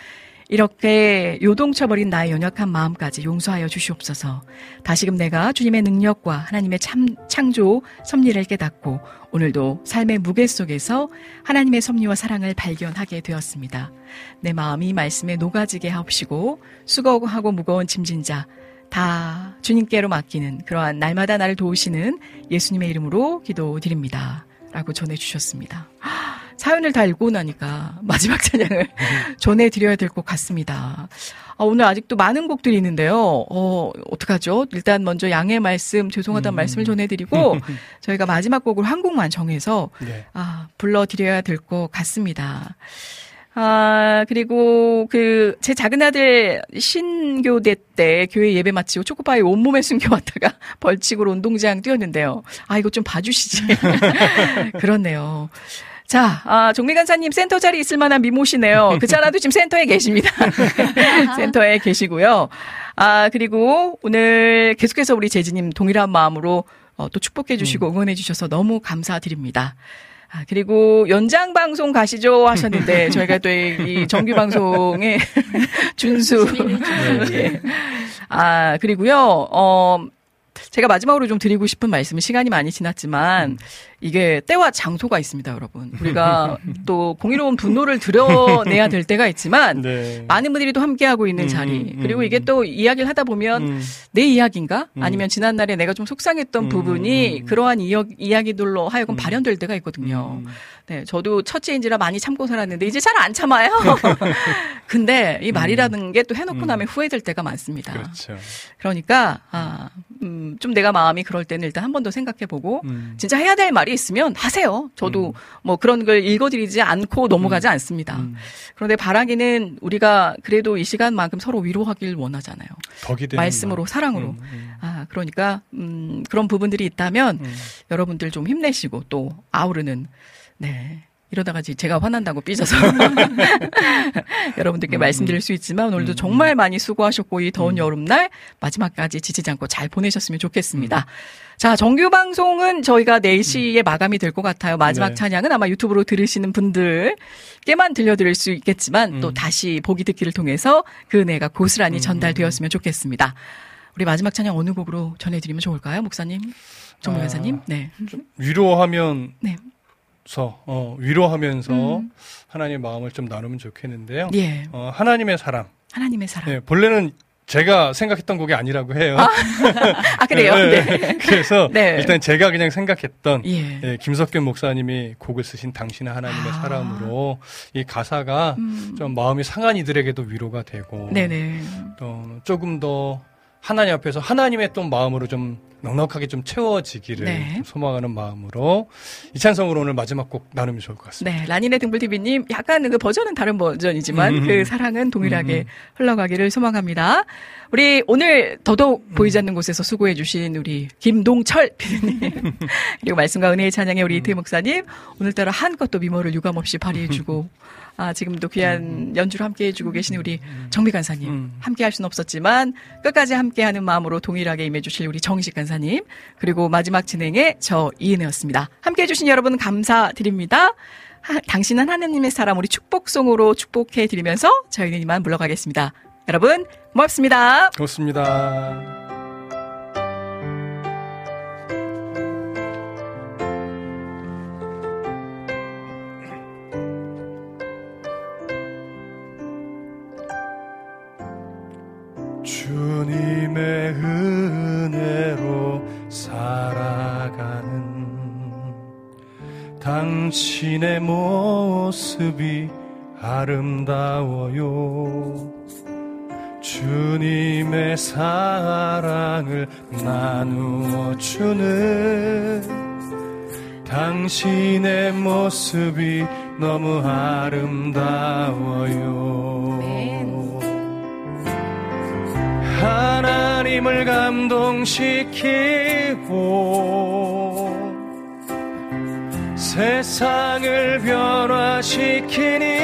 이렇게 요동쳐버린 나의 연약한 마음까지 용서하여 주시옵소서. 다시금 내가 주님의 능력과 하나님의 참, 창조 섭리를 깨닫고 오늘도 삶의 무게 속에서 하나님의 섭리와 사랑을 발견하게 되었습니다. 내 마음이 말씀에 녹아지게 하옵시고 수고하고 무거운 짐진 자 다 주님께로 맡기는 그러한 날마다 나를 도우시는 예수님의 이름으로 기도드립니다. 라고 전해주셨습니다. 사연을 다 읽고 나니까 마지막 찬양을 전해드려야 될 것 같습니다. 아, 오늘 아직도 많은 곡들이 있는데요. 어, 어떡하죠? 일단 먼저 양해 말씀, 죄송하다는 음. 말씀을 전해드리고, 저희가 마지막 곡을 한 곡만 정해서, 네. 아, 불러드려야 될 것 같습니다. 아, 그리고 그, 제 작은 아들 신교대 때 교회 예배 마치고 초코파이 온몸에 숨겨왔다가 벌칙으로 운동장 뛰었는데요. 아, 이거 좀 봐주시지. 그렇네요. 자, 아, 종미 간사님 센터 자리 있을 만한 미모시네요. 그잖아도 지금 센터에 계십니다. 센터에 계시고요. 아, 그리고 오늘 계속해서 우리 재진님 동일한 마음으로 어, 또 축복해 주시고 응원해 주셔서 너무 감사드립니다. 아, 그리고 연장 방송 가시죠 하셨는데 저희가 또 이 정규 방송의 준수. 예. 아, 그리고요. 어 제가 마지막으로 좀 드리고 싶은 말씀은 시간이 많이 지났지만 이게 때와 장소가 있습니다, 여러분. 우리가 또 공의로운 분노를 드러내야 될 때가 있지만 네. 많은 분들이 또 함께하고 있는 음, 자리. 음, 그리고 음. 이게 또 이야기를 하다 보면 음. 내 이야기인가? 음. 아니면 지난날에 내가 좀 속상했던 음, 부분이 음. 그러한 이야, 이야기들로 하여금 음. 발현될 때가 있거든요. 음. 네, 저도 첫째인지라 많이 참고 살았는데 이제 잘 안 참아요. 근데 이 말이라는 게 또 해놓고 음. 나면 후회될 때가 많습니다. 그렇죠. 그러니까 아, 음, 좀 내가 마음이 그럴 때는 일단 한 번 더 생각해 보고 음. 진짜 해야 될 말이 있으면 하세요. 저도 뭐 그런 걸 읽어드리지 않고 넘어가지 않습니다. 음. 그런데 바라기는 우리가 그래도 이 시간만큼 서로 위로하길 원하잖아요. 말씀으로 마음. 사랑으로. 음, 음. 아 그러니까 음, 그런 부분들이 있다면 음. 여러분들 좀 힘내시고 또 아우르는 네 이러다가 지- 제가 화난다고 삐져서 여러분들께 음, 말씀드릴 수 있지만 오늘도 정말 많이 수고하셨고 이 더운 여름날 마지막까지 지치지 않고 잘 보내셨으면 좋겠습니다. 음. 자, 정규 방송은 저희가 4시에 마감이 될 것 같아요. 마지막 네. 찬양은 아마 유튜브로 들으시는 분들께만 들려드릴 수 있겠지만 음. 또 다시 보기 듣기를 통해서 그 은혜가 고스란히 전달되었으면 좋겠습니다. 우리 마지막 찬양 어느 곡으로 전해드리면 좋을까요, 목사님? 아. 회사님? 네. 위로하면 서 네. 어, 위로하면서 음. 하나님의 마음을 좀 나누면 좋겠는데요. 예. 어, 하나님의 사랑. 하나님의 사랑. 네, 본래는 제가 생각했던 곡이 아니라고 해요. 아, 그래요? 네. 네. 그래서 네. 일단 제가 그냥 생각했던 예. 예, 김석균 목사님이 곡을 쓰신 당신은 하나님의 아. 사랑으로 이 가사가 음. 좀 마음이 상한 이들에게도 위로가 되고 네네. 또 조금 더 하나님 앞에서 하나님의 또 마음으로 좀 넉넉하게 좀 채워지기를 네. 좀 소망하는 마음으로 이 찬성으로 오늘 마지막 곡 나누면 좋을 것 같습니다. 네, 라니네 등불TV님, 약간 그 버전은 다른 버전이지만 음. 그 사랑은 동일하게 음. 흘러가기를 소망합니다. 우리 오늘 더더욱 보이지 않는 곳에서 수고해 주신 우리 김동철 PD님, 그리고 말씀과 은혜의 찬양의 우리 이태 목사님, 오늘따라 한껏 또 미모를 유감없이 발휘해 주고, 아, 지금도 귀한 연주를 함께 해주고 계신 우리 정미 간사님, 음. 함께 할 수는 없었지만 끝까지 함께 하는 마음으로 동일하게 임해주실 우리 정식 간사님, 그리고 마지막 진행의 저 이은혜였습니다. 함께 해주신 여러분 감사드립니다. 하- 당신은 하나님의 사람 우리 축복송으로 축복해 드리면서 저희는 이만 물러가겠습니다. 여러분 고맙습니다. 고맙습니다. 주님의 은혜로 살아가는 당신의 모습이 아름다워요. 주님의 사랑을 나누어 주는 당신의 모습이 너무 아름다워요. 하나님을 감동시키고 세상을 변화시키니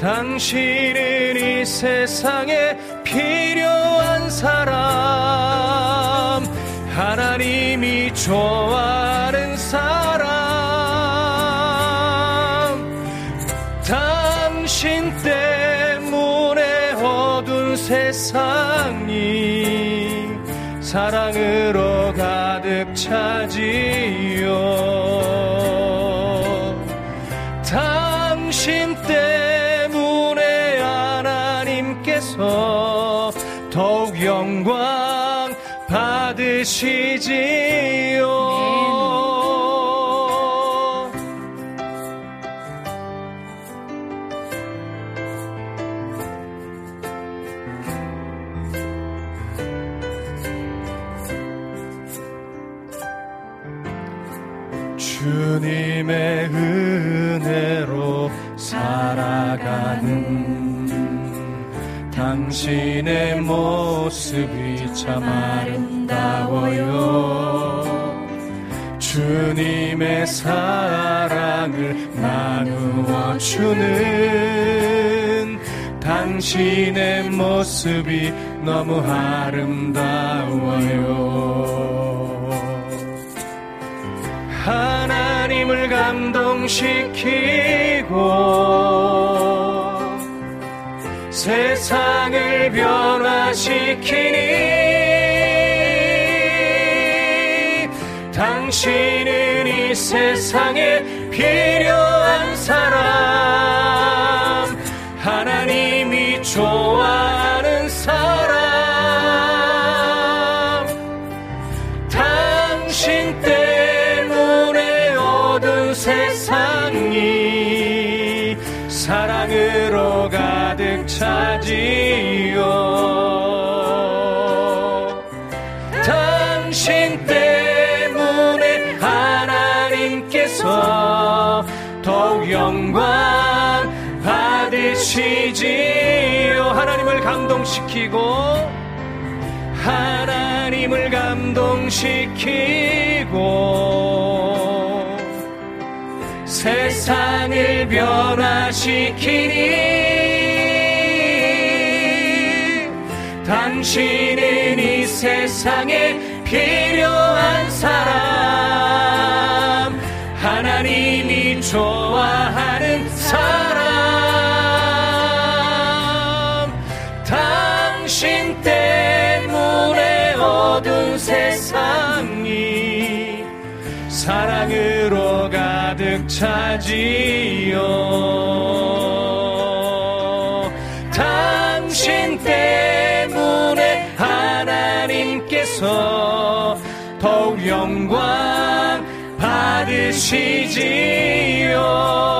당신은 이 세상에 필요한 사람. 하나님이 좋아 세상이 사랑으로 가득 차지요. 당신 때문에 하나님께서 더욱 영광 받으시지 당신의 모습이 참 아름다워요. 주님의 사랑을 나누어 주는 당신의 모습이 너무 아름다워요. 하나님을 감동시키고 세상을 변화시키니 당신은 이 세상에 필요한 사람. 하나님이 좋아 감동시키고 하나님을 감동시키고 세상을 변화시키니 당신은 이 세상에 필요한 사람. 하나님이 좋아하는 사람 세상이 사랑으로 가득 차지요. 당신 때